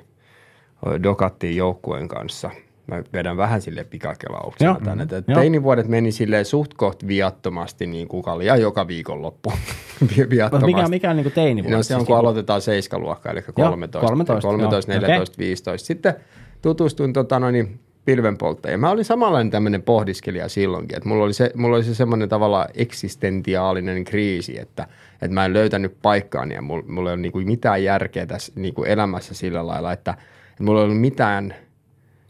dokattiin joukkueen kanssa. Mä vedän vähän sille pikakelauksena Joo. tänne. Et Joo. Teinivuodet meni silleen suht koht viattomasti, niin kuin kaljaa joka viikonloppu. Viattomasti. mikä, mikä on niin teini No se on, kun aloitetaan seiskaluokka, eli 13, 13, 13 joo. 14, 15. Sitten tutustuin tota, noin, pilvenpolttajien. Mä olin samanlainen tämmöinen pohdiskelija silloinkin, että mulla oli se, mulla oli se semmoinen tavallaan eksistentiaalinen kriisi, että, että mä en löytänyt paikkaani ja mulla, mulla ei ole niinku mitään järkeä tässä niinku elämässä sillä lailla, että, että mulla ei ollut mitään,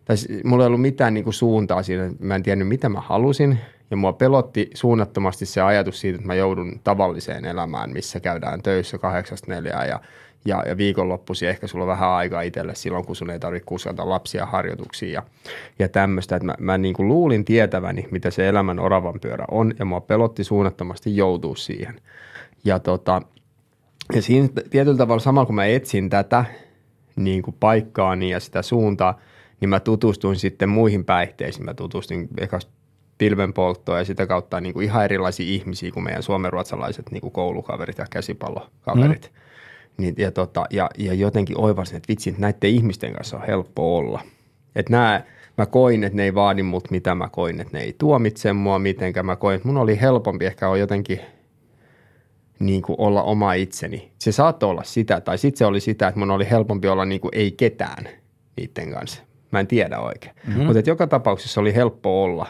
tai mulla ei ollut mitään niinku suuntaa siinä, mä en tiennyt mitä mä halusin ja mua pelotti suunnattomasti se ajatus siitä, että mä joudun tavalliseen elämään, missä käydään töissä kahdeksasta neljään ja, ja, ja viikonloppuisin ehkä sulla on vähän aikaa itselle silloin, kun sun ei tarvitse kuskata lapsia harjoituksiin ja, ja tämmöistä. Että mä, mä niin kuin luulin tietäväni, mitä se elämän oravan pyörä on ja mua pelotti suunnattomasti joutua siihen. Ja, tota, ja siinä tietyllä tavalla samalla kun mä etsin tätä niin kuin paikkaani ja sitä suuntaa, niin mä tutustuin sitten muihin päihteisiin. Mä tutustuin ekas pilvenpolttoon ja sitä kautta niin kuin ihan erilaisia ihmisiä kuin meidän suomenruotsalaiset niin kuin koulukaverit ja käsipallokaverit. Mm. Niin, ja, tota, ja, ja jotenkin oivasin, että vitsi, että näiden ihmisten kanssa on helppo olla. Että nämä, mä koin, että ne ei vaadi mut mitä mä koin, että ne ei tuomitse mua mitenkään. Mä koin, että mun oli helpompi ehkä on jotenkin niin kuin olla oma itseni. Se saattoi olla sitä, tai sitten se oli sitä, että mun oli helpompi olla niin kuin ei ketään niiden kanssa. Mä en tiedä oikein. Mm-hmm. Mutta joka tapauksessa oli helppo olla.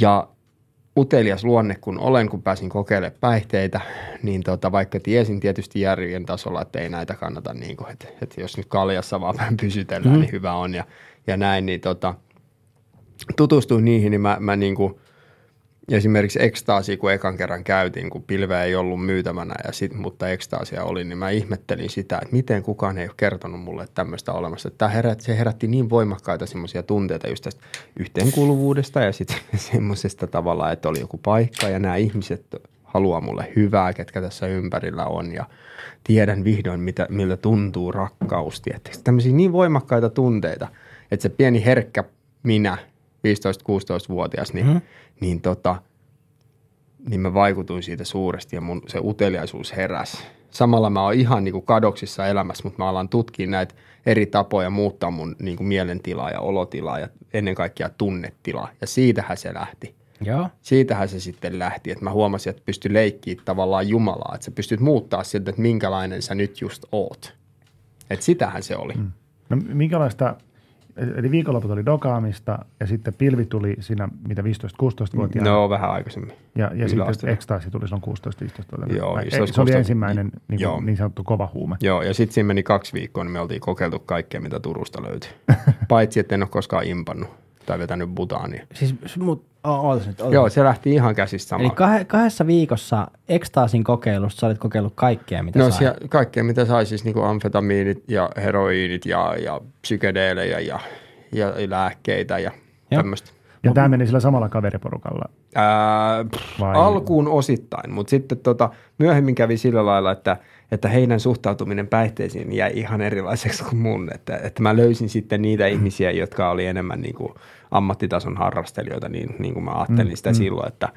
Ja utelias luonne kun olen, kun pääsin kokeilemaan päihteitä, niin tota, vaikka tiesin tietysti järjen tasolla, että ei näitä kannata, niin kuin, että, että jos nyt kaljassa vaan vähän pysytellään, mm-hmm. niin hyvä on ja, ja näin, niin tota, tutustuin niihin, niin mä, mä niin kuin, esimerkiksi ekstaasi, kun ekan kerran käytiin, kun pilveä ei ollut myytävänä, ja sit, mutta ekstaasia oli, niin mä ihmettelin sitä, että miten kukaan ei ole kertonut mulle tämmöistä olemassa. Että herät, se herätti niin voimakkaita semmoisia tunteita just tästä yhteenkuuluvuudesta ja sitten semmoisesta tavalla, että oli joku paikka ja nämä ihmiset haluaa mulle hyvää, ketkä tässä ympärillä on ja tiedän vihdoin, mitä, miltä tuntuu rakkaus. Tämmöisiä niin voimakkaita tunteita, että se pieni herkkä minä, 15-16-vuotias, niin, mm-hmm. niin, tota, niin mä vaikutuin siitä suuresti ja mun se uteliaisuus heräsi. Samalla mä oon ihan niin kuin kadoksissa elämässä, mutta mä alan tutkia näitä eri tapoja muuttaa mun niin kuin mielentilaa ja olotilaa ja ennen kaikkea tunnetilaa. Ja siitähän se lähti. Joo. Siitähän se sitten lähti, että mä huomasin, että pystyn leikkiä tavallaan Jumalaa, että sä pystyt muuttaa siltä, että minkälainen sä nyt just oot. Että sitähän se oli. Mm. No, minkälaista, eli viikonloput oli dokaamista ja sitten pilvi tuli siinä mitä 15-16-vuotiaana. No, vähän aikaisemmin. Ja, ja sitten ekstaasi tuli silloin 16-15-vuotiaana. Joo, Vai- se se, olisi se oli 16 ensimmäinen niin, Joo. kuin, niin sanottu kova huume. Joo, ja sitten siinä meni kaksi viikkoa, niin me oltiin kokeiltu kaikkea, mitä Turusta löytyi. Paitsi, että en ole koskaan impannut tai vetänyt butaania. Siis, s- mut, o- ootas nyt, ootas Joo, se lähti ihan käsistä Eli samalla. kah- kahdessa viikossa ekstaasin kokeilusta sä olit kokeillut kaikkea, mitä No sai. siellä, kaikkea, mitä sai, siis niin amfetamiinit ja heroiinit ja, ja psykedeelejä ja, ja lääkkeitä ja Joo. tämmöistä. Ja tämä meni sillä samalla kaveriporukalla. Ää, pff, Vai- alkuun osittain, mutta sitten tota, myöhemmin kävi sillä lailla, että, että heidän suhtautuminen päihteisiin jäi ihan erilaiseksi kuin mun. Että, että mä löysin sitten niitä ihmisiä, jotka oli enemmän niin kuin ammattitason harrastelijoita, niin, niin kuin mä ajattelin sitä silloin, että,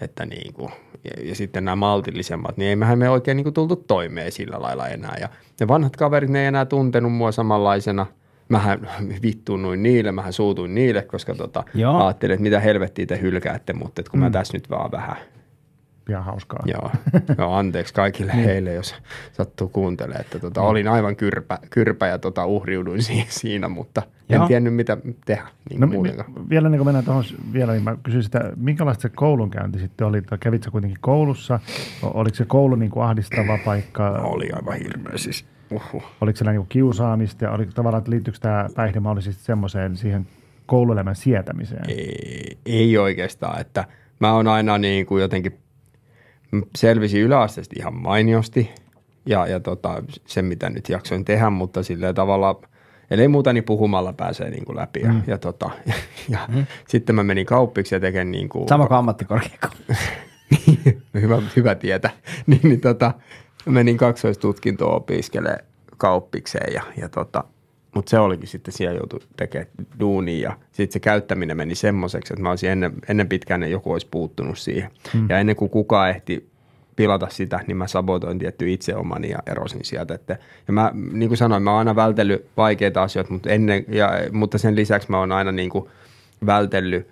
että niin kuin, ja, ja sitten nämä maltillisemmat, niin ei mehän me oikein niin kuin tultu toimeen sillä lailla enää. Ja ne vanhat kaverit, ne ei enää tuntenut mua samanlaisena. Mähän vittuunnuin niille, mähän suutuin niille, koska tota, Joo. ajattelin, että mitä helvettiä te hylkäätte, mutta et kun mä tässä nyt vaan vähän, Ihan hauskaa. joo, joo anteeksi kaikille heille, jos sattuu kuuntelemaan, että tota, olin aivan kyrpä, kyrpä ja tota, uhriuduin si- siinä, mutta en Joo. tiennyt mitä tehdä niin No, no, mi- vielä niin kuin mennään tuohon vielä, niin mä kysyin sitä, minkälaista se koulunkäynti sitten oli? Kävit sä kuitenkin koulussa? Oliko se koulu niin kuin ahdistava paikka? Oli aivan hirveä siis. Uhuh. Oliko siellä niin kiusaamista? Ja oliko tavallaan, että liittyykö tämä päihde mahdollisesti semmoiseen siihen kouluelämän sietämiseen? Ei, ei oikeastaan, että mä oon aina niin kuin jotenkin selvisin yläasteesta ihan mainiosti ja, ja tota, sen mitä nyt jaksoin tehdä, mutta sillä tavalla, ellei muuta, niin puhumalla pääsee niin kuin läpi ja, mm. ja, tota, ja mm. sitten mä menin kauppiksi ja teken niin kuin, Sama kuin ammattikorkeakoulu. niin, hyvä, hyvä tietä, niin, niin tota, menin kaksoistutkintoa opiskelemaan kauppikseen ja, ja tota, mutta se olikin sitten, siellä joutui tekemään duunia ja sitten se käyttäminen meni semmoiseksi, että mä olisin ennen, ennen pitkään joku olisi puuttunut siihen. Mm. Ja ennen kuin kukaan ehti pilata sitä, niin mä sabotoin tietty itse omani ja erosin sieltä. Että, ja mä, niin kuin sanoin, mä oon aina vältellyt vaikeita asioita, mutta, ennen, ja, mutta sen lisäksi mä oon aina niin kuin vältellyt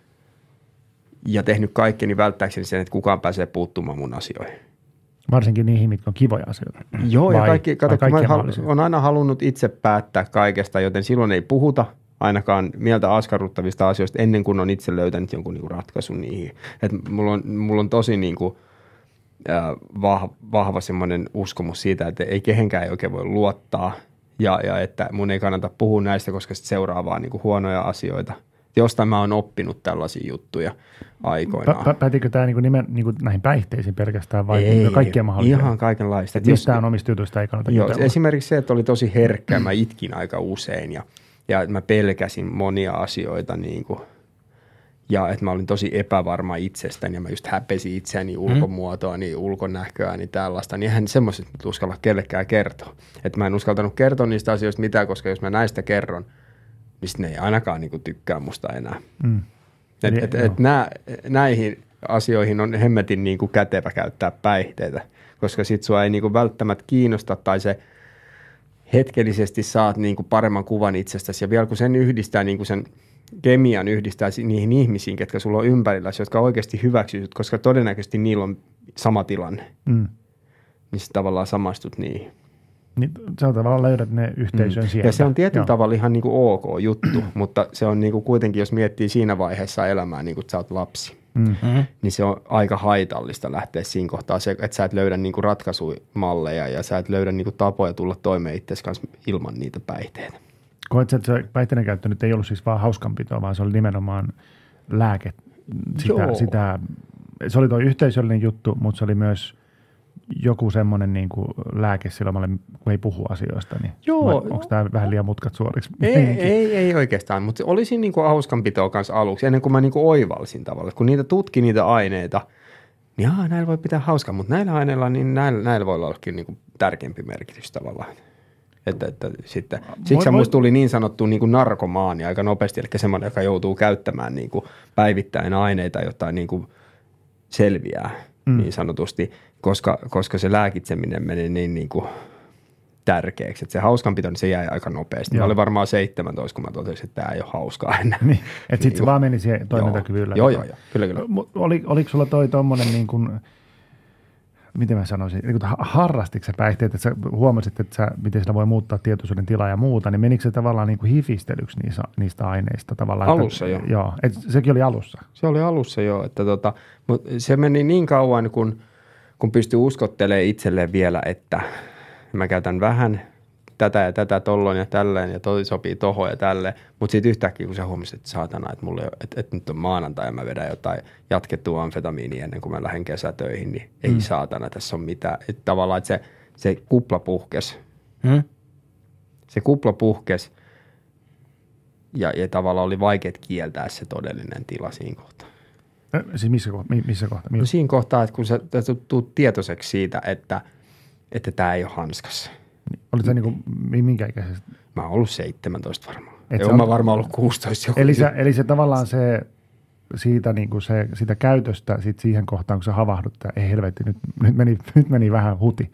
ja tehnyt kaikkeni välttääkseni sen, että kukaan pääsee puuttumaan mun asioihin. Varsinkin niihin, mitkä on kivoja asioita. Joo, ja Vai- kaikki, kato, vai mä kaikkia hal- on aina halunnut itse päättää kaikesta, joten silloin ei puhuta ainakaan mieltä askarruttavista asioista ennen kuin on itse löytänyt jonkun niinku ratkaisun niihin. Et mulla, on, mulla on tosi niinku, äh, vah, vahva semmoinen uskomus siitä, että ei kehenkään ei oikein voi luottaa ja, ja että mun ei kannata puhua näistä, koska sit seuraa vaan niinku huonoja asioita. Jostain mä oon oppinut tällaisia juttuja aikoinaan. Pä- pä- Pätikö tämä niin nimen, niin näihin päihteisiin pelkästään vai ei, kaikkia mahdollisia? Ihan kaikenlaista. Että mistään omista jutuista ei kannata Joo, jutella. esimerkiksi se, että oli tosi herkkä, mä itkin aika usein ja, ja mä pelkäsin monia asioita niin kuin, ja että mä olin tosi epävarma itsestäni ja mä just häpesin itseäni ulkomuotoa, niin ulkonäköä, niin tällaista, niin eihän semmoiset uskalla kellekään kertoa. Että mä en uskaltanut kertoa niistä asioista mitään, koska jos mä näistä kerron, sit ne ei ainakaan niin kuin tykkää musta enää. Mm. Et, et, et nää, näihin asioihin on hemmetin niin kuin kätevä käyttää päihteitä, koska sit sua ei niin kuin välttämättä kiinnosta tai se hetkellisesti saat niin kuin paremman kuvan itsestäsi ja vielä kun sen yhdistää niin kuin sen kemian yhdistää niihin ihmisiin, ketkä sulla on ympärillä, jotka oikeasti hyväksyt, koska todennäköisesti niillä on sama tilanne, Mm. niin tavallaan samastut niihin. Niin, sä tavallaan löydät ne yhteisön sieltä. Ja se on tietyllä Joo. tavalla ihan niin kuin ok juttu, mutta se on niin kuin kuitenkin, jos miettii siinä vaiheessa elämää, niin kuin että sä oot lapsi, Mm. Mm-hmm. niin se on aika haitallista lähteä siinä kohtaa, se, että sä et löydä niinku ratkaisumalleja ja sä et löydä niinku tapoja tulla toimeen itsesi kanssa ilman niitä päihteitä. Koet sä, että se päihteiden käyttö nyt ei ollut siis vaan hauskanpitoa, vaan se oli nimenomaan lääke. Sitä, Joo. sitä, se oli tuo yhteisöllinen juttu, mutta se oli myös joku semmoinen niin kuin lääke silloin, kun ei puhu asioista. Niin Joo. Onko tämä vähän liian mutkat suoriksi? Ei, ei, ei oikeastaan, mutta olisin niinku hauskanpitoa kanssa aluksi, ennen kuin mä niinku oivalsin tavallaan. Kun niitä tutki niitä aineita, niin jaa, näillä voi pitää hauskaa, mutta näillä aineilla, niin näillä, näillä voi ollakin niinku tärkeämpi merkitys tavallaan. Että, että sitten, siksi voi- musta tuli niin sanottu niin kuin narkomaani aika nopeasti, eli semmoinen, joka joutuu käyttämään niin kuin päivittäin aineita, jotta niin kuin selviää mm. niin sanotusti, koska, koska se lääkitseminen meni niin, niin kuin tärkeäksi. Että se hauskanpito, niin se jäi aika nopeasti. Joo. Joo. Mä olin varmaan 17, kun mä totesin, että tämä ei ole hauskaa enää. Niin, että sitten se Joo. vaan meni siihen toimintakyvyllä. Joo, joo, joo. Kyllä, kyllä. Mut Oli, oliko sulla toi tommonen niin kuin, miten mä sanoisin, niin kuin, harrastitko sä päihteitä, että sä huomasit, että sä, miten sillä voi muuttaa tietoisuuden tilaa ja muuta, niin menikö se tavallaan niin kuin hifistelyksi niistä, niistä aineista tavallaan? Alussa että, jo. Joo, et sekin oli alussa. Se oli alussa jo, että tota, mutta se meni niin kauan, kun, kun pystyi uskottelemaan itselleen vielä, että mä käytän vähän tätä ja tätä tolloin ja tälleen ja toi sopii tohon ja tälleen. Mutta sitten yhtäkkiä, kun sä huomasit, että saatana, että, mulle, että, että nyt on maanantai ja mä vedän jotain jatkettua amfetamiinia ennen kuin mä lähden kesätöihin, niin ei mm. saatana tässä on mitään. Että tavallaan, että se, se kupla puhkes. Hmm? Se kupla puhkes ja, ja tavallaan oli vaikea kieltää se todellinen tila siinä kohtaa. Ö, Siis missä, missä kohtaa? No siinä kohtaa, että kun sä tuut tietoiseksi siitä, että että tämä ei ole hanskassa. Olit sä niin kuin, minkä ikäisestä? Mä oon ollut 17 varmaan. Et Joo, mä varmaan ollut 16 joku. Eli, sä, eli se tavallaan se, siitä niin kuin se, sitä käytöstä sit siihen kohtaan, kun sä havahdut, että ei helvetti, nyt, nyt, meni, nyt meni vähän huti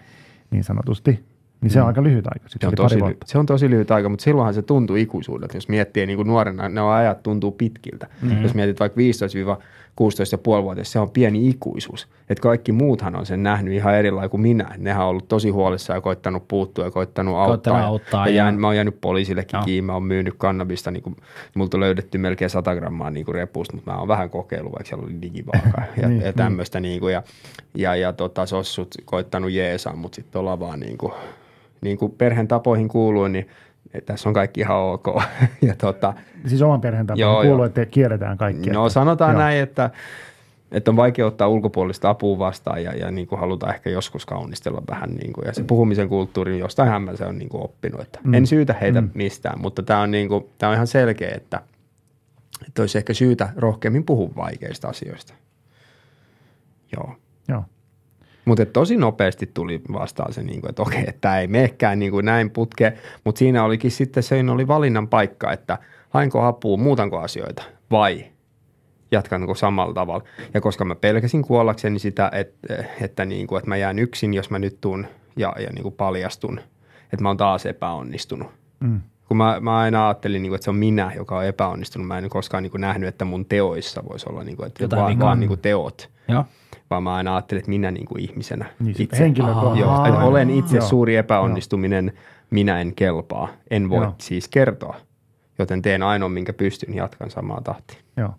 niin sanotusti, niin se on aika lyhyt aika. Sitten Se on, oli tosi, ly- se on tosi lyhyt aika, mutta silloinhan se tuntuu ikuisuudelta. Jos miettii niin kuin nuorena, ne ajat tuntuu pitkiltä. Mm-hmm. Jos mietit vaikka 15-16,5-vuotias, se on pieni ikuisuus. Et kaikki muuthan on sen nähnyt ihan eri lailla kuin minä. Nehän on ollut tosi huolissaan ja koittanut puuttua ja koittanut auttaa. Koittanut ja, auttaa ja, ja- jään, mä oon jäänyt poliisillekin Joo. kiinni. Mä oon myynyt kannabista. Niin kuin, multa löydetty melkein 100 grammaa niin kuin repusta, mutta mä oon vähän kokeillut, vaikka siellä oli digivaaka ja, Niin, ja tämmöistä. Niin kuin, ja ja, ja tota, sossut koittanut jeesaa, mutta sitten ollaan vaan niin kuin, niin kuin perheen tapoihin kuuluu, niin tässä on kaikki ihan ok. ja tota, Siis oman perheen tapaan Joo, kuuluu, joo. että kierretään kaikki. no että, sanotaan joo. näin, että, että on vaikea ottaa ulkopuolista apua vastaan ja, ja niin kuin halutaan ehkä joskus kaunistella vähän. Niin kuin, ja se puhumisen kulttuuri, jostainhan mä se on niin kuin oppinut. Että mm. En syytä heitä mm. mistään, mutta tämä on, niin kuin, tämä on ihan selkeä, että, että olisi ehkä syytä rohkeammin puhua vaikeista asioista. Joo. Joo. Mutta tosi nopeasti tuli vastaan se, niin kuin, että okei, tämä ei menekään niin kuin näin putke. Mutta siinä olikin sitten, se oli valinnan paikka, että hainko apua, muutanko asioita vai jatkanko samalla tavalla. Ja koska mä pelkäsin kuollakseni sitä, että, että, niin kuin, että mä jään yksin, jos mä nyt tuun ja, ja niin kuin paljastun, että mä oon taas epäonnistunut. Mm. Kun mä, mä aina ajattelin, niin kuin, että se on minä, joka on epäonnistunut. Mä en koskaan niin kuin, nähnyt, että mun teoissa voisi olla niin kuin, että Jotain vaan, vaan niin kuin teot Joo. Vaan mä aina ajattelin, että minä niin kuin ihmisenä Niin, se itse. henkilökohtaisesti. Joo, että olen itse Joo. suuri epäonnistuminen, minä en kelpaa, en voi Joo. siis kertoa. Joten teen ainoa, minkä pystyn, jatkan samaa tahtia. Joo.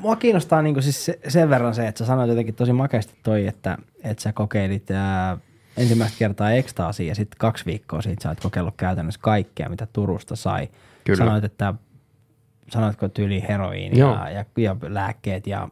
Mua, kiinnostaa niin siis se, sen verran se, että sä sanoit jotenkin tosi makeasti toi, että, että sä kokeilit ää, ensimmäistä kertaa ekstaasia ja sitten kaksi viikkoa siitä sä oot kokeillut käytännössä kaikkea, mitä Turusta sai. Kyllä. Sanoit, että sanoitko tyyli heroiini Joo. ja, ja, ja, lääkkeet ja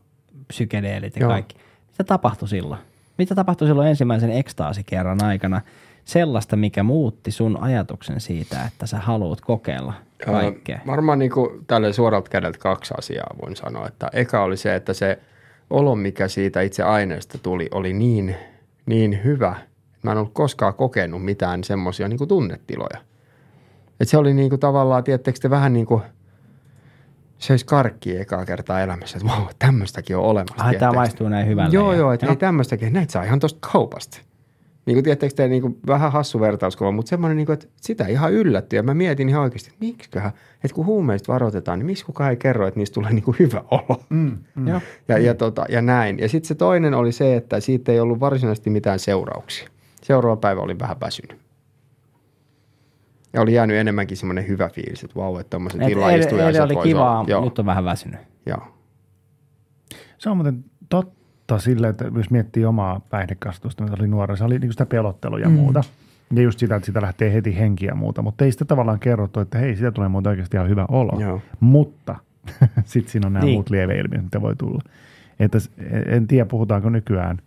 psykedeelit ja Joo. kaikki. Mitä tapahtui silloin? Mitä tapahtui silloin ensimmäisen ekstaasikerran aikana? Sellaista, mikä muutti sun ajatuksen siitä, että sä haluat kokeilla kaikkea. Ää, varmaan niin kuin tälle suoralta kädeltä kaksi asiaa voin sanoa. Että eka oli se, että se olo, mikä siitä itse aineesta tuli, oli niin, niin hyvä. Mä en ollut koskaan kokenut mitään semmoisia niin tunnetiloja. Et se oli niin kuin tavallaan, tiedättekö te vähän niin kuin söisi karkkia ekaa kertaa elämässä, että vau, tämmöistäkin on olemassa. Ai, tiedättekö? maistuu näin hyvälle. Joo, ja- joo, että hei tämmöistäkin, näitä saa ihan tuosta kaupasta. Niin kuin tiedättekö te, niin kuin vähän hassu vertauskuva, mutta semmoinen, niin kuin, että sitä ihan yllätty. Ja mä mietin ihan oikeasti, että miksiköhän, että kun huumeista varoitetaan, niin miksi kukaan ei kerro, että niistä tulee niin kuin hyvä olo. Mm, mm. Joo. Ja, ja, tota, ja näin. Ja sitten se toinen oli se, että siitä ei ollut varsinaisesti mitään seurauksia. Seuraava päivä oli vähän väsynyt. Ja oli jäänyt enemmänkin semmoinen hyvä fiilis, että vau, että tommoset Et illaistujaisat oli kivaa, olla. Joo, nyt on vähän väsynyt. joo. Se on muuten totta sille, että jos miettii omaa päihdekasvatusta, mitä oli nuori, se oli niin sitä pelottelua ja mm. muuta. Ja just sitä, että sitä lähtee heti henkiä ja muuta. Mutta ei sitä tavallaan kerrottu, että hei, sitä tulee muuten oikeasti ihan hyvä olo. Joo. Mutta sitten siinä on nämä Niin. muut lieveilmiöt, mitä voi tulla. Että en tiedä, puhutaanko nykyään,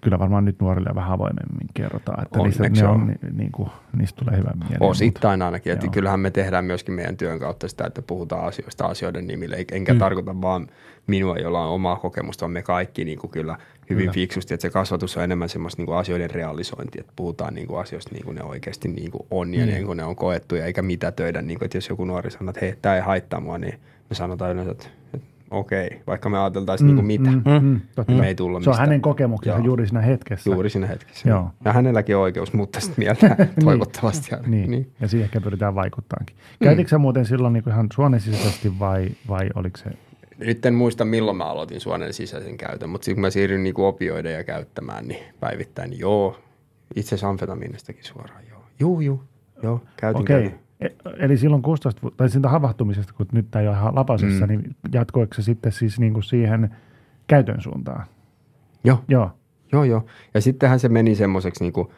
kyllä varmaan nyt nuorille vähän avoimemmin kerrotaan, että niistä, ne on, on. ni, niin kuin, niistä tulee hyvä mieli. Osittain ainakin, että Joo. kyllähän me tehdään myöskin meidän työn kautta sitä, että puhutaan asioista asioiden nimille, enkä mm. tarkoita vaan minua, jolla on omaa kokemusta, vaan me kaikki niin kuin kyllä hyvin Kyllä. fiksusti, että se kasvatus on enemmän semmoista niin kuin asioiden realisointia, että puhutaan niin kuin asioista niin kuin ne oikeasti niin kuin on ja niin kuin ne on koettu ja eikä mitätöidä, niin kuin, että jos joku nuori sanoo, että hei, tämä ei haittaa mua, niin me sanotaan yleensä, että, että okei, vaikka me ajateltaisiin niin kuin mitä, Mm, mm, totta. niin me ei tulla Se on mistään. hänen kokemuksensa Joo. juuri siinä hetkessä. Juuri siinä hetkessä. Joo. Ja hänelläkin on oikeus muuttaa sitä mieltä toivottavasti. aina. Niin, niin. ja siihen ehkä pyritään vaikuttaankin. Käytitkö sä muuten silloin niin ihan suonesisäisesti vai, vai oliko se nyt en muista milloin mä aloitin suonen sisäisen käytön, mutta sitten kun mä siirryin niin opioideja käyttämään, niin päivittäin, niin joo, itse asiassa amfetamiinistakin suoraan, joo. Juu, juu, joo, käytin. Okei. käytin. Eli silloin 16, vu- tai siitä havahtumisesta, kun nyt tämä ei ole ihan lapasessa, mm. niin jatkoiko se sitten siis niin kuin siihen käytön suuntaan? Joo, Joo. Joo, joo. Ja sittenhän se meni semmoiseksi niin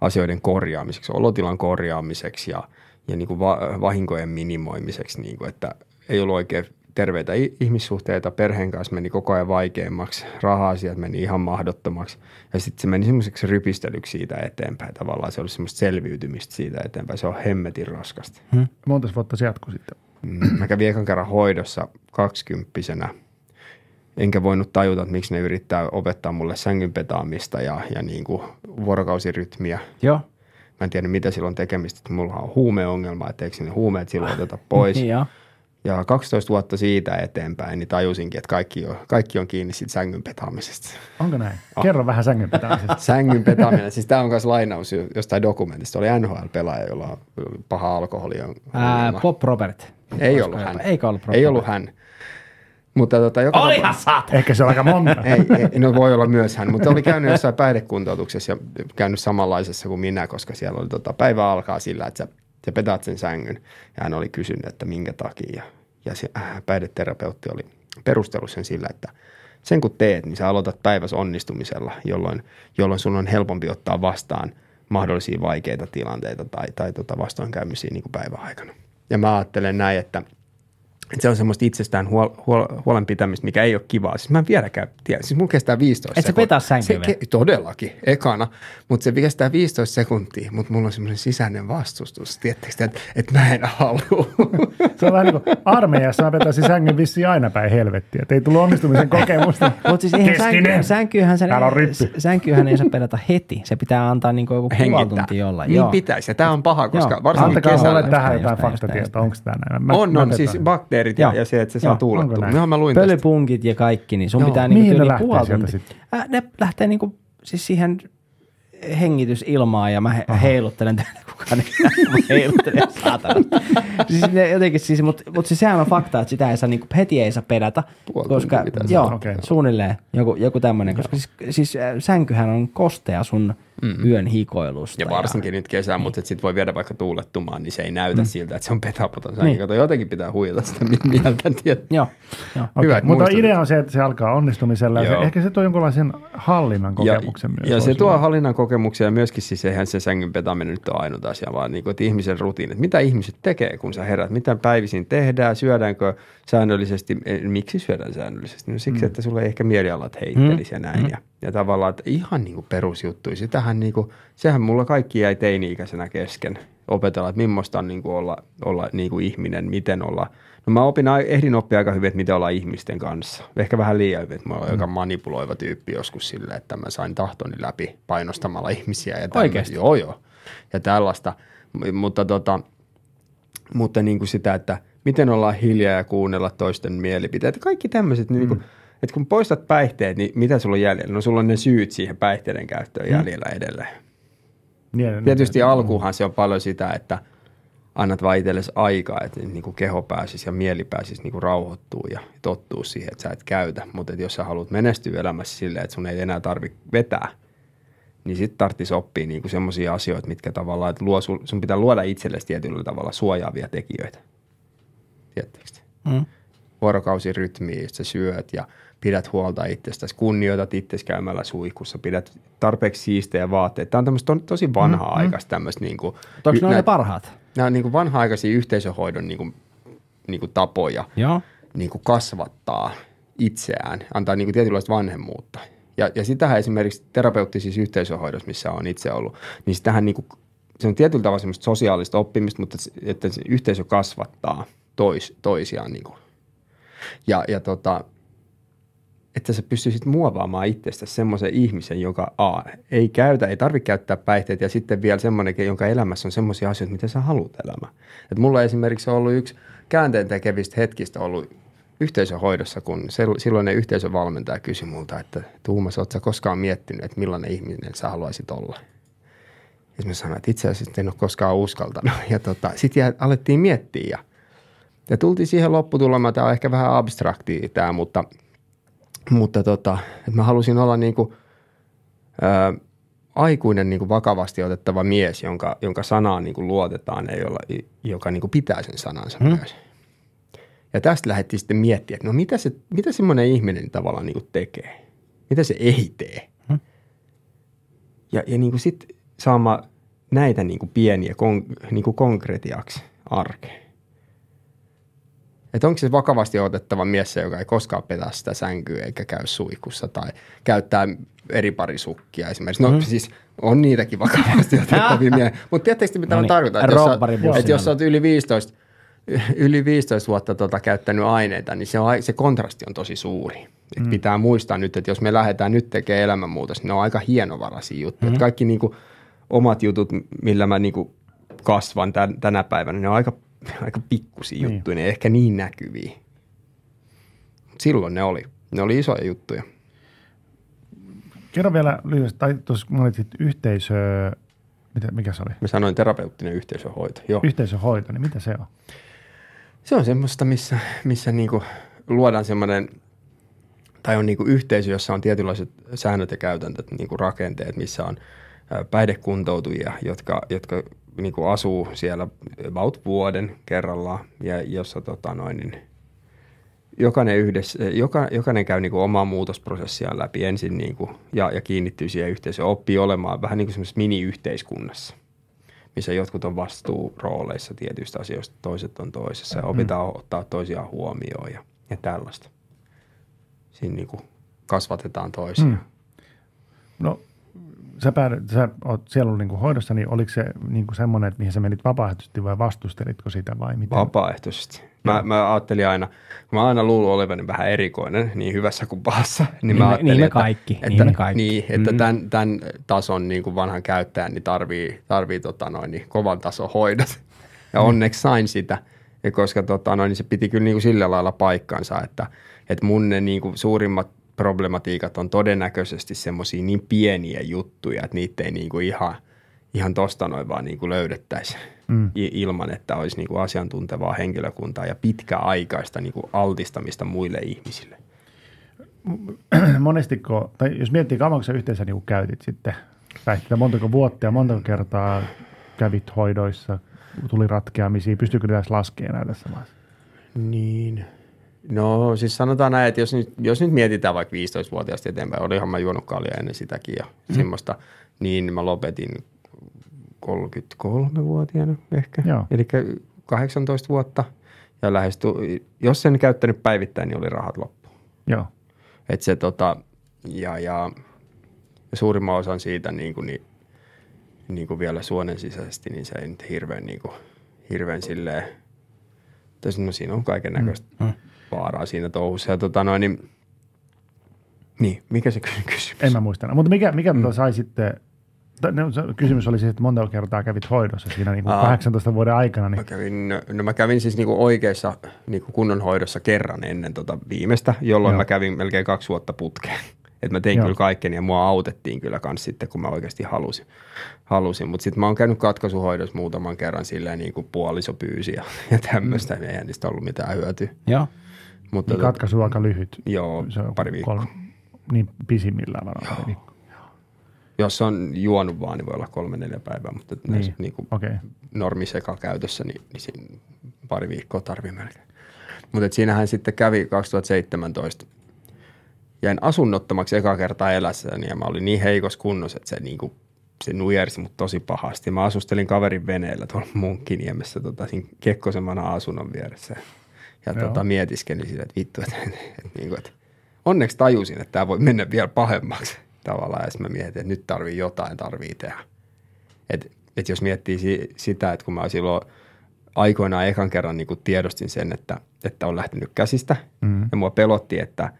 asioiden korjaamiseksi, olotilan korjaamiseksi ja, ja niin kuin va- vahinkojen minimoimiseksi, niin kuin, että ei ollut oikein terveitä ihmissuhteita, perheen kanssa meni koko ajan vaikeammaksi, raha-asiat meni ihan mahdottomaksi ja sitten se meni semmoiseksi rypistelyksi siitä eteenpäin. Tavallaan se oli semmoista selviytymistä siitä eteenpäin. Se on hemmetin raskasta. Monta vuotta se jatkuu sitten? Mm, Mä kävin ekan kerran hoidossa kaksikymppisenä. Enkä voinut tajuta, että miksi ne yrittää opettaa mulle sängyn petaamista ja, ja niin kuin vuorokausirytmiä. Joo. Mä en tiedä, mitä sillä on tekemistä, että mulla on huumeongelma, että eikö ne huumeet silloin oteta pois. Joo. Ja 12 vuotta siitä eteenpäin, niin tajusinkin, että kaikki on, kaikki on kiinni siitä sängyn petaamisesta. Onko näin? Kerro vähän sängyn pitämisestä. Sängyn petaaminen, siis tämä on myös lainaus jo- jostain dokumentista. Oli NHL-pelaaja, jolla on paha alkoholi. Ää, Bob Robert. Ei Olisiko ollut hän. Eikö ollut Bob Ei ollut hän. Mutta tota, joka Olihan saat! Ehkä se on aika monta. ei, ei, no voi olla myös hän, mutta oli käynyt jossain päihdekuntoutuksessa ja käynyt samanlaisessa kuin minä, koska siellä oli tota, päivä alkaa sillä, että sä, sä petaat sen sängyn. Ja hän oli kysynyt, että minkä takia. Ja, ja se äh, päihdeterapeutti oli perustellut sen sillä, että sen kun teet, niin sä aloitat päivässä onnistumisella, jolloin, jolloin sun on helpompi ottaa vastaan mahdollisia vaikeita tilanteita tai, tai tota vastoinkäymisiä niin kuin päivän aikana. Ja mä ajattelen näin, että että se on semmoista itsestään huol, huol, huolen pitämistä, mikä ei ole kivaa. Siis mä en vieläkään tiedä. Siis mun kestää 15 Et sä petaa sänkyä Se ke- Todellakin, ekana. Mutta se kestää 15 sekuntia, mutta mulla on semmoinen sisäinen vastustus. Tiedättekö, että, että mä en halua. Se on vähän niin kuin armeijassa mä vetäisin sängyn vissiin aina päin helvettiä. Että ei tullut onnistumisen kokemusta. Mutta siis eihän sänky, sänkyyhän, sen, sänkyyhän ei saa pedata heti. Se pitää antaa niinku joku puoli Hengittää. tuntia olla. Niin Joo. pitäisi. Ja tämä on paha, koska Joo. varsinkin Antakaa kesällä. mulle tähän jotain faktatietoa. Onko tämä näin? Mä, On, mä on. Siis bakteerit ja, ja se, että se saa tuulettua. Joo, mä luin tästä. Pölypunkit ja kaikki, niin sun Joo. pitää niinku ne tyyli lähtee puoli sieltä tuntia. Äh, ne lähtee niinku siis siihen hengitysilmaan ja mä he, heiluttelen täällä kukaan ei heiluttelen saatana. siis ne jotenkin siis, mutta mut siis sehän on fakta, että sitä ei saa niinku, heti ei saa pedata, Puoli koska joo. Okei. suunnilleen joku, joku tämmöinen, koska siis, siis sänkyhän on kostea sun mm. yön hikoilusta. Ja varsinkin nyt kesään, mutta sitten voi viedä vaikka tuulettumaan, niin se ei näytä Mm. siltä, että se on petapoton Niin. Kato, jotenkin pitää huijata sitä mi- mieltä, tiedät. Joo, joo. Okei, Hyvä, mutta muistutit. idea on se, että se alkaa onnistumisella. Ja se, ehkä se tuo jonkunlaisen hallinnan kokemuksen ja, myös. Ja se tuo olla. hallinnan kokemuksia ja myöskin siis eihän se sängyn petaaminen nyt ole ainut asia, vaan niin kuin, että ihmisen rutiinit. Mitä ihmiset tekee, kun sä herät? Mitä päivisin tehdään? Syödäänkö säännöllisesti? Eh, Miksi syödään säännöllisesti? No siksi, mm. että sulla ei ehkä mielialat heittelisi mm. ja näin. Mm. Ja, ja tavallaan, että ihan niin kuin perusjuttuja. Sitähän niin kuin, sehän mulla kaikki jäi teini-ikäisenä kesken opetella, että millaista on niin kuin olla, olla niin kuin ihminen, miten olla. No mä opin, ehdin oppia aika hyvin, että miten olla ihmisten kanssa. Ehkä vähän liian hyvin, että mä olen mm. aika manipuloiva tyyppi joskus silleen, että mä sain tahtoni läpi painostamalla ihmisiä. Ja. Oikeesti? Joo, joo. Ja tällaista. M- Mutta, tota, mutta niin kuin sitä, että miten olla hiljaa ja kuunnella toisten mielipiteitä. Kaikki tämmöiset, niin kuin, että kun poistat päihteet, niin mitä sulla on jäljellä? No sulla on ne syyt siihen päihteiden käyttöön jäljellä edelleen. Niin, niin, Tietysti niin. alkuunhan se on paljon sitä, että annat vaan itsellesi aikaa, että niin kuin keho pääsisi ja mieli pääsisi niin kuin rauhoittuu ja tottuu siihen, että sä et käytä. Mutta että jos sä haluat menestyä elämässä silleen, että sun ei enää tarvitse vetää, niin sitten tarvitsisi oppia niin semmoisia asioita, mitkä tavallaan, että luo, sun, sun pitää luoda itsellesi tietyllä tavalla suojaavia tekijöitä. Tiedättekö te? Mm. vuorokausirytmiä, josta sä syöt ja pidät huolta itsestäsi, kunnioitat itsesi käymällä suihkussa, pidät tarpeeksi siistejä vaatteita. Tämä on tämmöistä to- tosi vanha-aikaista tämmöistä niin kuin, Onko ne ne parhaat? nämä on niin kuin vanha-aikaisia yhteisöhoidon niin kuin, niin kuin tapoja Joo. niin kuin kasvattaa itseään, antaa niin kuin tietynlaista vanhemmuutta. Ja, ja sitähän esimerkiksi terapeuttisissa yhteisöhoidossa, missä on itse ollut, niin sitähän niin kuin, se on tietyllä tavalla semmoista sosiaalista oppimista, mutta että se yhteisö kasvattaa tois, toisiaan. Niin kuin. Ja, ja tota, että sä pystyisit muovaamaan itsestäsi semmoisen ihmisen, joka A, ei käytä, ei tarvitse käyttää päihteitä ja sitten vielä semmoinen, jonka elämässä on semmoisia asioita, mitä sä haluat elämään. Et mulla esimerkiksi on ollut yksi käänteen tekevistä hetkistä ollut yhteisöhoidossa, kun silloinen yhteisövalmentaja kysyi multa, että Tuumas, ootko sä koskaan miettinyt, että millainen ihminen sä haluaisit olla? Ja mä sanoin, että itse asiassa en ole koskaan uskaltanut. Ja tota, sitten alettiin miettiä ja Ja tultiin siihen lopputulemaan, tämä on ehkä vähän abstrakti tämä, mutta, mutta tota, että mä halusin olla niin kuin, ää, aikuinen niin kuin vakavasti otettava mies, jonka, jonka sanaan niin kuin luotetaan ja jolla, joka niin kuin pitää sen sanansa hmm. myös. Ja tästä lähdettiin sitten miettimään, että no mitä, se, mitä semmoinen ihminen tavallaan niin kuin tekee? Mitä se ei tee? Hmm. Ja, ja niin kuin sitten saama näitä niin kuin pieniä kon, niin kuin konkretiaksi arkeen. Että onko se vakavasti otettava mies joka ei koskaan petä sitä sänkyä eikä käy suihkussa tai käyttää eri parisukkia esimerkiksi. No mm. siis on niitäkin vakavasti otettavia miehiä. Mutta tiedättekö mitä no niin, tarkoitan? Että jos, sä, että jos sä oot yli 15, yli 15 vuotta tota käyttänyt aineita, niin se, on, se kontrasti on tosi suuri. Et mm. Pitää muistaa nyt, että jos me lähdetään nyt tekemään elämänmuutos, niin ne on aika hienovaraisia juttuja. Mm. Kaikki niinku omat jutut, millä mä niinku kasvan tän, tänä päivänä, ne on aika aika pikkusia niin. juttuja, ne ehkä niin näkyviä. Silloin ne oli. Ne oli isoja juttuja. Kerro vielä lyhyesti, tai tuossa mainitsit yhteisö, mitä, mikä se oli? Mä sanoin terapeuttinen yhteisöhoito. Joo. Yhteisöhoito, niin mitä se on? Se on semmoista, missä, missä niinku luodaan semmoinen, tai on niinku yhteisö, jossa on tietynlaiset säännöt ja käytäntöt, niinku rakenteet, missä on päihdekuntoutujia, jotka, jotka niin kuin asuu siellä about vuoden kerrallaan ja jossa tota noin, niin jokainen, yhdessä, joka, jokainen käy niin kuin omaa muutosprosessiaan läpi ensin niin kuin, ja, ja kiinnittyy siihen yhteisöön, oppii olemaan vähän niin kuin semmoisessa mini-yhteiskunnassa, missä jotkut on vastuurooleissa tietyistä asioista, toiset on toisessa ja opitaan mm. ottaa toisiaan huomioon ja, ja tällaista. Siinä niin kuin kasvatetaan toisia. Mm. No sä, päädyt, sä oot siellä ollut niinku hoidossa, niin oliko se niinku semmoinen, että mihin sä menit vapaaehtoisesti vai vastustelitko sitä vai miten? Vapaaehtoisesti. Mä, mä ajattelin aina, kun mä aina luullut olevani vähän erikoinen, niin hyvässä kuin pahassa, niin, niin mä ajattelin, niin me kaikki, että, niin me kaikki. Niin, että mm. tämän, tämän tason niin kuin vanhan käyttäjän niin tarvii, tarvii tota noin, niin kovan tason hoidot. Ja mm. onneksi sain sitä, koska tota noin, niin se piti kyllä niin kuin sillä lailla paikkansa, että, että mun ne niin kuin suurimmat – problematiikat on todennäköisesti semmoisia niin pieniä juttuja, että niitä ei niinku ihan, ihan tosta noin vaan niinku löydettäisi mm. ilman, että olisi niinku asiantuntevaa henkilökuntaa ja pitkäaikaista niinku altistamista muille ihmisille. Monestiko, tai jos miettii, kauanko sä yhteensä niinku käytit sitten päihteitä, montako vuotta ja montako kertaa kävit hoidoissa, tuli ratkeamisia, pystyykö tässä laskemaan näitä tässä vaiheessa? Niin, No siis sanotaan näin, että jos nyt, jos nyt mietitään vaikka 15-vuotiaasta eteenpäin, olihan mä juonut kaljaa ennen sitäkin ja mm. semmoista, niin mä lopetin 33-vuotiaana ehkä. Eli 18 vuotta ja lähesty, jos sen käyttänyt päivittäin, niin oli rahat loppu. Joo. Et se tota, ja, ja, ja suurimman osan siitä niin kuin, niin, niin kuin vielä suonen sisäisesti, niin se ei nyt hirveän, niin kuin, hirveän silleen, no siinä on kaiken näköistä. Mm. Mm vaaraa siinä touhussa. Ja tota noin, niin, niin, mikä se kysymys? En mä muista. Mutta mikä, mikä mm. sai sitten, kysymys oli siis, että monta kertaa kävit hoidossa siinä niin kuin 18 vuoden aikana. Niin. Mä kävin, no mä kävin siis niin kuin oikeassa niin kuin kunnon hoidossa kerran ennen tota viimeistä, jolloin Joo. mä kävin melkein kaksi vuotta putkeen. Et mä tein Joo. kyllä kaikkeni ja mua autettiin kyllä kans sitten, kun mä oikeasti halusin. halusin. Mutta sitten mä oon käynyt katkaisuhoidossa muutaman kerran silleen niin kuin puoliso pyysi ja, ja tämmöistä. Mm. Eihän niistä ollut mitään hyötyä. Joo. Mutta niin katkaisu aika lyhyt. Joo, se on pari viikkoa. Kolme, niin pisimmillään varmaan pari viikkoa. Jos on juonut vaan, niin voi olla kolme neljä päivää, mutta niin, näissä niin kuin okay. normiseka käytössä, niin, niin siinä pari viikkoa tarvii melkein. Mutta siinähän sitten kävi 2017. Jäin asunnottomaksi eka kertaa elässäni ja mä olin niin heikossa kunnossa, että se, niin kuin, se nujersi mut tosi pahasti. Mä asustelin kaverin veneellä tuolla Munkkiniemessä tota, siinä Kekkosen asunnon vieressä. Ja tota, mietiskelin sitä, että vittu, että, että, että, niin kuin, että onneksi tajusin, että tämä voi mennä vielä pahemmaksi tavallaan. Ja sitten mä mietin, että nyt tarvii jotain, tarvii tehdä. Et, et jos miettii si, sitä, että kun mä silloin aikoinaan ekan kerran niin tiedostin sen, että, että on lähtenyt käsistä. Mm. Ja mua pelotti, että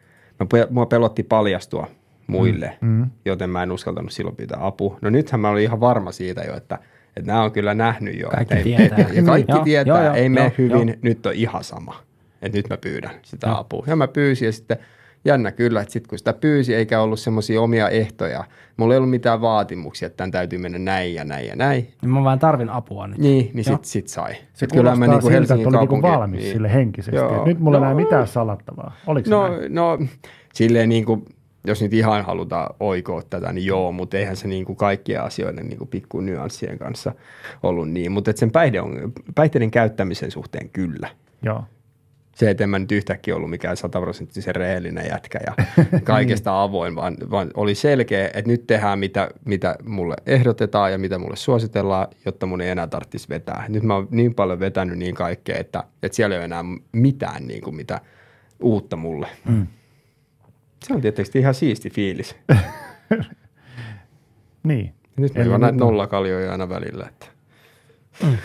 mua pelotti paljastua muille, mm. mm. joten mä en uskaltanut silloin pyytää apua. No nythän mä olin ihan varma siitä jo, että, että nämä on kyllä nähnyt jo. Kaikki että tietää. Ei, ja kaikki joo, tietää, joo, joo, ei mene hyvin, joo. nyt on ihan sama että nyt mä pyydän sitä Joo. apua. Ja mä pyysin ja sitten jännä kyllä, että sitten kun sitä pyysi eikä ollut semmoisia omia ehtoja, mulla ei ollut mitään vaatimuksia, että tämän täytyy mennä näin ja näin ja näin. Niin mä vaan tarvin apua nyt. Niin, niin Joo. sit, sit sai. Se kyllä mä niinku siltä, Helsingin että oli niinku valmis niin. sille henkisesti. Joo. Nyt mulla ei No. enää mitään salattavaa. Oliko No, se näin? no silleen niin kuin, jos nyt ihan halutaan oikoa tätä, niin joo, mutta eihän se niin kuin kaikkien asioiden niin kuin pikku nyanssien kanssa ollut niin. Mutta sen päihde on, päihteiden käyttämisen suhteen kyllä. Joo. Se, että en mä nyt yhtäkkiä ollut mikään sataprosenttisen rehellinen jätkä ja kaikesta avoin, vaan, vaan oli selkeä, että nyt tehdään mitä, mitä mulle ehdotetaan ja mitä mulle suositellaan, jotta mun ei enää tarvitsisi vetää. Nyt mä oon niin paljon vetänyt niin kaikkea, että, että siellä ei ole enää mitään niin kuin mitä uutta mulle. Mm. Se on tietysti ihan siisti fiilis. Niin. Nyt juon nyt näitä on- nollakaljoja aina välillä. Että.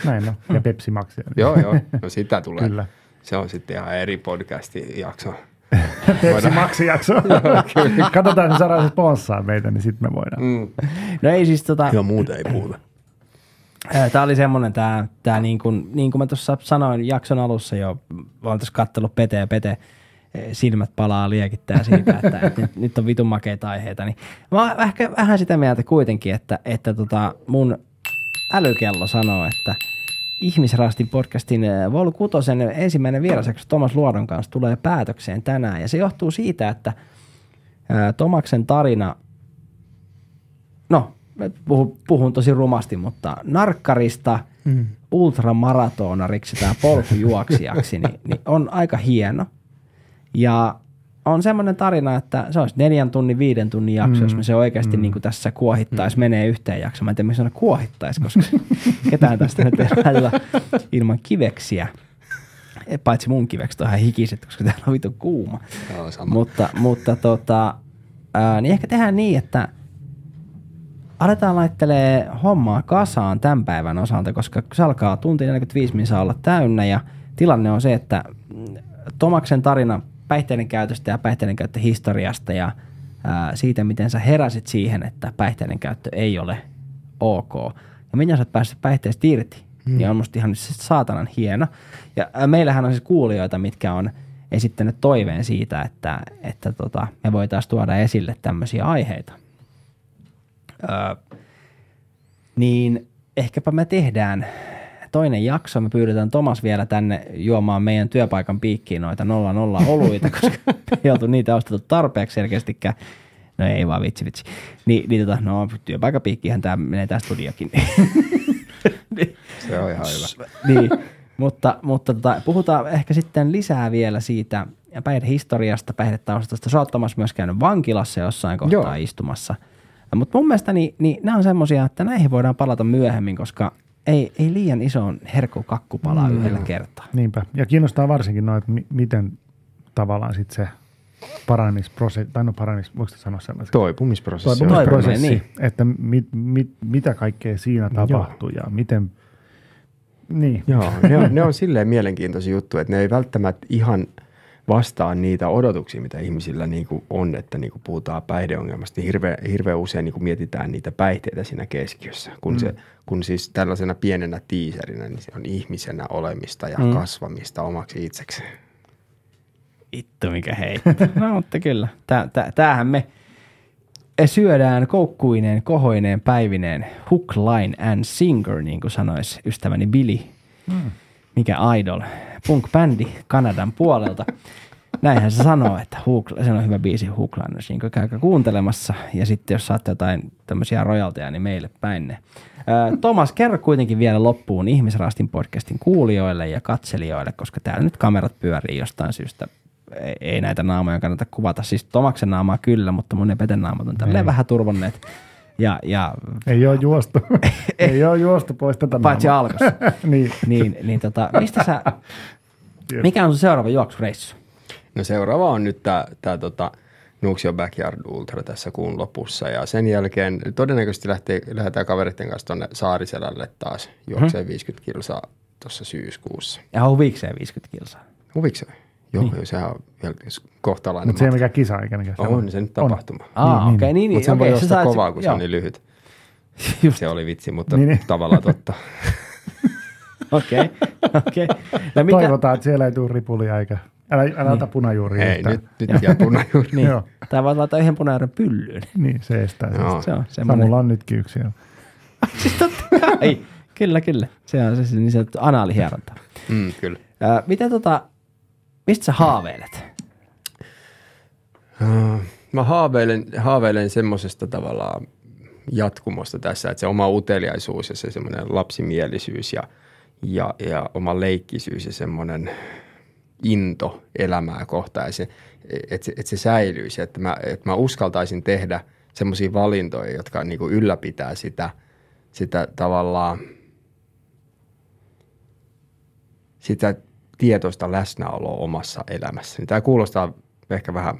Näin on. Ja Pepsi Maxia. Joo, joo. No sitä tulee. Kyllä. Se on sitten ihan eri podcastin jakso. Pepsi Maxi jakso. Katsotaan, jos saadaan se sponssaa meitä, niin sitten me voidaan. Mm. No ei siis tota, Joo, muuta ei puhuta. Tämä oli semmoinen, tämä, tämä niin kuin, niin kuin mä tuossa sanoin jakson alussa jo, mä oon tuossa kattellut Pete ja Pete eh, silmät palaa liekittää siitä, että, että nyt, nyt, on vitun makeita aiheita, niin mä oon ehkä vähän sitä mieltä kuitenkin, että, että tota mun älykello sanoo, että Ihmisraastin podcastin eh, Vol 6 ensimmäinen vierasjakso Tomas Luodon kanssa tulee päätökseen tänään ja se johtuu siitä, että ää, Tomaksen tarina no, puhun, puhun tosi rumasti, mutta narkkarista mm. ultramaratonariksi tai polkujuoksijaksi, niin, niin on aika hieno. Ja on semmoinen tarina, että se olisi neljän tunnin, viiden tunnin jakso, mm. jos me se oikeasti mm. niin kuin tässä kuohittaisi, mm. menee yhteen jaksoon. Mä en tiedä, missä on kuohittaisi, koska ketään tästä nyt ei ilman kiveksiä. Paitsi mun kivekset on ihan hikiset, koska täällä on vitun kuuma. Joo, sama. Mutta, mutta tota, ää, niin ehkä tehdään niin, että aletaan laittelee hommaa kasaan tämän päivän osalta, koska se alkaa tunti 45 minuuttia olla täynnä ja tilanne on se, että mm, Tomaksen tarina päihteiden käytöstä ja päihteiden käyttöhistoriasta ja ää, siitä, miten sä heräsit siihen, että päihteiden käyttö ei ole ok. Ja miten sä oot päässyt päihteestä irti, hmm. niin on musta ihan siis saatanan hieno. Ja ää, meillähän on siis kuulijoita, mitkä on esittänyt toiveen siitä, että, että tota, me voitaisiin tuoda esille tämmöisiä aiheita. Öö, niin ehkäpä me tehdään toinen jakso. Me pyydetään Tomas vielä tänne juomaan meidän työpaikan piikkiin noita 00 oluita, koska ei oltu niitä ostettu tarpeeksi selkeästikään. No ei vaan vitsi vitsi. Ni, niin tota, no työpaikan piikkihän tämä menee tää studiokin. Se on ihan hyvä. niin, mutta, mutta tota, puhutaan ehkä sitten lisää vielä siitä päihdehistoriasta, päihdetaustasta. Sä oot Tomas myös käynyt vankilassa jossain kohtaa Joo. istumassa. Mutta mun mielestä niin, niin nämä on semmoisia, että näihin voidaan palata myöhemmin, koska ei, ei liian isoon herkkukakku palaa mm. yhdellä kertaa. Niinpä. Ja kiinnostaa varsinkin noin, että mi- miten tavallaan sitten se paranemisprosessi, tai no paranemis, voiko sanoa sellaisen? Toipumisprosessi. Toipumisprosessi, niin. että mit, mit, mitä kaikkea siinä tapahtuu ja miten, niin. Joo, ne on, ne on silleen mielenkiintoisia juttuja, että ne ei välttämättä ihan vastaa niitä odotuksia, mitä ihmisillä niin kuin on, että niin kuin puhutaan päihdeongelmasta, niin hirveän, hirveän usein niin kuin mietitään niitä päihteitä siinä keskiössä, kun, mm. se, kun siis tällaisena pienenä tiiserinä, niin se on ihmisenä olemista ja mm. kasvamista omaksi itsekseen. Vittu mikä heitto. no mutta kyllä, Tää, tää, tämähän me syödään koukkuineen, kohoineen, päivineen, hook, line and singer, niin kuin sanoisi ystäväni Billy. Mm. Mikä idol? Punk-bändi Kanadan puolelta. Näinhän se sanoo, että hook, se on hyvä biisi Hook, Line and Singer. Käykää kuuntelemassa ja sitten jos saatte jotain tämmöisiä rojalteja, niin meille päin ne. Tomas, kerro kuitenkin vielä loppuun Ihmisraastin podcastin kuulijoille ja katselijoille, koska täällä nyt kamerat pyörii jostain syystä ei, ei näitä naamoja kannata kuvata. Siis Tomaksen naamaa kyllä, mutta mun epeten naamat on tälleen vähän turvonneet. Ja, ja Ei ole juostu. ei ole juostu pois tätä paitsi alkos. niin. niin, niin tota, mistä sä, mikä on sun seuraava juoksureissu? No seuraava on nyt tämä, tota, Nuuksio Backyard Ultra tässä kuun lopussa ja sen jälkeen todennäköisesti lähtee, lähdetään kavereiden kanssa tuonne Saariselälle taas juokseen 50 kilsaa tuossa syyskuussa. Ja huvikseen 50 kilsaa. Huviksö? Joo, niin. sehän on vielä kohtalainen Mutta se ei matka. mikä kisa eikä mikä On se nyt tapahtuma. Aa, Niin, okei, okay, niin, niin. Mutta sen okei, voi ostaa kovaa, kun se joo. on niin lyhyt. Just, Se oli vitsi, mutta Niin, niin. tavallaan totta. okei, okei. No mitä, Toivotaan, että siellä ei tule ripulia eikä, Älä, älä ota punajuuri Ei, yhtään. nyt, nyt jää punajuuri. Niin. Tää voi laittaa yhden punajuuren pyllyyn. Niin, se estää. Joo. Se on semmoinen. Samulla on nytkin yksi. Siis totta kai. kyllä, kyllä. Se on se niin sanottu anaalihieronta. Mm, kyllä. Ää, miten tota, mistä sä haaveilet? Äh, Mä haaveilen, haaveilen semmoisesta tavallaan jatkumosta tässä, että se oma uteliaisuus ja se semmoinen lapsimielisyys ja, ja, ja oma leikkisyys ja semmoinen into elämää kohtaan, ja se, että, se, että se säilyisi, että mä, että mä uskaltaisin tehdä semmoisia valintoja, jotka niin kuin ylläpitää sitä, sitä tavallaan sitä tietoista läsnäoloa omassa elämässäni. Tämä kuulostaa ehkä vähän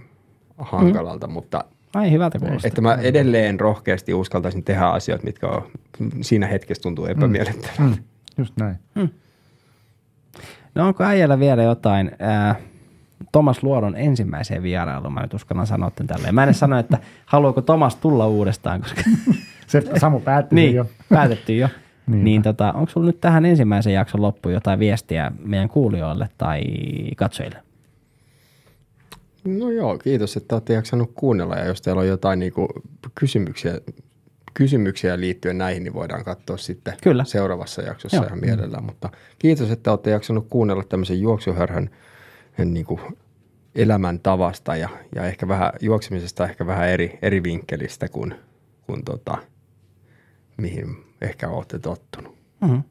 hankalalta, mm. mutta Ai hyvältä kuulostaa. että mä edelleen rohkeasti uskaltaisin tehdä asioita, mitkä on, siinä hetkessä tuntuu epämiellyttävältä. Mm, just näin. No onko äijällä vielä jotain? Ää, Tomas Luodon ensimmäiseen vierailuun, mä nyt uskallan sanoa tämän tälleen. Mä en sano, että haluaako Tomas tulla uudestaan, koska Se Samu päätti niin, jo. päätetty jo. Niinpä. niin tota, onko sulla nyt tähän ensimmäisen jakson loppuun jotain viestiä meidän kuulijoille tai katsojille? No joo, kiitos, että olette jaksanut kuunnella ja jos teillä on jotain niin kuin kysymyksiä, kysymyksiä liittyen näihin, niin voidaan katsoa sitten Kyllä. seuraavassa jaksossa Joo. ihan mielellään. Mutta kiitos, että olette jaksanut kuunnella tämmöisen juoksuhörhön niin kuin elämän tavasta ja, ja ehkä vähän juoksemisesta ehkä vähän eri, eri vinkkelistä kuin, kuin tota, mihin ehkä olette tottunut. Mm-hmm.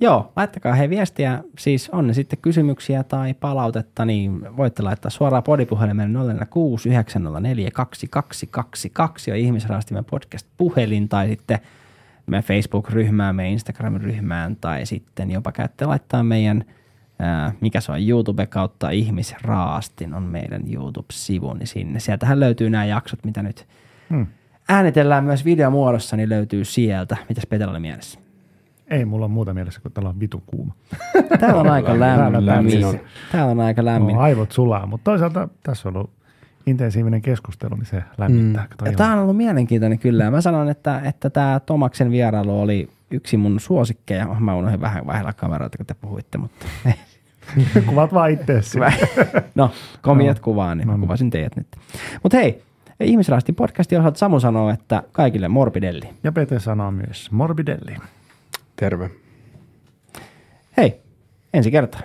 Joo, laittakaa hei viestiä, siis on ne sitten kysymyksiä tai palautetta, niin voitte laittaa suoraan podipuhelimeen 046 904 2222 on ihmisraastimen podcast puhelin tai sitten meidän Facebook-ryhmään, meidän Instagram-ryhmään tai sitten jopa käytte laittaa meidän, ää, mikä se on, YouTube kautta ihmisraastin on meidän YouTube-sivu, niin sinne. Sieltähän löytyy nämä jaksot, mitä nyt Hmm. Äänitellään myös videomuodossa, niin löytyy sieltä. Mitäs Petellä oli mielessä? Ei mulla on muuta mielessä, kun täällä on vitun kuuma. Täällä on aika Täällä lämmin. on. Täällä on aika lämmin. No, aivot sulaa, mutta toisaalta tässä on ollut intensiivinen keskustelu, niin se lämmittää. Mm. Ja tämä on ollut mielenkiintoinen kyllä. Ja mä sanon, että, että tämä Tomaksen vierailu oli yksi mun suosikkeja. Mä unohdin vähän vaihella kameroita, kun te puhuitte, mutta Kuvat vaan itseäsi. no, komiat No. kuvaa, niin No mä niin. kuvasin teidät nyt. Mutta hei, Ihmisraastin podcastin osalta Samu sanoo, että kaikille morbidelli. Ja Pete sanoo myös morbidelli. Terve. Hei, ensi kertaan.